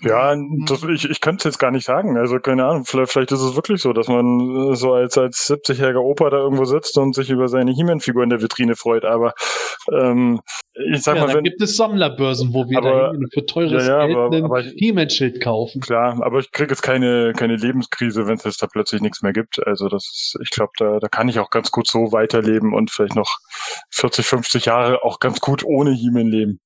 C: Ja, das, ich, ich könnte es jetzt gar nicht sagen. Also keine Ahnung, vielleicht, vielleicht ist es wirklich so, dass man äh, so als, als 70-jähriger Opa da irgendwo sitzt und sich über seine He-Man-Figur in der Vitrine freut. Aber ähm, ich sag
D: Ja,
C: mal,
D: dann
C: wenn,
D: gibt es Sammlerbörsen, wo wir
C: Aber-
D: für teures
C: Ja, ja,
D: Geld
C: aber-
D: ein
C: aber-
D: He-Man-Schild kaufen.
C: klar, aber ich kriege jetzt keine, keine Lebenskrise, wenn es jetzt da plötzlich nichts mehr gibt. Also das ist, ich glaube, da, da kann ich auch ganz gut so weiterleben und vielleicht noch 40, 50 Jahre auch ganz gut ohne He-Man leben.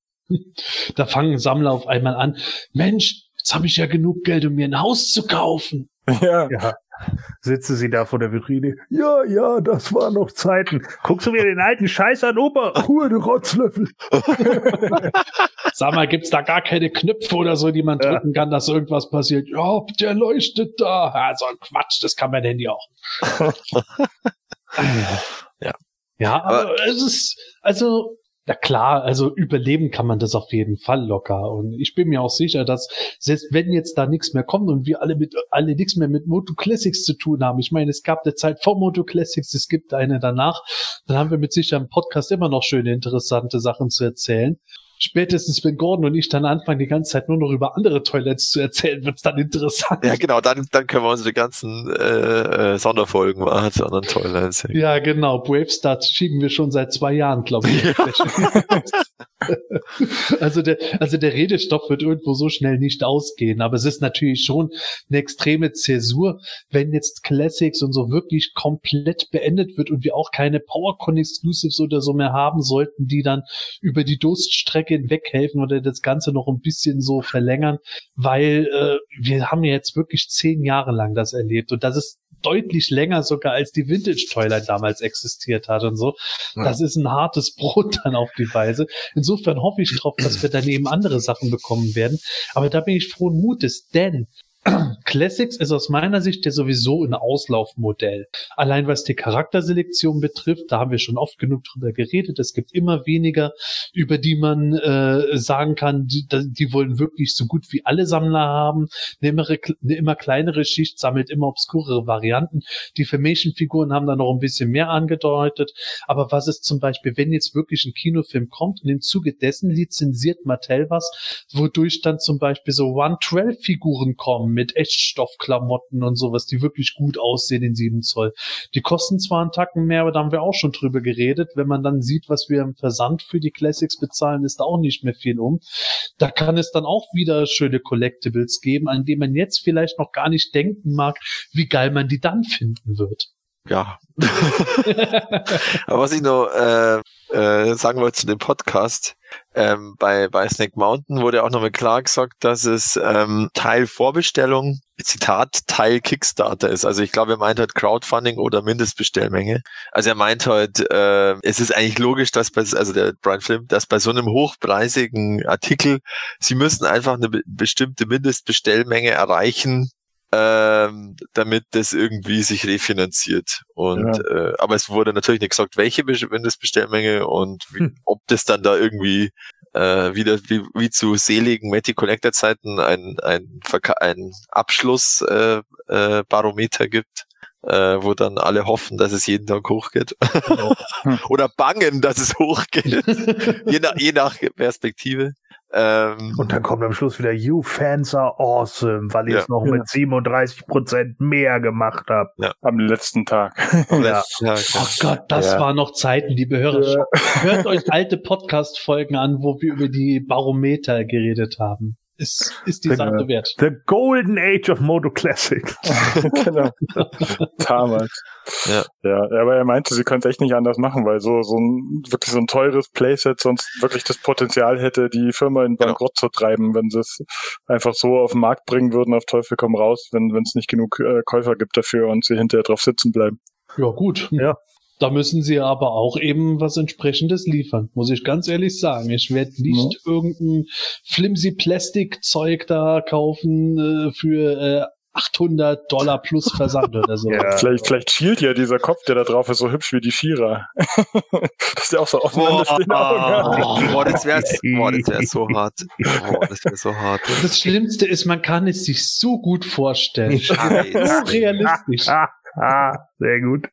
D: Da fangen Sammler auf einmal an, Mensch, jetzt habe ich ja genug Geld, um mir ein Haus zu kaufen.
C: Ja,
A: Ja, sitze sie da vor der Vitrine. Ja, ja, das war noch Zeiten. Guckst du mir den alten Scheiß an, Opa? Ruhe, du Rotzlöffel.
D: Sag mal, gibt's da gar keine Knöpfe oder so, die man
A: Ja.
D: drücken kann, dass irgendwas passiert? Ja, der leuchtet da. Ja, so ein Quatsch, das kann mein Handy auch.
B: Ja.
D: Ja, aber es ist, also, na klar, also überleben kann man das auf jeden Fall locker. Und ich bin mir auch sicher, dass selbst wenn jetzt da nichts mehr kommt und wir alle mit alle nichts mehr mit Moto Classics zu tun haben, ich meine, es gab eine Zeit vor Moto Classics, es gibt eine danach, dann haben wir mit Sicherheit im Podcast immer noch schöne, interessante Sachen zu erzählen. Spätestens wenn Gordon und ich dann anfangen, die ganze Zeit nur noch über andere Toilets zu erzählen, wird's dann interessant.
B: Ja, genau, dann, dann können wir unsere ganzen äh, äh, Sonderfolgen machen zu anderen Toilets.
D: Ja, genau. Bravestart schieben wir schon seit zwei Jahren, glaube ich. also, der, also der Redestoff wird irgendwo so schnell nicht ausgehen. Aber es ist natürlich schon eine extreme Zäsur, wenn jetzt Classics und so wirklich komplett beendet wird und wir auch keine PowerCon Exclusives oder so mehr haben sollten, die dann über die Durststrecke hinweg oder das Ganze noch ein bisschen so verlängern, weil äh, wir haben ja jetzt wirklich zehn Jahre lang das erlebt und das ist deutlich länger sogar als die Vintage Toyline damals existiert hat und so.
B: Ja.
D: Das ist ein hartes Brot dann auf die Weise. Insofern hoffe ich drauf, dass wir daneben andere Sachen bekommen werden. Aber da bin ich frohen Mutes, denn Classics ist aus meiner Sicht ja sowieso ein Auslaufmodell. Allein was die Charakterselektion betrifft, da haben wir schon oft genug drüber geredet. Es gibt immer weniger, über die man äh, sagen kann, die, die wollen wirklich so gut wie alle Sammler haben. Eine immer, eine immer kleinere Schicht sammelt immer obskurere Varianten. Die Formation-Figuren haben da noch ein bisschen mehr angedeutet. Aber was ist zum Beispiel, wenn jetzt wirklich ein Kinofilm kommt und im Zuge dessen lizenziert Mattel was, wodurch dann zum Beispiel so One-12-Figuren kommen mit Echtstoffklamotten und sowas, die wirklich gut aussehen in 7 Zoll. Die kosten zwar einen Tacken mehr, aber da haben wir auch schon drüber geredet. Wenn man dann sieht, was wir im Versand für die Classics bezahlen, ist da auch nicht mehr viel um. Da kann es dann auch wieder schöne Collectibles geben, an denen man jetzt vielleicht noch gar nicht denken mag, wie geil man die dann finden wird.
B: Ja. Aber was ich noch äh, äh, sagen wollte zu dem Podcast, ähm, bei, bei Snake Mountain wurde auch nochmal klar gesagt, dass es ähm, Teil Vorbestellung, Zitat, Teil Kickstarter ist. Also ich glaube, er meint halt Crowdfunding oder Mindestbestellmenge. Also er meint halt, äh, es ist eigentlich logisch, dass bei, also der Brian Flynn, dass bei so einem hochpreisigen Artikel, sie müssen einfach eine be bestimmte Mindestbestellmenge erreichen, ähm, damit das irgendwie sich refinanziert. Und äh, aber es wurde natürlich nicht gesagt, welche Be- Mindestbestellmenge und wie,
A: Hm.
B: ob das dann da irgendwie äh, wieder wie, wie zu seligen Matty Collector Zeiten ein ein, Verka ein Abschluss äh, äh, Barometer gibt. Äh, wo dann alle hoffen, dass es jeden Tag hochgeht. Oder bangen, dass es hochgeht. je, nach, je nach Perspektive. Ähm,
A: Und dann kommt am Schluss wieder, you fans are awesome, weil ihr
B: Ja.
A: es noch
C: Ja.
A: mit 37 Prozent mehr gemacht habt.
C: Am letzten Tag.
A: Ja.
B: ja,
D: Oh Gott, das
B: Ja.
D: waren noch Zeiten, liebe Hörer.
C: Ja.
D: Hört euch alte Podcast-Folgen an, wo wir über die Barometer geredet haben. Ist, ist die
A: Ja.
D: Sache wert.
A: The Golden Age of Moto Classic.
C: genau. Damals.
B: Ja.
C: ja. Aber er meinte, sie könnte echt nicht anders machen, weil so, so ein, wirklich so ein teures Playset sonst wirklich das Potenzial hätte, die Firma in
B: Genau.
C: Bankrott zu treiben, wenn sie es einfach so auf den Markt bringen würden, auf Teufel komm raus, wenn es nicht genug äh, Käufer gibt dafür und sie hinterher drauf sitzen bleiben.
D: Ja, gut.
A: Ja.
D: Da müssen sie aber auch eben was entsprechendes liefern, muss ich ganz ehrlich sagen. Ich werde nicht irgendein flimsy Plastikzeug da kaufen äh, für äh, 800 Dollar plus Versand oder so.
A: Ja.
C: Vielleicht, vielleicht schielt ja dieser Kopf, der da drauf ist, so hübsch wie die Shira. Dass der auch so aufeinander stehende Augen.
B: Boah, boah, das wäre boah, das wär so hart. Boah, das wäre so hart.
D: Das Schlimmste ist, man kann es sich so gut vorstellen. So
B: Scheiße.
D: realistisch.
A: Ah, ah, sehr gut.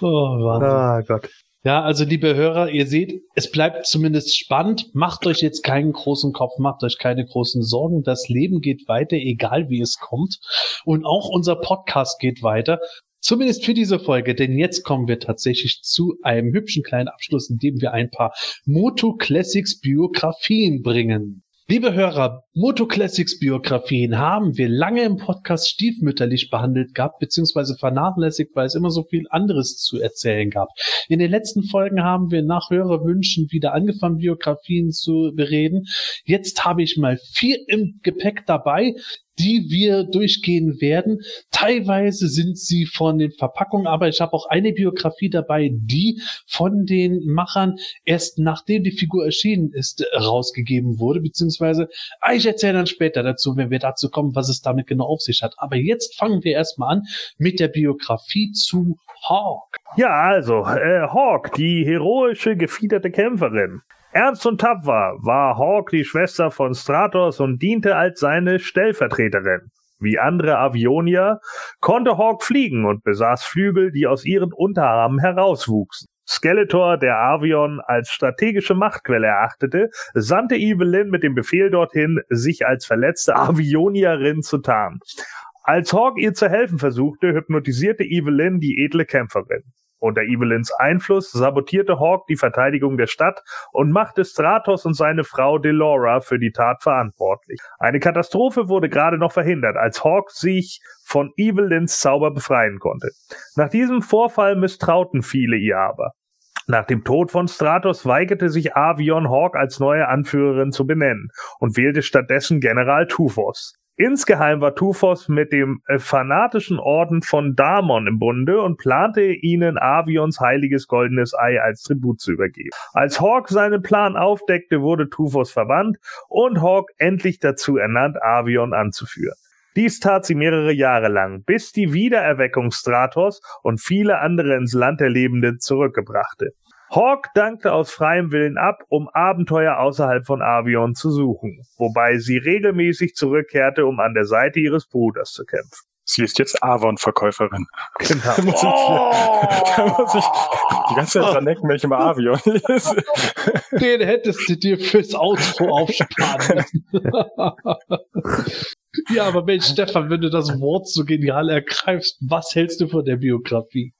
D: Oh, Wahnsinn.
A: Ah Gott.
D: Ja, also liebe Hörer, ihr seht, es bleibt zumindest spannend. Macht euch jetzt keinen großen Kopf, macht euch keine großen Sorgen. Das Leben geht weiter, egal wie es kommt. Und auch unser Podcast geht weiter. Zumindest für diese Folge, denn jetzt kommen wir tatsächlich zu einem hübschen kleinen Abschluss, in dem wir ein paar Moto Classics Biografien bringen. Liebe Hörer, Moto Classics Biografien haben wir lange im Podcast stiefmütterlich behandelt gehabt, beziehungsweise vernachlässigt, weil es immer so viel anderes zu erzählen gab. In den letzten Folgen haben wir nach Hörerwünschen wieder angefangen, Biografien zu bereden. Jetzt habe ich mal vier im Gepäck dabei. Die wir durchgehen werden. Teilweise sind sie von den Verpackungen, aber ich habe auch eine Biografie dabei, die von den Machern erst nachdem die Figur erschienen ist, rausgegeben wurde, beziehungsweise ah, ich erzähle dann später dazu, wenn wir dazu kommen, was es damit genau auf sich hat. Aber jetzt fangen wir erstmal an mit der Biografie zu Hawk.
A: Ja, also, äh, Hawk, die heroische, gefiederte Kämpferin. Ernst und tapfer war Hawk die Schwester von Stratos und diente als seine Stellvertreterin. Wie andere Avionier konnte Hawk fliegen und besaß Flügel, die aus ihren Unterarmen herauswuchsen. Skeletor, der Avion als strategische Machtquelle erachtete, sandte Evelyn mit dem Befehl dorthin, sich als verletzte Avionierin zu tarnen. Als Hawk ihr zu helfen versuchte, hypnotisierte Evelyn die edle Kämpferin. Unter Evelyns Einfluss sabotierte Hawk die Verteidigung der Stadt und machte Stratos und seine Frau Delora für die Tat verantwortlich. Eine Katastrophe wurde gerade noch verhindert, als Hawk sich von Evelyns Zauber befreien konnte. Nach diesem Vorfall misstrauten viele ihr aber. Nach dem Tod von Stratos weigerte sich Avion Hawk als neue Anführerin zu benennen und wählte stattdessen General Tufos. Insgeheim war Tufos mit dem äh, fanatischen Orden von Damon im Bunde und plante ihnen Avions heiliges goldenes Ei als Tribut zu übergeben. Als Hawk seinen Plan aufdeckte, wurde Tufos verbannt und Hawk endlich dazu ernannt, Avion anzuführen. Dies tat sie mehrere Jahre lang, bis die Wiedererweckung Stratos und viele andere ins Land der Lebenden zurückgebrachte. Hawk dankte aus freiem Willen ab, um Abenteuer außerhalb von Avion zu suchen, wobei sie regelmäßig zurückkehrte, um an der Seite ihres Bruders zu kämpfen.
C: Sie ist jetzt Avon-Verkäuferin.
A: Genau.
C: Da muss, ich, da muss ich die ganze Zeit dran denken, wenn ich im Avion lese.
D: Den hättest du dir fürs Outro aufsparen müssen. ja, aber Mensch, Stefan, wenn du das Wort so genial ergreifst, was hältst du von der Biografie?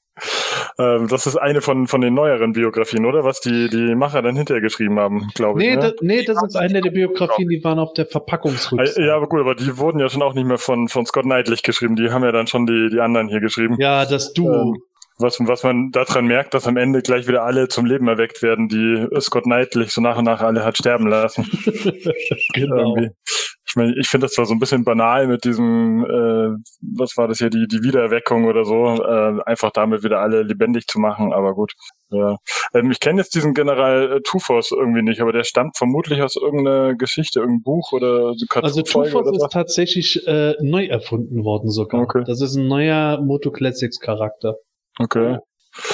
C: Ähm, das ist eine von, von den neueren Biografien, oder? Was die, die Macher dann hinterher geschrieben haben, glaube ich.
D: Nee,
C: ne?
D: das, nee, das ist eine der Biografien, die waren auf der Verpackungsrückseite.
C: Ja, aber gut, aber die wurden ja schon auch nicht mehr von, von Scott Neidlich geschrieben. Die haben ja dann schon die, die anderen hier geschrieben.
D: Ja, das Duo.
C: Ähm, was, was man daran merkt, dass am Ende gleich wieder alle zum Leben erweckt werden, die Scott Neidlich so nach und nach alle hat sterben lassen.
D: genau.
C: Irgendwie. Ich meine, ich finde das zwar so ein bisschen banal mit diesem, äh, was war das hier, die, die Wiedererweckung oder so, äh, einfach damit wieder alle lebendig zu machen, aber gut. Ja. Ähm, ich kenne jetzt diesen General äh, Tufos irgendwie nicht, aber der stammt vermutlich aus irgendeiner Geschichte, irgendeinem Buch oder so
D: Also Tufos
C: oder
D: ist
C: was.
D: tatsächlich äh, neu erfunden worden sogar.
C: Okay.
D: Das ist ein neuer Moto Classics Charakter.
C: Okay.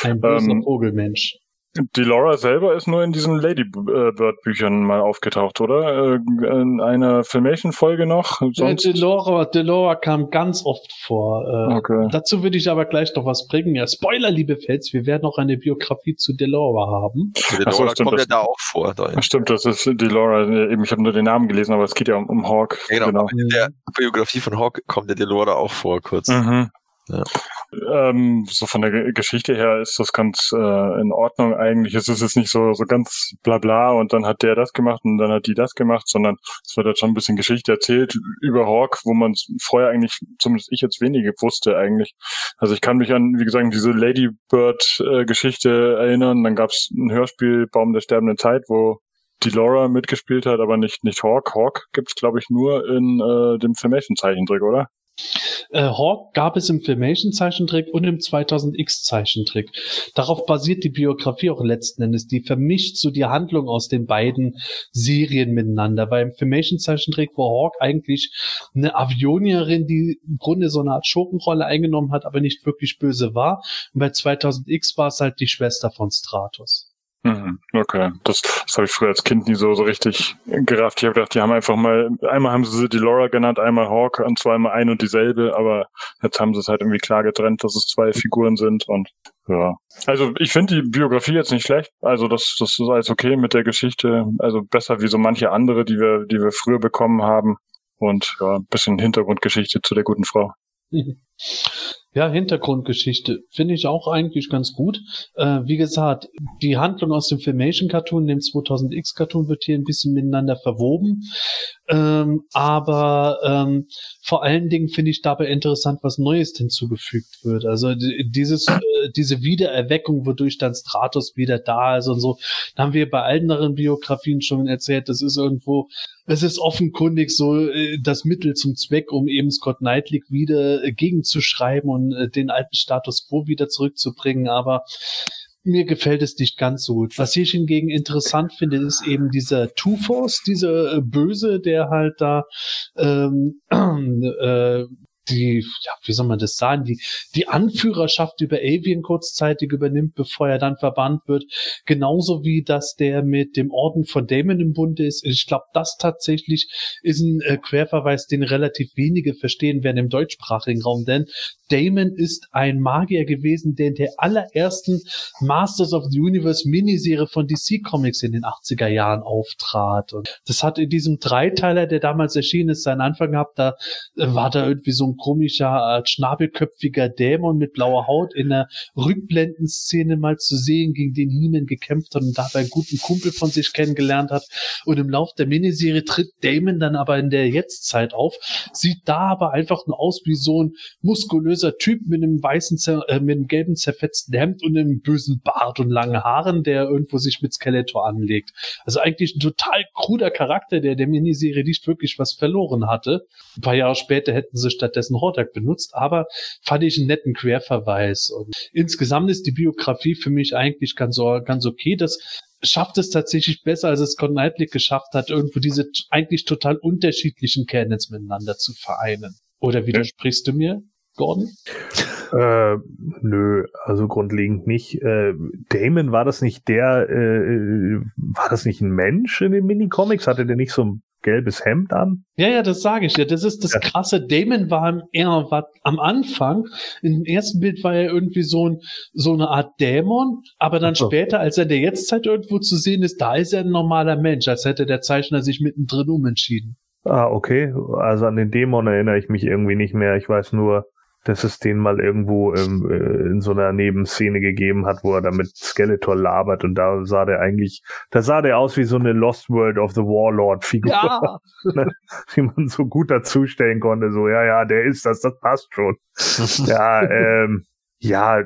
D: Ein böser
C: Ähm,
D: Vogelmensch.
C: Die Laura selber ist nur in diesen Ladybird-Büchern mal aufgetaucht, oder? Äh, in einer Filmation-Folge noch? Sonst?
D: Delora, Delora kam ganz oft vor. Äh,
C: Okay.
D: Dazu würde ich aber gleich noch was bringen. Ja, Spoiler, liebe Fans, wir werden noch eine Biografie zu Delora haben.
B: Der
C: Ach so, stimmt,
B: kommt ja
C: das-
B: da auch vor. Da
C: Stimmt, das ist die Laura. äh, Eben, ich habe nur den Namen gelesen, aber es geht ja um, um Hawk.
B: genau, aber in der Biografie von Hawk kommt der Delora auch vor, kurz.
C: Mhm. Ähm, so von der Ge- Geschichte her ist das ganz äh, in Ordnung eigentlich. Es ist jetzt nicht so so ganz bla bla und dann hat der das gemacht und dann hat die das gemacht, sondern es wird halt schon ein bisschen Geschichte erzählt über Hawk, wo man vorher eigentlich, zumindest ich jetzt wenige wusste eigentlich. Also ich kann mich an, wie gesagt, diese Ladybird-Geschichte erinnern. Dann gab es ein Hörspiel Baum der sterbenden Zeit, wo die Laura mitgespielt hat, aber nicht nicht Hawk. Hawk gibt's glaube ich nur in äh, dem Filmation-Zeichentrick, oder?
D: Äh, Hawk gab es im Filmation-Zeichentrick und im 2000X-Zeichentrick. Darauf basiert die Biografie auch letzten Endes. Die vermischt so die Handlung aus den beiden Serien miteinander. Weil im Filmation-Zeichentrick war Hawk eigentlich eine Avionierin, die im Grunde so eine Art Schurkenrolle eingenommen hat, aber nicht wirklich böse war. Und bei 2000X war es halt die Schwester von Stratos.
C: Mhm, Okay, das, das habe ich früher als Kind nie so, so richtig gerafft. Ich habe gedacht, die haben einfach mal, einmal haben sie sie die Laura genannt, einmal Hawk und zweimal ein und dieselbe, aber jetzt haben sie es halt irgendwie klar getrennt, dass es zwei Figuren sind und ja. Also ich finde die Biografie jetzt nicht schlecht. Also das, das ist alles okay mit der Geschichte. Also besser wie so manche andere, die wir, die wir früher bekommen haben. Und ja, ein bisschen Hintergrundgeschichte zu der guten Frau.
D: Ja, Hintergrundgeschichte finde ich auch eigentlich ganz gut. Äh, wie gesagt, die Handlung aus dem Filmation Cartoon, dem 2000X Cartoon wird hier ein bisschen miteinander verwoben. Ähm, aber ähm, vor allen Dingen finde ich dabei interessant, was Neues hinzugefügt wird. Also dieses, äh, diese Wiedererweckung, wodurch dann Stratos wieder da ist und so, da haben wir bei anderen Biografien schon erzählt, das ist irgendwo, es ist offenkundig so äh, das Mittel zum Zweck, um eben Scott Knightley wieder äh, gegenzuschreiben und äh, den alten Status quo wieder zurückzubringen. Aber mir gefällt es nicht ganz so gut. Was ich hingegen interessant finde, ist eben dieser Two-Force, dieser äh, Böse, der halt da ähm, äh, die, ja, wie soll man das sagen, die, die Anführerschaft über Avian kurzzeitig übernimmt, bevor er dann verbannt wird. Genauso wie, dass der mit dem Orden von Damon im Bunde ist. Ich glaube, das tatsächlich ist ein äh, Querverweis, den relativ wenige verstehen werden im deutschsprachigen Raum, denn Damon ist ein Magier gewesen, der in der allerersten Masters of the Universe Miniserie von DC Comics in den 80er Jahren auftrat. Und das hat in diesem Dreiteiler, der damals erschienen ist, seinen Anfang gehabt. Da äh, war da irgendwie so ein komischer, äh, schnabelköpfiger Dämon mit blauer Haut in der Rückblendenszene mal zu sehen, gegen den He-Man gekämpft hat und dabei einen guten Kumpel von sich kennengelernt hat. Und im Lauf der Miniserie tritt Damon dann aber in der Jetztzeit auf, sieht da aber einfach nur aus wie so ein muskulöser Typ mit einem weißen, äh, mit einem gelben zerfetzten Hemd und einem bösen Bart und langen Haaren, der irgendwo sich mit Skeletor anlegt. Also eigentlich ein total kruder Charakter, der der Miniserie nicht wirklich was verloren hatte. Ein paar Jahre später hätten sie stattdessen stattdessen Hordak benutzt, aber fand ich einen netten Querverweis. Und insgesamt ist die Biografie für mich eigentlich ganz, ganz okay. Das schafft es tatsächlich besser, als es Scott Knightley geschafft hat, irgendwo diese eigentlich total unterschiedlichen Canons miteinander zu vereinen. Oder widersprichst du mir, Gordon?
A: Äh, nö, also grundlegend nicht. Äh, Damon, war das nicht der, äh, war das nicht ein Mensch in den Minicomics? Hatte der nicht so ein gelbes Hemd an.
D: Ja, ja, das sage ich ja. Das ist das ja. krasse. Damon war, er war am Anfang, im ersten Bild war er irgendwie so, ein, so eine Art Dämon, aber dann so. später, als er in der Jetztzeit irgendwo zu sehen ist, da ist er ein normaler Mensch, als hätte der Zeichner sich mittendrin umentschieden.
A: Ah, okay. Also an den Dämon erinnere ich mich irgendwie nicht mehr. Ich weiß nur, dass es den mal irgendwo im, äh, in so einer Nebenszene gegeben hat, wo er da mit Skeletor labert und da sah der eigentlich, da sah der aus wie so eine Lost World of the Warlord Figur, ja. Ne, die man so gut dazustellen konnte, so, ja, ja, der ist das, das passt schon. ja, ähm, ja,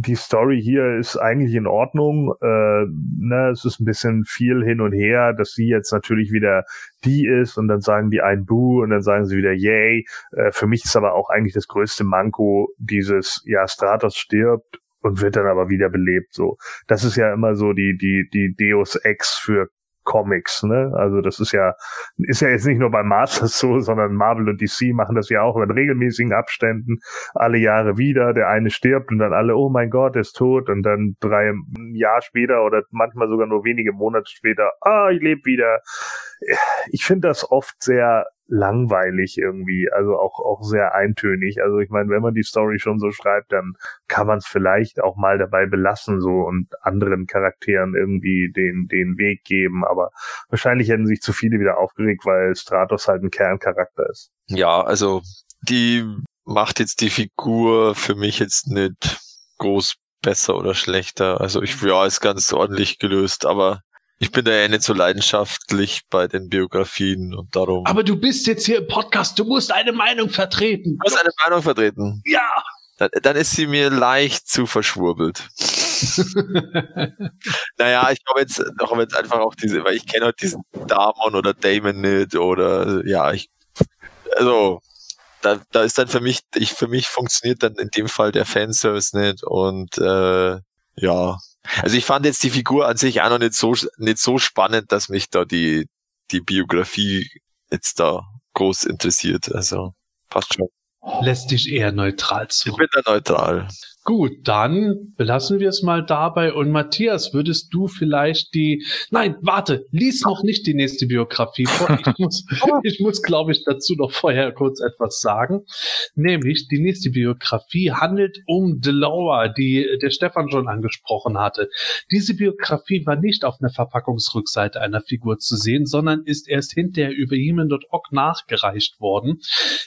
A: die Story hier ist eigentlich in Ordnung. Äh, ne, es ist ein bisschen viel hin und her, dass sie jetzt natürlich wieder die ist und dann sagen die ein Boo und dann sagen sie wieder Yay. Äh, für mich ist aber auch eigentlich das größte Manko dieses, ja, Stratos stirbt und wird dann aber wieder belebt. So, das ist ja immer so die die die Deus Ex für Comics, ne? Also das ist ja, ist ja jetzt nicht nur bei Masters so, sondern Marvel und DC machen das ja auch in regelmäßigen Abständen, alle Jahre wieder. Der eine stirbt und dann alle, oh mein Gott, er ist tot und dann drei Jahr später oder manchmal sogar nur wenige Monate später, ah, ich lebe wieder. Ich finde das oft sehr langweilig irgendwie, also auch, auch sehr eintönig. Also ich meine, wenn man die Story schon so schreibt, dann kann man es vielleicht auch mal dabei belassen so und anderen Charakteren irgendwie den, den Weg geben. Aber wahrscheinlich hätten sich zu viele wieder aufgeregt, weil Stratos halt ein Kerncharakter ist.
B: Ja, also die macht jetzt die Figur für mich jetzt nicht groß besser oder schlechter. Also ich, ja, ist ganz ordentlich gelöst, aber ich bin da ja nicht so leidenschaftlich bei den Biografien und darum.
D: Aber du bist jetzt hier im Podcast, du musst eine Meinung vertreten.
B: Du musst eine Meinung vertreten.
D: Ja.
B: Dann, dann ist sie mir leicht zu verschwurbelt. naja, ich glaube jetzt, doch jetzt einfach auch diese, weil ich kenne halt diesen Damon oder Damon nicht oder ja, ich, also da, da ist dann für mich, ich, für mich funktioniert dann in dem Fall der Fanservice nicht und äh, ja, also ich fand jetzt die Figur an sich auch noch nicht so, nicht so spannend, dass mich da die, die Biografie jetzt da groß interessiert. Also passt schon.
D: Lässt dich eher neutral zu.
B: Ich bin da neutral.
D: Gut, dann belassen wir es mal dabei. Und Matthias, würdest du vielleicht die, nein, warte, lies noch nicht die nächste Biografie vor. Ich muss, ich muss, glaube ich, dazu noch vorher kurz etwas sagen. Nämlich, die nächste Biografie handelt um Delora, die der Stefan schon angesprochen hatte. Diese Biografie war nicht auf einer Verpackungsrückseite einer Figur zu sehen, sondern ist erst hinterher über Heman.org nachgereicht worden.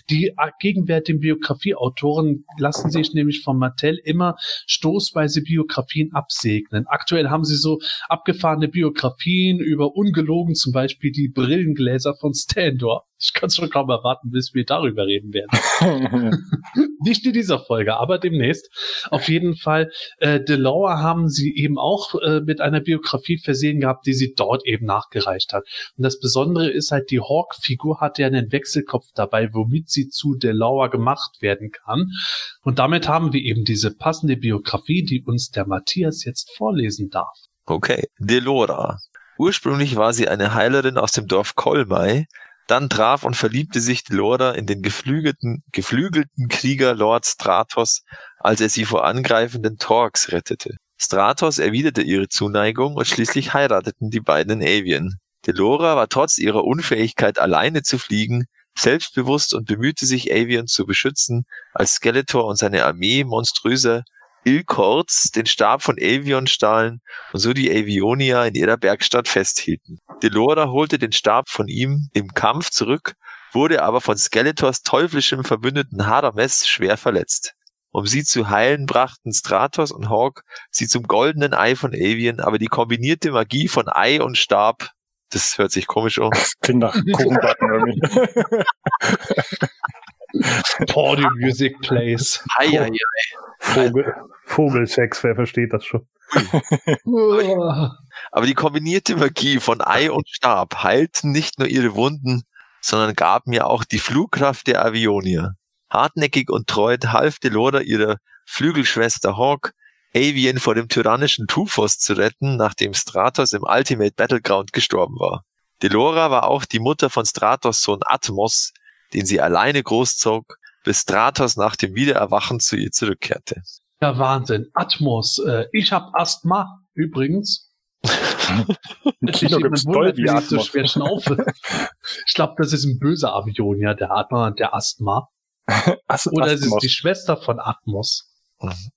D: Die gegenwärtigen Biografieautoren lassen sich nämlich von Mattel immer stoßweise Biografien absegnen. Aktuell haben sie so abgefahrene Biografien über ungelogen zum Beispiel die Brillengläser von Standor. Ich kann schon kaum erwarten, bis wir darüber reden werden. Nicht in dieser Folge, aber demnächst. Auf jeden Fall, äh, Delore haben sie eben auch äh, mit einer Biografie versehen gehabt, die sie dort eben nachgereicht hat. Und das Besondere ist halt, die Hawk-Figur hat ja einen Wechselkopf dabei, womit sie zu Delore gemacht werden kann. Und damit haben wir eben diese passende Biografie, die uns der Matthias jetzt vorlesen darf.
B: Okay, Delora. Ursprünglich war sie eine Heilerin aus dem Dorf Kolmai, dann traf und verliebte sich Delora in den geflügelten, geflügelten Krieger Lord Stratos, als er sie vor angreifenden Torks rettete. Stratos erwiderte ihre Zuneigung und schließlich heirateten die beiden in Avian. Delora war trotz ihrer Unfähigkeit alleine zu fliegen, selbstbewusst und bemühte sich Avian zu beschützen, als Skeletor und seine Armee monströser Ilkords den Stab von Avion stahlen und so die Avionia in ihrer Bergstadt festhielten. Delora holte den Stab von ihm im Kampf zurück, wurde aber von Skeletors teuflischem Verbündeten Hadames schwer verletzt. Um sie zu heilen, brachten Stratos und Hawk sie zum goldenen Ei von Avian, aber die kombinierte Magie von Ei und Stab, das hört sich komisch an.
C: Das klingt nach Kuchenbacken irgendwie.
D: Party Music Plays.
B: Ei, ei, ei.
A: Vogel, Vogelsex, wer versteht das schon?
B: Aber die kombinierte Magie von Ei und Stab heilten nicht nur ihre Wunden, sondern gab mir auch die Flugkraft der Avionia. Hartnäckig und treu half Delora ihrer Flügelschwester Hawk, Avian vor dem tyrannischen Tufos zu retten, nachdem Stratos im Ultimate Battleground gestorben war. Delora war auch die Mutter von Stratos Sohn Atmos, den sie alleine großzog, bis Stratos nach dem Wiedererwachen zu ihr zurückkehrte.
D: Ja, Wahnsinn. Atmos. Äh, ich hab Asthma, übrigens.
C: Kino
D: Ich
C: gibt's
D: wundert,
C: Dolby
D: wie ich so schwer schnaufe. ich glaube, das ist ein böser Avionia, der Atma, der Asthma.
C: Ast-
D: Oder es ist
C: Asthmos.
D: die Schwester von Atmos.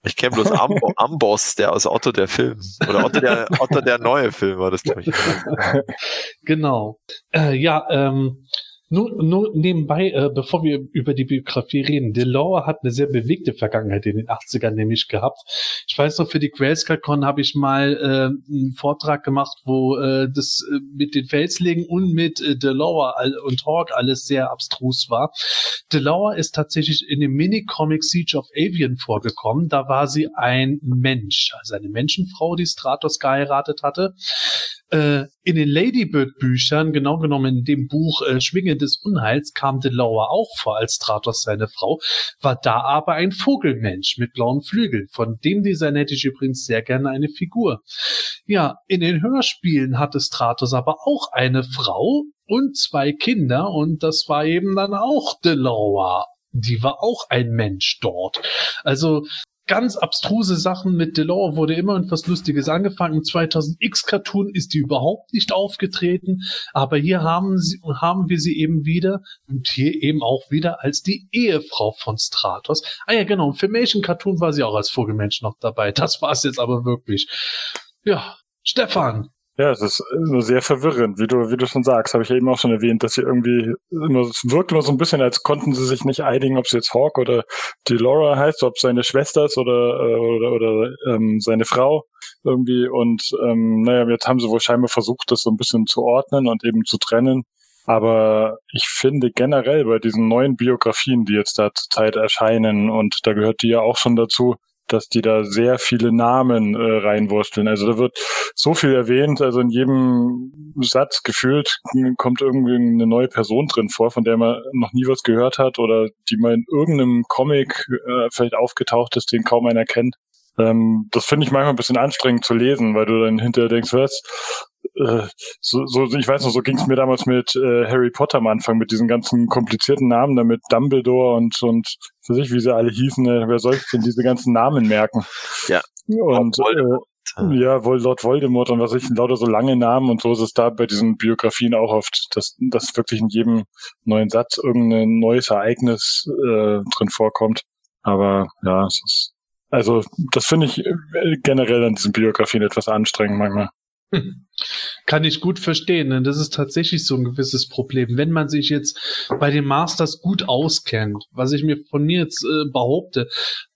B: Ich kenne bloß Ambo, Amboss, der aus Otto der Film. Oder Otto der, Otto der neue Film war das, glaube ich.
D: Genau. Äh, ja, ähm, nur, nur nebenbei, äh, bevor wir über die Biografie reden, Delore hat eine sehr bewegte Vergangenheit in den 80ern nämlich gehabt. Ich weiß noch, für die Grayscale-Con habe ich mal äh, einen Vortrag gemacht, wo äh, das äh, mit den Felslegen und mit äh, Delore und Hawk alles sehr abstrus war. Delore ist tatsächlich in dem Mini-Comic Siege of Avian vorgekommen. Da war sie ein Mensch, also eine Menschenfrau, die Stratos geheiratet hatte äh, in den Ladybird-Büchern, genau genommen in dem Buch äh, Schwingen des Unheils, kam Delauer auch vor als Stratos seine Frau, war da aber ein Vogelmensch mit blauen Flügeln. Von dem Design hätte ich übrigens sehr gerne eine Figur. Ja, in den Hörspielen hatte Stratos aber auch eine Frau und zwei Kinder und das war eben dann auch Delauer. Die war auch ein Mensch dort. Also ganz abstruse Sachen mit Delore wurde immer etwas Lustiges angefangen. Im 2000X Cartoon ist die überhaupt nicht aufgetreten, aber hier haben sie, haben wir sie eben wieder und hier eben auch wieder als die Ehefrau von Stratos. Ah ja, genau. Im Filmation Cartoon war sie auch als Vogelmensch noch dabei. Das war es jetzt aber wirklich. Ja, Stefan.
C: Ja, es ist nur sehr verwirrend, wie du, wie du schon sagst, habe ich ja eben auch schon erwähnt, dass sie irgendwie immer, es wirkt immer so ein bisschen, als konnten sie sich nicht einigen, ob sie jetzt Hawk oder Delora heißt, ob seine Schwester ist oder, äh, oder, oder ähm, seine Frau irgendwie. Und ähm, naja, jetzt haben sie wohl scheinbar versucht, das so ein bisschen zu ordnen und eben zu trennen. Aber ich finde generell bei diesen neuen Biografien, die jetzt da zurzeit erscheinen, und da gehört die ja auch schon dazu, dass die da sehr viele Namen äh, reinwursteln. Also da wird so viel erwähnt, also in jedem Satz gefühlt kommt irgendwie eine neue Person drin vor, von der man noch nie was gehört hat oder die mal in irgendeinem Comic äh, vielleicht aufgetaucht ist, den kaum einer kennt. Ähm, das finde ich manchmal ein bisschen anstrengend zu lesen, weil du dann hinterher denkst, was? Äh, so, so, ich weiß noch, so ging es mir damals mit äh, Harry Potter am Anfang, mit diesen ganzen komplizierten Namen, damit Dumbledore und und für sich, wie sie alle hießen, äh, wer soll sich denn diese ganzen Namen merken?
B: Ja.
C: Und äh, ja, wohl Lord Voldemort und was ich, lauter so lange Namen und so ist es da bei diesen Biografien auch oft, dass, dass wirklich in jedem neuen Satz irgendein neues Ereignis äh, drin vorkommt. Aber ja, es ist, also das finde ich äh, generell an diesen Biografien etwas anstrengend manchmal.
D: Kann ich gut verstehen, denn das ist tatsächlich so ein gewisses Problem. Wenn man sich jetzt bei den Masters gut auskennt, was ich mir von mir jetzt äh, behaupte,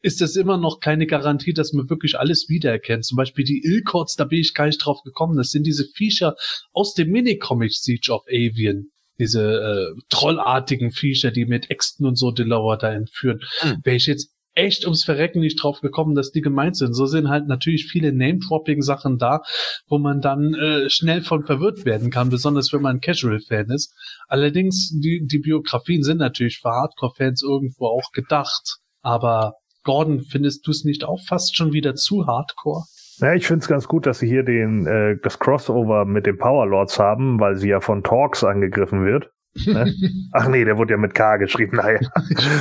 D: ist das immer noch keine Garantie, dass man wirklich alles wiedererkennt. Zum Beispiel die Ilkots, da bin ich gar nicht drauf gekommen. Das sind diese Viecher aus dem Minicomic Siege of Avian. Diese äh, trollartigen Viecher, die mit Äxten und so Delaware da entführen.
B: Hm.
D: Wäre ich jetzt echt ums Verrecken nicht drauf gekommen, dass die gemeint sind. So sind halt natürlich viele Name-Dropping-Sachen da, wo man dann äh, schnell von verwirrt werden kann, besonders wenn man Casual-Fan ist. Allerdings, die, die Biografien sind natürlich für Hardcore-Fans irgendwo auch gedacht. Aber Gordon, findest du es nicht auch fast schon wieder zu Hardcore?
A: Ja, ich finde es ganz gut, dass sie hier den äh, das Crossover mit den Powerlords haben, weil sie ja von Talks angegriffen wird. Ne? Ach nee, der wurde ja mit K geschrieben. Naja.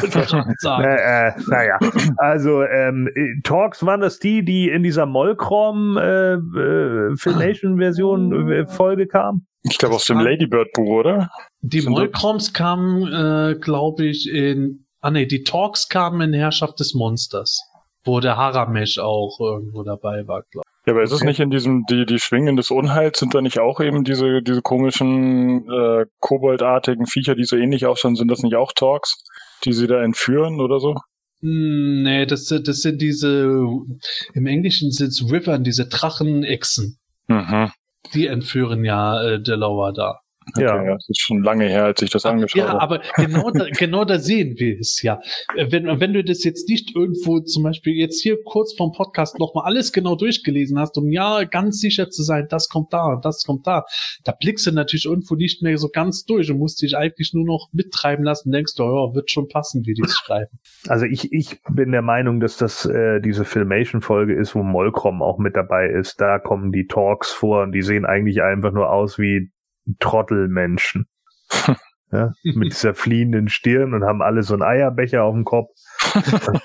D: Ich.
A: Äh, äh, naja, also ähm, äh, Talks waren das die, die in dieser Mollcrom äh, äh, Filmation-Version äh, Folge kam?
C: Ich glaube aus dem Ladybird-Buch, oder?
D: Die
C: Sind
D: Molchroms kamen, äh, glaube ich, in. Ah nee, die Talks kamen in Herrschaft des Monsters. Wo der Haramesh auch irgendwo dabei war, glaube
C: Ja, aber ist es nicht in diesem, die, die Schwingen des Unheils, sind da nicht auch eben diese, diese komischen, äh, koboldartigen Viecher, die so ähnlich ausschauen, sind das nicht auch Talks, die sie da entführen oder so?
D: Hm, Nee, das, sind- das sind diese, im Englischen sind es Rivern, diese Drachenechsen.
C: Mhm.
D: Die entführen ja äh, Delaware da.
C: Okay,
A: Ja.
C: ja. Das ist schon lange her, als ich das angeschaut
D: Ja,
C: habe.
D: aber genau da, genau da sehen wir es ja. Wenn, wenn du das jetzt nicht irgendwo zum Beispiel jetzt hier kurz vom Podcast nochmal alles genau durchgelesen hast, um ja ganz sicher zu sein, das kommt da und das kommt da, da blickst du natürlich irgendwo nicht mehr so ganz durch und musst dich eigentlich nur noch mittreiben lassen und denkst, oh ja, wird schon passen, wie die es schreiben.
A: Also ich, ich bin der Meinung, dass das äh, diese Filmation-Folge ist, wo Mollcrom auch mit dabei ist. Da kommen die Talks vor und die sehen eigentlich einfach nur aus wie Trottelmenschen. ja, mit dieser fliehenden Stirn und haben alle so einen Eierbecher auf dem Kopf.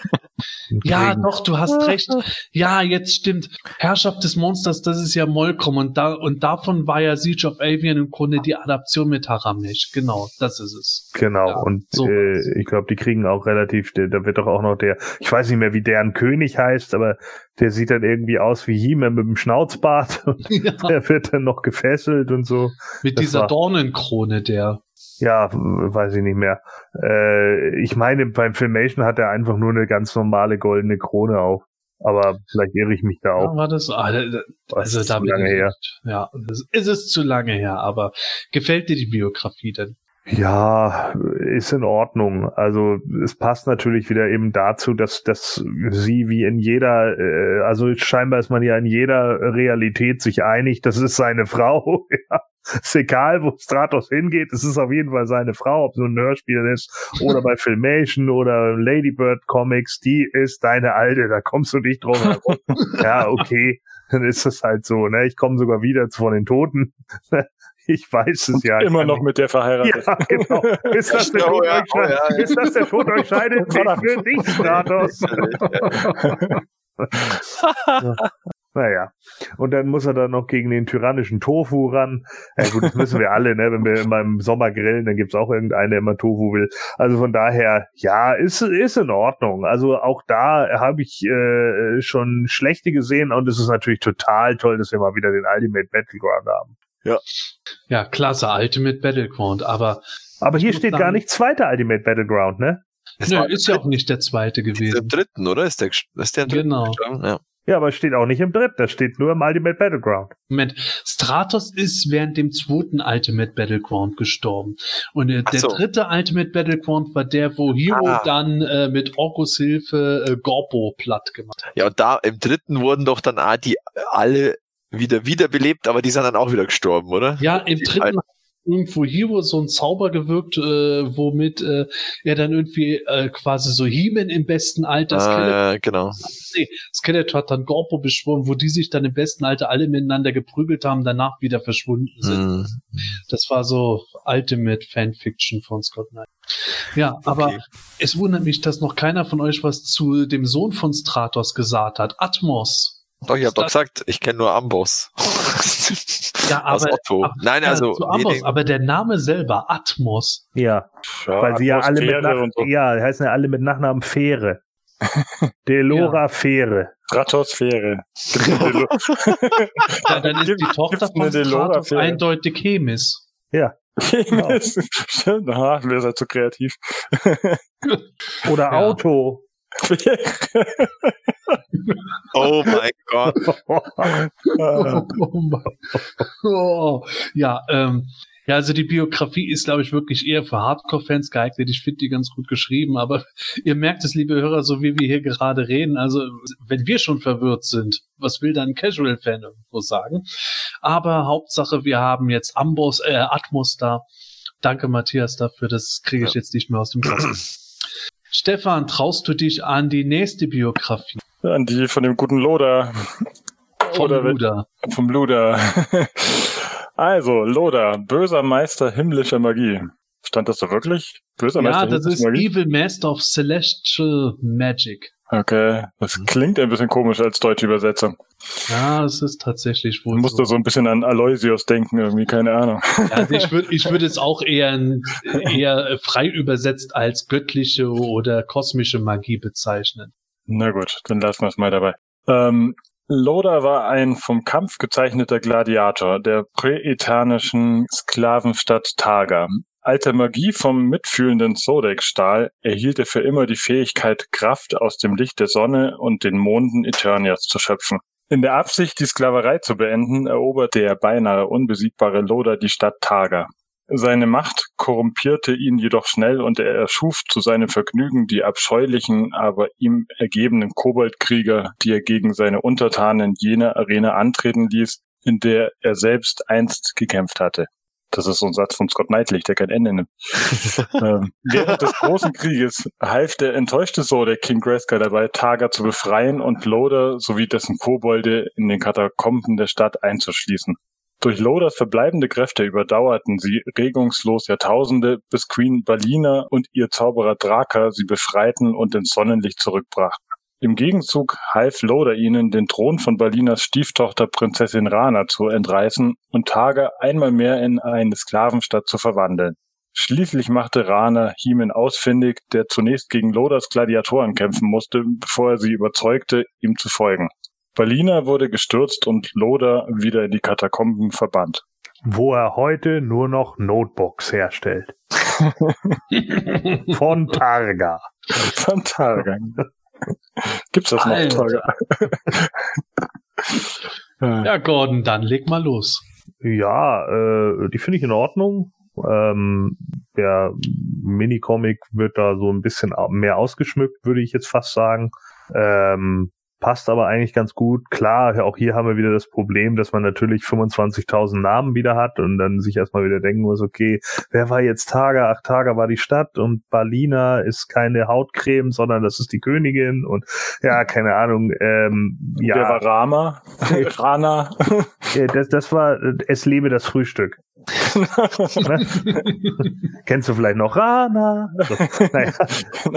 D: Ja, doch, du hast recht. Ja, jetzt stimmt. Herrschaft des Monsters, das ist ja Molcom und da und davon war ja Siege of Avian im Grunde die Adaption mit Haramesh. Genau, das ist es.
A: Genau,
D: Ja,
A: und
D: so
A: äh, ich glaube, die kriegen auch relativ, da wird doch auch noch der, ich weiß nicht mehr, wie deren König heißt, aber der sieht dann irgendwie aus wie He-Man mit dem Schnauzbart und
D: Ja,
A: der wird dann noch gefesselt und so.
D: mit
A: das
D: dieser Dornenkrone, der.
A: Ja, weiß ich nicht mehr. Äh, ich meine, beim Filmation hat er einfach nur eine ganz normale goldene Krone auf. Aber vielleicht irre ich mich da
D: Ja,
A: auch.
D: war das? Ah, da-
A: Das
D: also
A: ist
D: da
A: zu lange her.
D: Ja, das ist es zu lange her. Aber gefällt dir die Biografie denn?
A: Ja, ist in Ordnung. Also es passt natürlich wieder eben dazu, dass, dass sie wie in jeder, äh, also scheinbar ist man ja in jeder Realität sich einig, das ist seine Frau. ja. Ist egal, wo Stratos hingeht, es ist auf jeden Fall seine Frau, ob so ein Hörspiel ist oder bei Filmation oder Ladybird Comics, die ist deine Alte, da kommst du nicht drum herum. ja, okay, dann ist es halt so, ne? Ich komme sogar wieder von den Toten. Ich weiß es ja. Ich
C: Immer noch mit der verheiratet.
A: ja, genau. Ist das der
B: Oh
A: Tod
B: ja,
A: euch
B: oh ja, ja.
A: Ist das der Tod euch scheidet? Ich will nicht, Stratos. Naja. Und dann muss er dann noch gegen den tyrannischen Tofu ran. Ja gut, das müssen wir alle, ne? Wenn wir immer im Sommer grillen, dann gibt's auch irgendeinen, der immer Tofu will. Also von daher, ja, ist, ist in Ordnung. Also auch da habe ich äh, schon schlechte gesehen und es ist natürlich total toll, dass wir mal wieder den Ultimate Battleground haben.
D: Ja, klasse, Ultimate Battleground. Aber
A: Aber hier steht gar nicht zweiter Ultimate Battleground, ne?
B: Das
D: nö, ist ja auch nicht der zweite gewesen.
B: dritten, oder? Ist der, ist der dritten
D: Genau.
B: Ja.
A: Ja, aber es steht auch nicht im dritten, das steht nur im Ultimate Battleground.
D: Moment, Stratos ist während dem zweiten Ultimate Battleground gestorben. Und äh, der
B: so.
D: dritte Ultimate Battleground war der, wo Hero
B: Ah.
D: dann äh, mit Orkos Hilfe äh, Gorbo platt gemacht hat.
B: ja, und da im dritten wurden doch dann ah, die alle wieder wiederbelebt, aber die sind dann auch wieder gestorben, oder?
D: Ja, im
B: Die
D: dritten irgendwo Hero so ein Zauber gewirkt, äh, womit äh, er dann irgendwie äh, quasi so He-Man im besten Alter Skeletor,
B: Ah, genau.
D: nee, Skeletor hat dann Gorbo beschworen, wo die sich dann im besten Alter alle miteinander geprügelt haben, danach wieder verschwunden sind.
B: Hm.
D: Das war so Ultimate Fanfiction von Scott Knight. Ja, aber
B: Okay.
D: es wundert mich, dass noch keiner von euch was zu dem Sohn von Stratos gesagt hat. Atmos.
B: Doch, ich habe doch gesagt, ich kenne nur Amboss.
D: Ja,
B: Aus
D: aber,
B: Otto.
D: aber-
B: Nein,
D: ja,
B: also nee,
D: Amboss,
B: den-
D: aber der Name selber, Atmos.
A: Ja, weil sie ja alle mit Nach
C: und so.
A: ja, heißen ja alle mit Nachnamen Fähre. Delora Fähre.
C: Stratosphäre.
D: Ja, dann ist die Tochter von Stratos eindeutig Chemis.
A: Ja.
C: Stimmt, aha, wir sind zu kreativ.
A: Oder
D: Ja.
A: Auto.
B: Oh mein Gott.
C: Ah,
D: Oh. Oh, ja, ähm, ja, also die Biografie ist, glaube ich, wirklich eher für Hardcore-Fans geeignet. Ich finde die ganz gut geschrieben, aber ihr merkt es, liebe Hörer, so wie wir hier gerade reden. Also, wenn wir schon verwirrt sind, was will dann ein Casual-Fan irgendwo sagen? Aber Hauptsache, wir haben jetzt Ambos, äh, Atmos da. Danke, Matthias, dafür. Das kriege ich jetzt nicht mehr aus dem Kopf. Stefan, traust du dich an die nächste Biografie
C: An die von dem guten Loder. Oder wenn-
D: Luda?
C: Vom Luder. Also, Loder, böser Meister himmlischer Magie. Stand das da wirklich? Böser
D: Ja,
C: Meister
D: das ist
C: himmlischer Magie?
D: Evil Master of Celestial Magic.
C: Okay, das klingt ein bisschen komisch als deutsche Übersetzung.
D: Ja, es ist tatsächlich
C: Ich
D: wohl
C: musste
D: so.
C: so ein bisschen an Aloysius denken, irgendwie, keine Ahnung.
D: Also ich würde ich würde es auch eher, eher frei übersetzt als göttliche oder kosmische Magie bezeichnen.
C: Na gut, dann lassen wir es mal dabei. Ähm, Loda war ein vom Kampf gezeichneter Gladiator der präetanischen Sklavenstadt Targa. Alter Magie vom mitfühlenden Sodek-Stahl erhielt er für immer die Fähigkeit, Kraft aus dem Licht der Sonne und den Monden Eternias zu schöpfen. In der Absicht, die Sklaverei zu beenden, eroberte er beinahe unbesiegbare Loda die Stadt Targa. Seine Macht korrumpierte ihn jedoch schnell und er erschuf zu seinem Vergnügen die abscheulichen, aber ihm ergebenen Koboldkrieger, die er gegen seine Untertanen in jener Arena antreten ließ, in der er selbst einst gekämpft hatte. Das ist so ein Satz von Scott Knightley, der kein Ende nimmt. ähm, während des großen Krieges half der enttäuschte Sodek King Grayskull dabei, Targa zu befreien und Loder sowie dessen Kobolde in den Katakomben der Stadt einzuschließen. Durch Loders verbleibende Kräfte überdauerten sie regungslos Jahrtausende, bis Queen Balina und ihr Zauberer Draka sie befreiten und ins Sonnenlicht zurückbrachten. Im Gegenzug half Loder ihnen, den Thron von Balinas Stieftochter Prinzessin Rana zu entreißen und Targa einmal mehr in eine Sklavenstadt zu verwandeln. Schließlich machte Rana Hiemen ausfindig, der zunächst gegen Loders Gladiatoren kämpfen musste, bevor er sie überzeugte, ihm zu folgen. Balina wurde gestürzt und Loder wieder in die Katakomben verbannt.
A: Wo er heute nur noch Notebooks herstellt. Von Targa.
C: Von Targa. Gibt's das noch,
D: Alter.
C: Targa? Ja.
D: Ja, Gordon, dann leg mal los.
A: Ja, äh, die finde ich in Ordnung. Ähm, der Minicomic wird da so ein bisschen mehr ausgeschmückt, würde ich jetzt fast sagen. Ähm, passt aber eigentlich ganz gut. Klar, auch hier haben wir wieder das Problem, dass man natürlich 25.000 Namen wieder hat und dann sich erstmal wieder denken muss, okay, wer war jetzt Targa? Ach, Targa war die Stadt und Balina ist keine Hautcreme, sondern das ist die Königin und ja, keine Ahnung. Ähm, ja,
C: Der war Rama. Rana.
A: das, das war Es lebe das Frühstück. Kennst du vielleicht noch Rana? So, naja,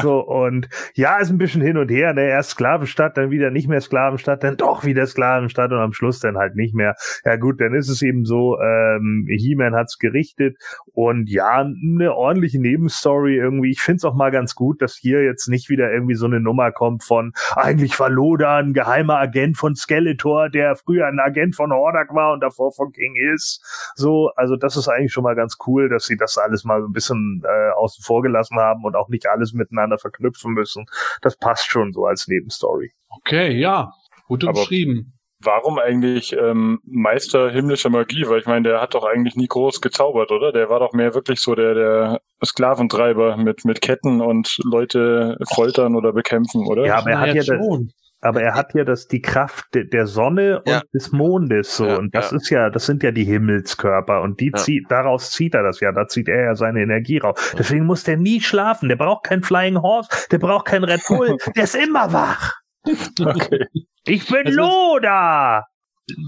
A: so und ja, ist ein bisschen hin und her. Ne? Erst Sklavenstadt, dann wieder nicht mehr Sklavenstadt, dann doch wieder Sklavenstadt und am Schluss dann halt nicht mehr. Ja gut, dann ist es eben so, ähm, He-Man hat's gerichtet und ja, eine ordentliche Nebenstory irgendwie. Ich find's auch mal ganz gut, dass hier jetzt nicht wieder irgendwie so eine Nummer kommt von eigentlich war Loda ein geheimer Agent von Skeletor, der früher ein Agent von Hordak war und davor von King ist. So, also das ist eigentlich schon mal ganz cool, dass sie das alles mal so ein bisschen äh, außen vor gelassen haben und auch nicht alles miteinander verknüpfen müssen. Das passt schon so als Nebenstory.
D: Okay, ja. Gut umschrieben.
C: Warum eigentlich ähm, Meister himmlischer Magie? Weil ich meine, der hat doch eigentlich nie groß gezaubert, oder? Der war doch mehr wirklich so der, der Sklaventreiber mit, mit Ketten und Leute foltern oder bekämpfen, oder?
A: Ja, aber er hat ja
D: schon.
A: Aber er hat ja das die Kraft de, der Sonne und
B: Ja.
A: des Mondes so.
B: Ja,
A: und das
B: ja.
A: ist ja das sind ja die Himmelskörper. Und die zieht daraus zieht er das ja. Da zieht er ja seine Energie raus. Deswegen muss der nie schlafen. Der braucht kein Flying Horse. Der braucht kein Red Bull. Der ist immer wach.
C: Okay.
A: ich bin
D: Also-
A: Loda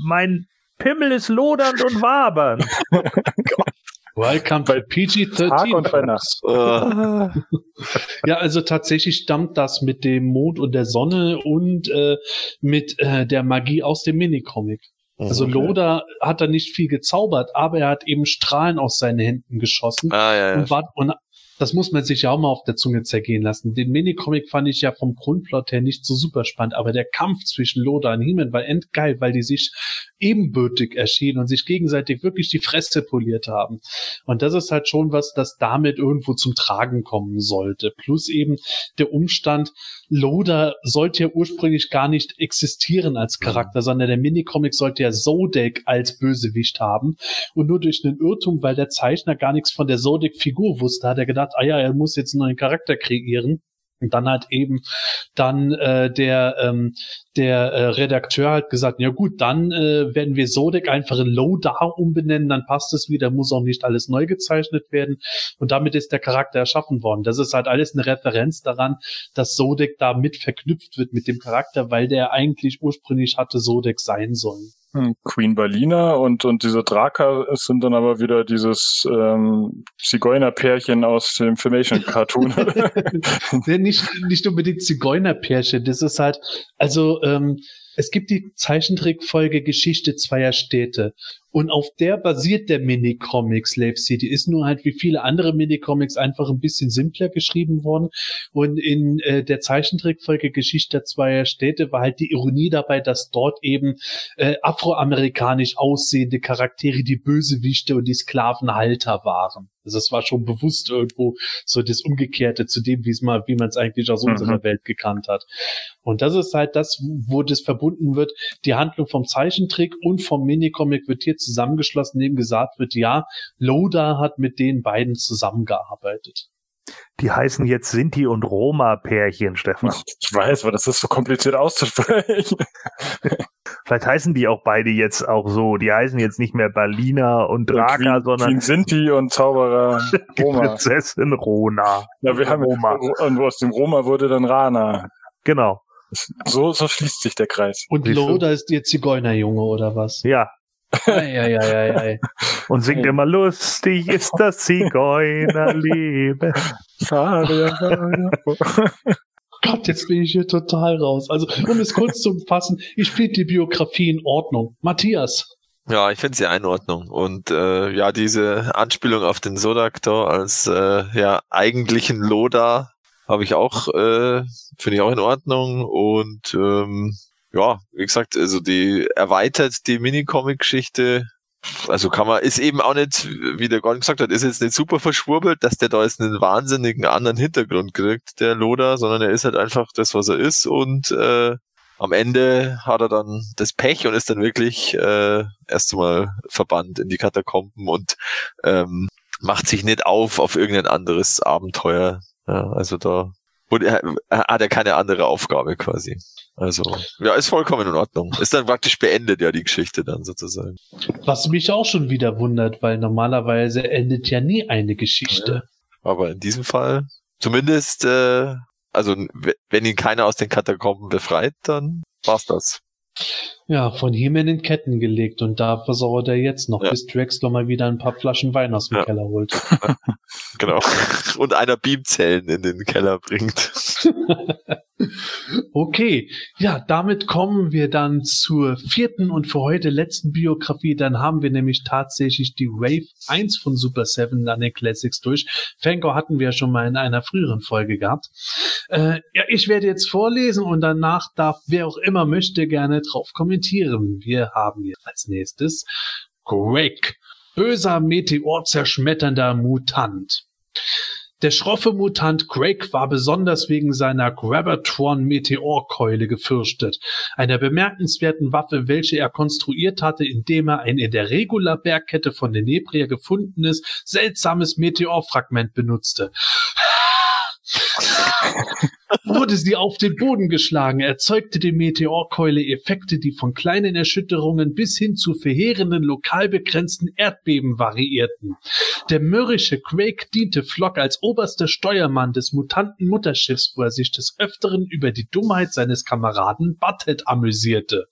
A: mein Pimmel ist lodernd und wabernd
D: Welcome bei
C: Tag
D: PG-13.
C: und bei Nacht.
B: Äh,
D: Ja, also tatsächlich stammt das mit dem Mond und der Sonne und äh, mit äh, der Magie aus dem Minicomic. Also
B: okay.
D: Loda hat da nicht viel gezaubert, aber er hat eben Strahlen aus seinen Händen geschossen
B: Ah, ja, ja.
D: und, war, und, das muss man sich ja auch mal auf der Zunge zergehen lassen. Den Minicomic fand ich ja vom Grundplot her nicht so super spannend, aber der Kampf zwischen Loda und He-Man war endgeil, weil die sich ebenbürtig erschienen und sich gegenseitig wirklich die Fresse poliert haben. Und das ist halt schon was, das damit irgendwo zum Tragen kommen sollte. Plus eben der Umstand, Loda sollte ja ursprünglich gar nicht existieren als Charakter, sondern der Minicomic sollte ja Zodek als Bösewicht haben. Und nur durch einen Irrtum, weil der Zeichner gar nichts von der Zodek-Figur wusste, hat er gedacht, ah ja, er muss jetzt einen neuen Charakter kreieren. Und dann hat eben dann äh, der ähm, der äh, Redakteur hat gesagt, ja gut, dann äh, werden wir Sodek einfach in Lowdar umbenennen, dann passt es wieder, muss auch nicht alles neu gezeichnet werden. Und damit ist der Charakter erschaffen worden. Das ist halt alles eine Referenz daran, dass Sodek da mit verknüpft wird mit dem Charakter, weil der eigentlich ursprünglich hatte Sodek sein sollen.
C: Hm, Queen Balina und, und diese Draka sind dann aber wieder dieses ähm, Zigeunerpärchen aus dem Filmation-Cartoon.
D: nicht, nicht unbedingt Zigeunerpärchen, das ist halt, also ähm, es gibt die Zeichentrickfolge Geschichte zweier Städte. Und auf der basiert der Minicomic Slave City. Ist nur halt wie viele andere Minicomics einfach ein bisschen simpler geschrieben worden. Und in äh, der Zeichentrickfolge Geschichte zweier Städte war halt die Ironie dabei, dass dort eben äh, afroamerikanisch aussehende Charaktere die Bösewichte und die Sklavenhalter waren. Also es war schon bewusst irgendwo so das Umgekehrte zu dem, wie es mal, wie man es eigentlich aus mhm. unserer Welt gekannt hat. Und das ist halt das, wo das verbunden wird. Die Handlung vom Zeichentrick und vom Minicomic wird hier zusammengeschlossen, indem gesagt wird, ja, Loda hat mit den beiden zusammengearbeitet.
A: Die heißen jetzt Sinti und Roma-Pärchen, Stefan.
C: Ich weiß, aber das ist so kompliziert auszusprechen.
A: Vielleicht heißen die auch beide jetzt auch so. Die heißen jetzt nicht mehr Berliner und Draka, Queen, sondern
C: Queen Sinti und Zauberer
A: Roma. Prinzessin Rona.
C: Ja, wir haben Roma. Und aus dem Roma wurde dann Rana.
A: Genau.
C: So, so schließt sich der Kreis.
D: Und Loda ist ihr Zigeunerjunge oder was?
A: Ja,
D: Ei, ei, ei, ei.
A: Und singt immer lustig ist das Zigeunerleben.
D: Gott, jetzt bin ich hier total raus. Also, um es kurz zu fassen, ich finde die Biografie in Ordnung. Matthias.
B: Ja, ich finde sie in Ordnung. Und äh, ja, diese Anspielung auf den Sodaktor als äh, ja eigentlichen Loda habe ich auch, äh, finde ich auch in Ordnung. Und ähm, ja, wie gesagt, also die erweitert die Minicomic-Geschichte. Also kann man, ist eben auch nicht, wie der Gordon gesagt hat, ist jetzt nicht super verschwurbelt, dass der da jetzt einen wahnsinnigen anderen Hintergrund kriegt, der Loda, sondern er ist halt einfach das, was er ist und äh, am Ende hat er dann das Pech und ist dann wirklich äh, erst einmal verbannt in die Katakomben und ähm, macht sich nicht auf auf irgendein anderes Abenteuer. Ja, also da und er, er hat ja keine andere Aufgabe quasi. Also, ja, ist vollkommen in Ordnung. Ist dann praktisch beendet ja die Geschichte dann sozusagen.
D: Was mich auch schon wieder wundert, weil normalerweise endet ja nie eine Geschichte.
B: Ja, aber in diesem Fall, zumindest, äh, also wenn ihn keiner aus den Katakomben befreit, dann war's das.
D: Ja, von ihm in Ketten gelegt und da versauert er jetzt noch, ja. bis Drexler mal wieder ein paar Flaschen Wein aus dem ja. Keller holt.
B: genau. Und einer Beamzellen in den Keller bringt.
D: okay, ja, damit kommen wir dann zur vierten und für heute letzten Biografie. Dann haben wir nämlich tatsächlich die Wave 1 von Super 7 an den Classics durch. Fango hatten wir schon mal in einer früheren Folge gehabt. Äh, ja, ich werde jetzt vorlesen und danach darf wer auch immer möchte gerne drauf kommentieren. Wir haben hier als nächstes Greg, böser Meteor zerschmetternder Mutant. Der schroffe Mutant Greg war besonders wegen seiner Grabatron-Meteorkeule gefürchtet, einer bemerkenswerten Waffe, welche er konstruiert hatte, indem er ein in der Regula-Bergkette von Denebria gefundenes, seltsames Meteorfragment benutzte. Wurde sie auf den Boden geschlagen, erzeugte die Meteorkeule Effekte, die von kleinen Erschütterungen bis hin zu verheerenden, lokal begrenzten Erdbeben variierten. Der mürrische Quake diente Flock als oberster Steuermann des mutanten Mutterschiffs, wo er sich des Öfteren über die Dummheit seines Kameraden Butthead amüsierte.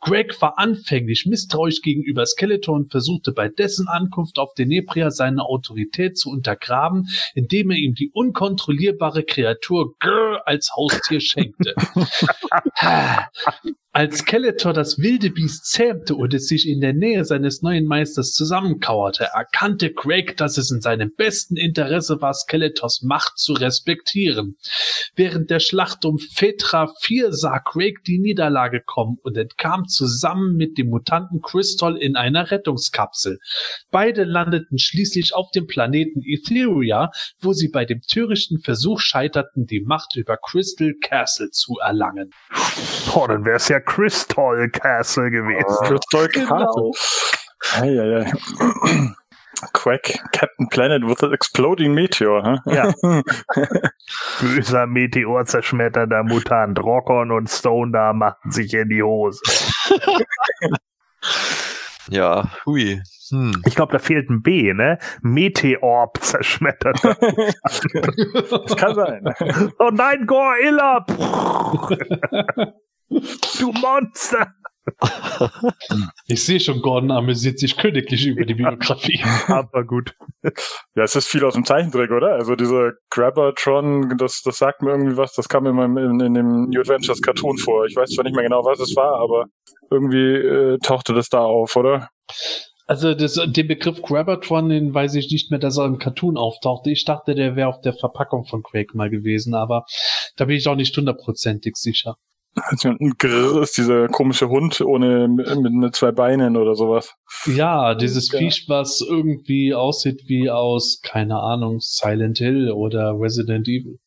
D: Greg war anfänglich misstrauisch gegenüber Skeletor und versuchte bei dessen Ankunft auf Denebria seine Autorität zu untergraben, indem er ihm die unkontrollierbare Kreatur Grr als Haustier schenkte. Als Skeletor das wilde Biest zähmte und es sich in der Nähe seines neuen Meisters zusammenkauerte, erkannte Craig, dass es in seinem besten Interesse war, Skeletors Macht zu respektieren. Während der Schlacht um Phaetra 4 sah Craig die Niederlage kommen und entkam zusammen mit dem Mutanten Crystal in einer Rettungskapsel. Beide landeten schließlich auf dem Planeten Etheria, wo sie bei dem törichten Versuch scheiterten, die Macht über Crystal Castle zu erlangen.
A: Oh, dann wäre es ja Crystal Castle gewesen.
C: Crystal
D: Genau.
C: Castle. Eieiei. Quack, Captain Planet with an exploding meteor, huh?
A: Ja. Böser Meteor zerschmetternder Mutant. Rockon und Stone da machten sich in die Hose.
B: Ja, hui. Hm.
A: Ich glaube, da fehlt ein B, ne? Meteor zerschmetternder.
C: Das kann sein.
A: oh nein, Gorilla! Du Monster!
D: Ich sehe schon, Gordon amüsiert sich königlich über die Biografie.
A: Aber gut.
C: Ja, es ist viel aus dem Zeichentrick, oder? Also dieser Grabbertron, das, das sagt mir irgendwie was, das kam in, meinem, in, in dem New Adventures Cartoon vor. Ich weiß zwar nicht mehr genau, was es war, aber irgendwie äh, tauchte das da auf, oder?
D: Also das, den Begriff Grabbertron, den weiß ich nicht mehr, dass er im Cartoon auftauchte. Ich dachte, der wäre auf der Verpackung von Quake mal gewesen, aber da bin ich auch nicht hundertprozentig sicher.
C: Also ein Grrr ist dieser komische Hund ohne mit, mit zwei Beinen oder sowas.
D: Ja, dieses
C: Ja.
D: Viech, was irgendwie aussieht wie aus, keine Ahnung, Silent Hill oder Resident Evil.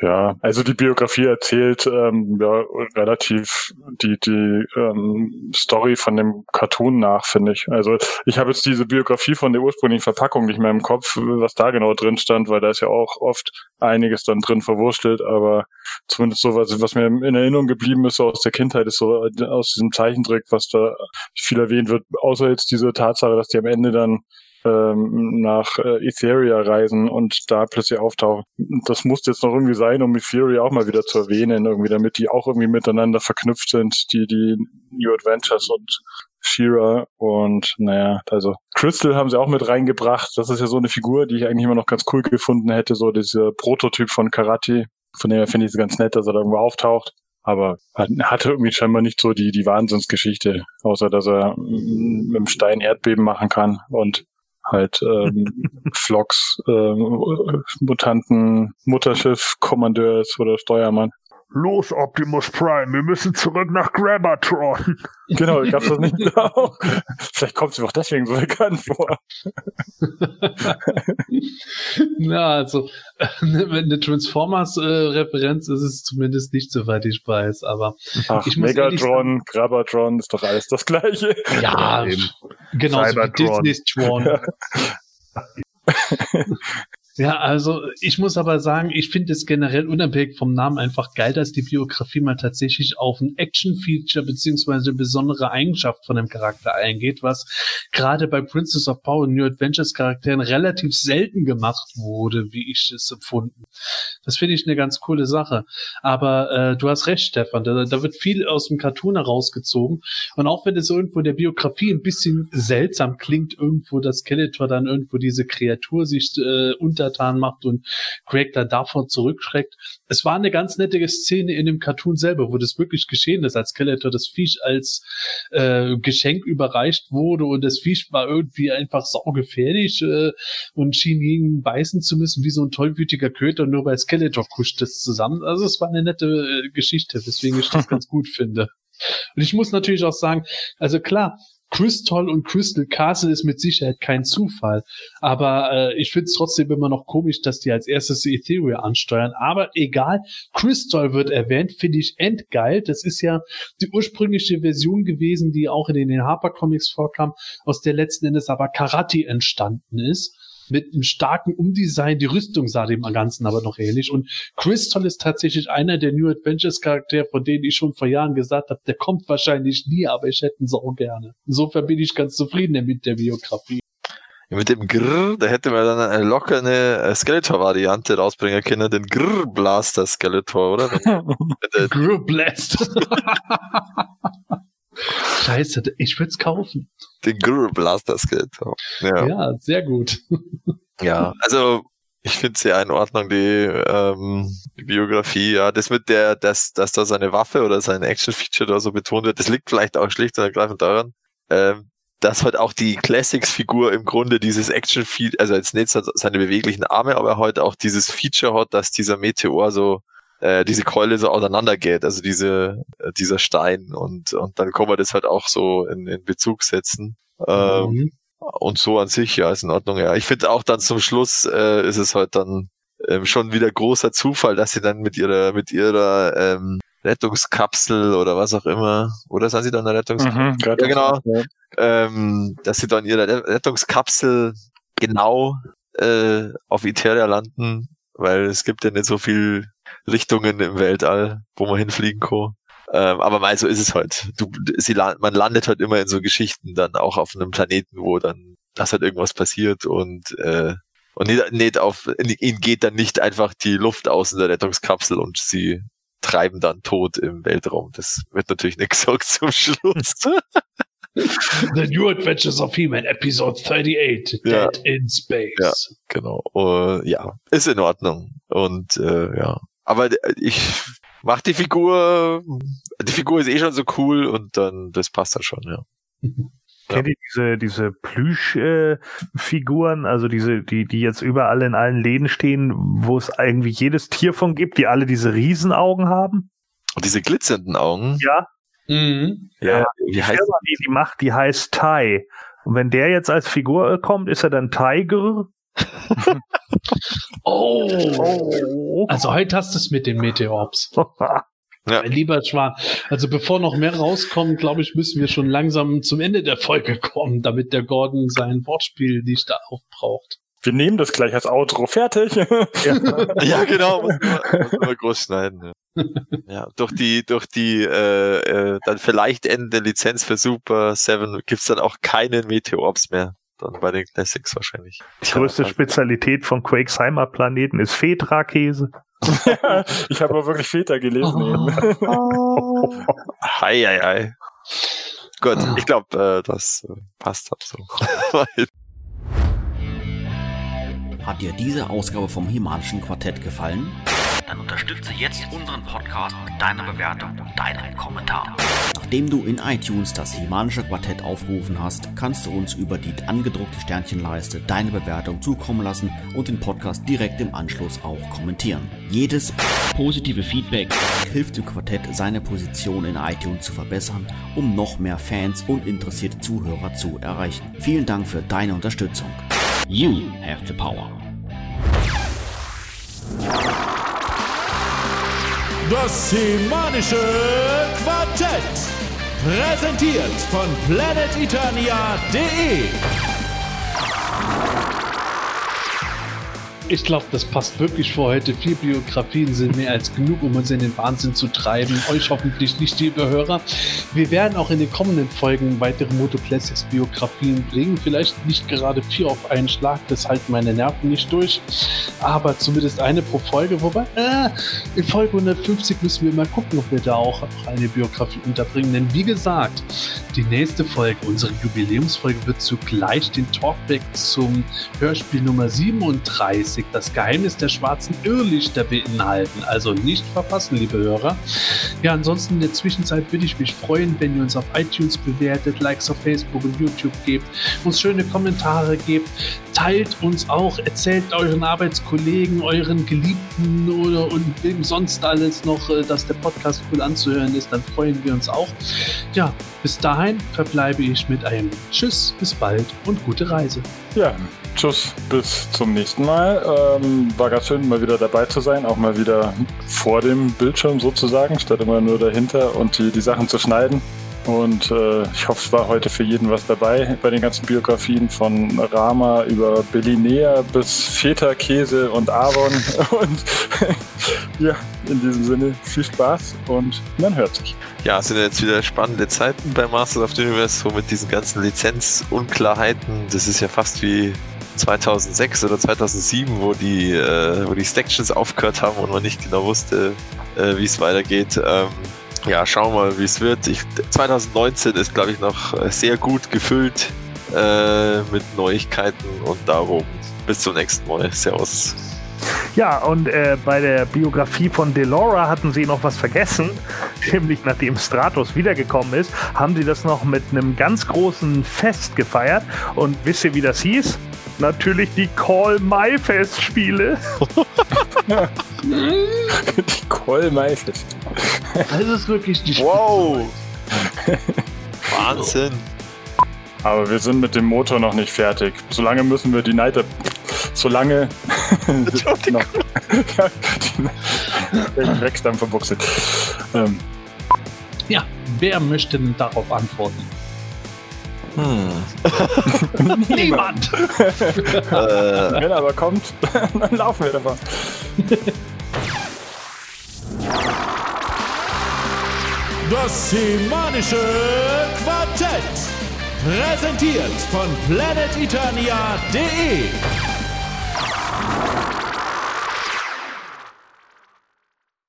C: Ja, also die Biografie erzählt ähm, ja relativ die die ähm, Story von dem Cartoon nach, finde ich. Also ich habe jetzt diese Biografie von der ursprünglichen Verpackung nicht mehr im Kopf, was da genau drin stand, weil da ist ja auch oft einiges dann drin verwurstelt, aber zumindest so was, was mir in Erinnerung geblieben ist so aus der Kindheit, ist so äh, aus diesem Zeichentrick, was da viel erwähnt wird, außer jetzt diese Tatsache, dass die am Ende dann ähm, nach äh, Etheria reisen und da plötzlich auftauchen. Das muss jetzt noch irgendwie sein, um Etheria auch mal wieder zu erwähnen, irgendwie, damit die auch irgendwie miteinander verknüpft sind, die, die New Adventures und Shira und naja, also Crystal haben sie auch mit reingebracht. Das ist ja so eine Figur, die ich eigentlich immer noch ganz cool gefunden hätte, so dieser Prototyp von Karate. Von dem her finde ich es ganz nett, dass er da irgendwo auftaucht. Aber hat, hatte irgendwie scheinbar nicht so die, die Wahnsinnsgeschichte, außer dass er mm, mit dem Stein Erdbeben machen kann und halt ähm, Flocks, ähm, Mutanten, Mutterschiff, Kommandeur ist oder Steuermann.
A: Los, Optimus Prime, wir müssen zurück nach Grabbertron.
C: Genau, gab's das nicht auch? Vielleicht kommt sie auch deswegen so bekannt vor.
D: Na, also eine Transformers-Referenz ist es zumindest nicht, soweit ich weiß, aber
C: Ach,
D: Ich
C: Megatron, Grabbertron, ist doch alles das gleiche.
D: ja,
A: eben.
D: genau, wie. Disney's Tron. Ja, also ich muss aber sagen, ich finde es generell unabhängig vom Namen einfach geil, dass die Biografie mal tatsächlich auf ein Action-Feature beziehungsweise eine besondere Eigenschaft von dem Charakter eingeht, was gerade bei Princess of Power und New Adventures Charakteren relativ selten gemacht wurde, wie ich es empfunden. Das finde ich eine ganz coole Sache. Aber äh, du hast recht, Stefan, da, da wird viel aus dem Cartoon herausgezogen. Und auch wenn es irgendwo in der Biografie ein bisschen seltsam klingt, irgendwo, dass Skeletor dann irgendwo diese Kreatur sich äh, untertan macht und Craig dann davon zurückschreckt. Es war eine ganz nette Szene in dem Cartoon selber, wo das wirklich geschehen ist, als Skeletor das Viech als äh, Geschenk überreicht wurde und das Viech war irgendwie einfach saugefährlich äh, und schien ihn beißen zu müssen wie so ein tollwütiger Köter nur bei Skeletor kuscht es zusammen. Also es war eine nette äh, Geschichte, weswegen ich das ganz gut finde. Und ich muss natürlich auch sagen, also klar, Crystal und Crystal Castle ist mit Sicherheit kein Zufall. Aber äh, ich finde es trotzdem immer noch komisch, dass die als erstes Ethereum ansteuern. Aber egal, Crystal wird erwähnt, finde ich endgeil. Das ist ja die ursprüngliche Version gewesen, die auch in den Harper Comics vorkam, aus der letzten Endes aber Karate entstanden ist mit einem starken Umdesign. Die Rüstung sah dem Ganzen aber noch ähnlich. Und Crystal ist tatsächlich einer der New Adventures Charaktere, von denen ich schon vor Jahren gesagt habe, der kommt wahrscheinlich nie, aber ich hätte ihn so gerne. Insofern bin ich ganz zufrieden mit der Biografie.
B: Ja, mit dem Grrr, da hätte man dann eine locker eine äh, Skeletor-Variante rausbringen können, den Grrr Blaster Skeletor, oder? Wenn,
D: Scheiße, ich würde es kaufen.
B: den Grrr Blaster Skeletor. Ja. ja.
D: Ja, sehr gut.
B: also Ich finde sie ja in Ordnung, die, ähm, die Biografie, ja. Das mit der, dass, dass da seine Waffe oder sein Action-Feature da so betont wird, das liegt vielleicht auch schlicht und ergreifend daran, ähm, dass halt auch die Classics-Figur im Grunde dieses Action-Feature, also jetzt nicht seine beweglichen Arme, aber heute halt auch dieses Feature hat, dass dieser Meteor so äh, diese Keule so auseinandergeht, also diese, äh, dieser Stein und, und dann kann man das halt auch so in, in Bezug setzen. Ähm, mhm. Und so an sich, ja, ist in Ordnung, ja. Ich finde auch dann zum Schluss äh, ist es halt dann ähm, schon wieder großer Zufall, dass sie dann mit ihrer, mit ihrer ähm, Rettungskapsel oder was auch immer, oder sind sie dann eine Rettungskapsel? Mhm, ja, genau. Ja. Ähm, dass sie dann ihre Rettungskapsel genau äh, auf Iteria landen, weil es gibt ja nicht so viel Richtungen im Weltall, wo man hinfliegen kann. Ähm, aber mal so ist es halt. Du, sie, man landet halt immer in so Geschichten dann auch auf einem Planeten, wo dann das halt irgendwas passiert und äh, und nicht, nicht auf ihnen geht dann nicht einfach die Luft aus in der Rettungskapsel und sie treiben dann tot im Weltraum. Das wird natürlich nicht gesagt zum Schluss.
D: The New Adventures of He-Man, Episode 38, ja. Dead in Space.
B: Ja, genau. Uh, ja, ist in Ordnung. Und äh, ja, aber ich mach die Figur, die Figur ist eh schon so cool und dann, das passt dann schon, ja.
A: Kennt ihr diese, diese Plüschfiguren, äh, also diese, die, die jetzt überall in allen Läden stehen, wo es irgendwie jedes Tier von gibt, die alle diese Riesenaugen haben?
B: Und diese glitzernden Augen?
A: Ja. Mhm. Ja, wie die heißt Firma, die die macht, die heißt Tai. Und wenn der jetzt als Figur kommt, ist er dann Tiger?
D: Oh. oh. Also heute hast du es mit den Meteorps. Ja. Mein lieber Schwan, also bevor noch mehr rauskommt, glaube ich, müssen wir schon langsam zum Ende der Folge kommen, damit der Gordon sein Wortspiel nicht da aufbraucht.
C: Wir nehmen das gleich als Outro. Fertig. Ja,
B: ja genau. Muss man, muss man groß schneiden. Ja. ja, durch die, durch die äh, äh, dann vielleicht endende Lizenz für Super 7 gibt's dann auch keine Meteorps mehr dann bei den Classics wahrscheinlich.
A: Die größte Spezialität von Quakes Heimatplaneten ist Feta-Käse.
C: ich habe aber wirklich Feta gelesen.
B: Oh. Hei, hei, hei. Gut, ich glaube, äh, das äh, passt halt so.
F: Hat dir diese Ausgabe vom Himalischen Quartett gefallen? Dann unterstütze jetzt unseren Podcast mit deiner Bewertung und deinem Kommentar. Nachdem du in iTunes das Himanische Quartett aufgerufen hast, kannst du uns über die angedruckte Sternchenleiste deine Bewertung zukommen lassen und den Podcast direkt im Anschluss auch kommentieren. Jedes positive Feedback hilft dem Quartett, seine Position in iTunes zu verbessern, um noch mehr Fans und interessierte Zuhörer zu erreichen. Vielen Dank für deine Unterstützung. You have the power.
E: Das semanische Quartett. Präsentiert von planeteternia.de.
D: Ich glaube, das passt wirklich für heute. Vier Biografien sind mehr als genug, um uns in den Wahnsinn zu treiben. Euch hoffentlich nicht, liebe Hörer. Wir werden auch in den kommenden Folgen weitere Moto Classics Biografien bringen. Vielleicht nicht gerade vier auf einen Schlag, das halten meine Nerven nicht durch. Aber zumindest eine pro Folge. Wobei, äh, in Folge 150 müssen wir mal gucken, ob wir da auch noch eine Biografie unterbringen. Denn wie gesagt, die nächste Folge, unsere Jubiläumsfolge, wird zugleich den Talkback zum Hörspiel Nummer 37 Classic das Geheimnis der schwarzen Irrlichter beinhalten. Also nicht verpassen, liebe Hörer. Ja, ansonsten in der Zwischenzeit würde ich mich freuen, wenn ihr uns auf iTunes bewertet, Likes auf Facebook und YouTube gebt, uns schöne Kommentare gebt, teilt uns auch, erzählt euren Arbeitskollegen, euren Geliebten oder und wem sonst alles noch, äh, dass der Podcast cool anzuhören ist, dann freuen wir uns auch. Ja, bis dahin verbleibe ich mit einem Tschüss, bis bald und gute Reise.
C: Ja, tschüss, bis zum nächsten Mal. Ähm, war ganz schön, mal wieder dabei zu sein, auch mal wieder vor dem Bildschirm sozusagen, statt immer nur dahinter und die, die Sachen zu schneiden. Und äh, ich hoffe, es war heute für jeden was dabei bei den ganzen Biografien von Rama über Belinea bis Feta-Käse und Avon. Und ja, in diesem Sinne viel Spaß und man hört sich.
B: Ja, es sind jetzt wieder spannende Zeiten bei Masters of the Universe, so mit diesen ganzen Lizenzunklarheiten. Das ist ja fast wie 2006 oder 2007, wo die, äh, wo die Sections aufgehört haben und man nicht genau wusste, äh, wie es weitergeht. Ähm, ja, schauen wir mal, wie es wird. Ich, 2019 ist, glaube ich, noch äh, sehr gut gefüllt äh, mit Neuigkeiten und darum bis zum nächsten Mal. Servus.
A: Ja, und äh, bei der Biografie von Delora hatten sie noch was vergessen. Nämlich nachdem Stratos wiedergekommen ist, haben sie das noch mit einem ganz großen Fest gefeiert. Und wisst ihr, wie das hieß? Natürlich die Call My Festspiele.
C: die Kohlmeifest.
D: Das ist wirklich die
B: Wow! Wahnsinn!
C: Aber wir sind mit dem Motor noch nicht fertig. Solange müssen wir die Neiter. Solange.
B: Entschuldigung.
C: ja, die Drecksdampf verbuchselt. Ähm,
D: Ja, wer möchte denn darauf antworten?
B: Hm.
D: Niemand!
B: Äh,
C: wenn er aber kommt, dann laufen wir davon.
E: Das semanische Quartett. Präsentiert von planeteternia.de.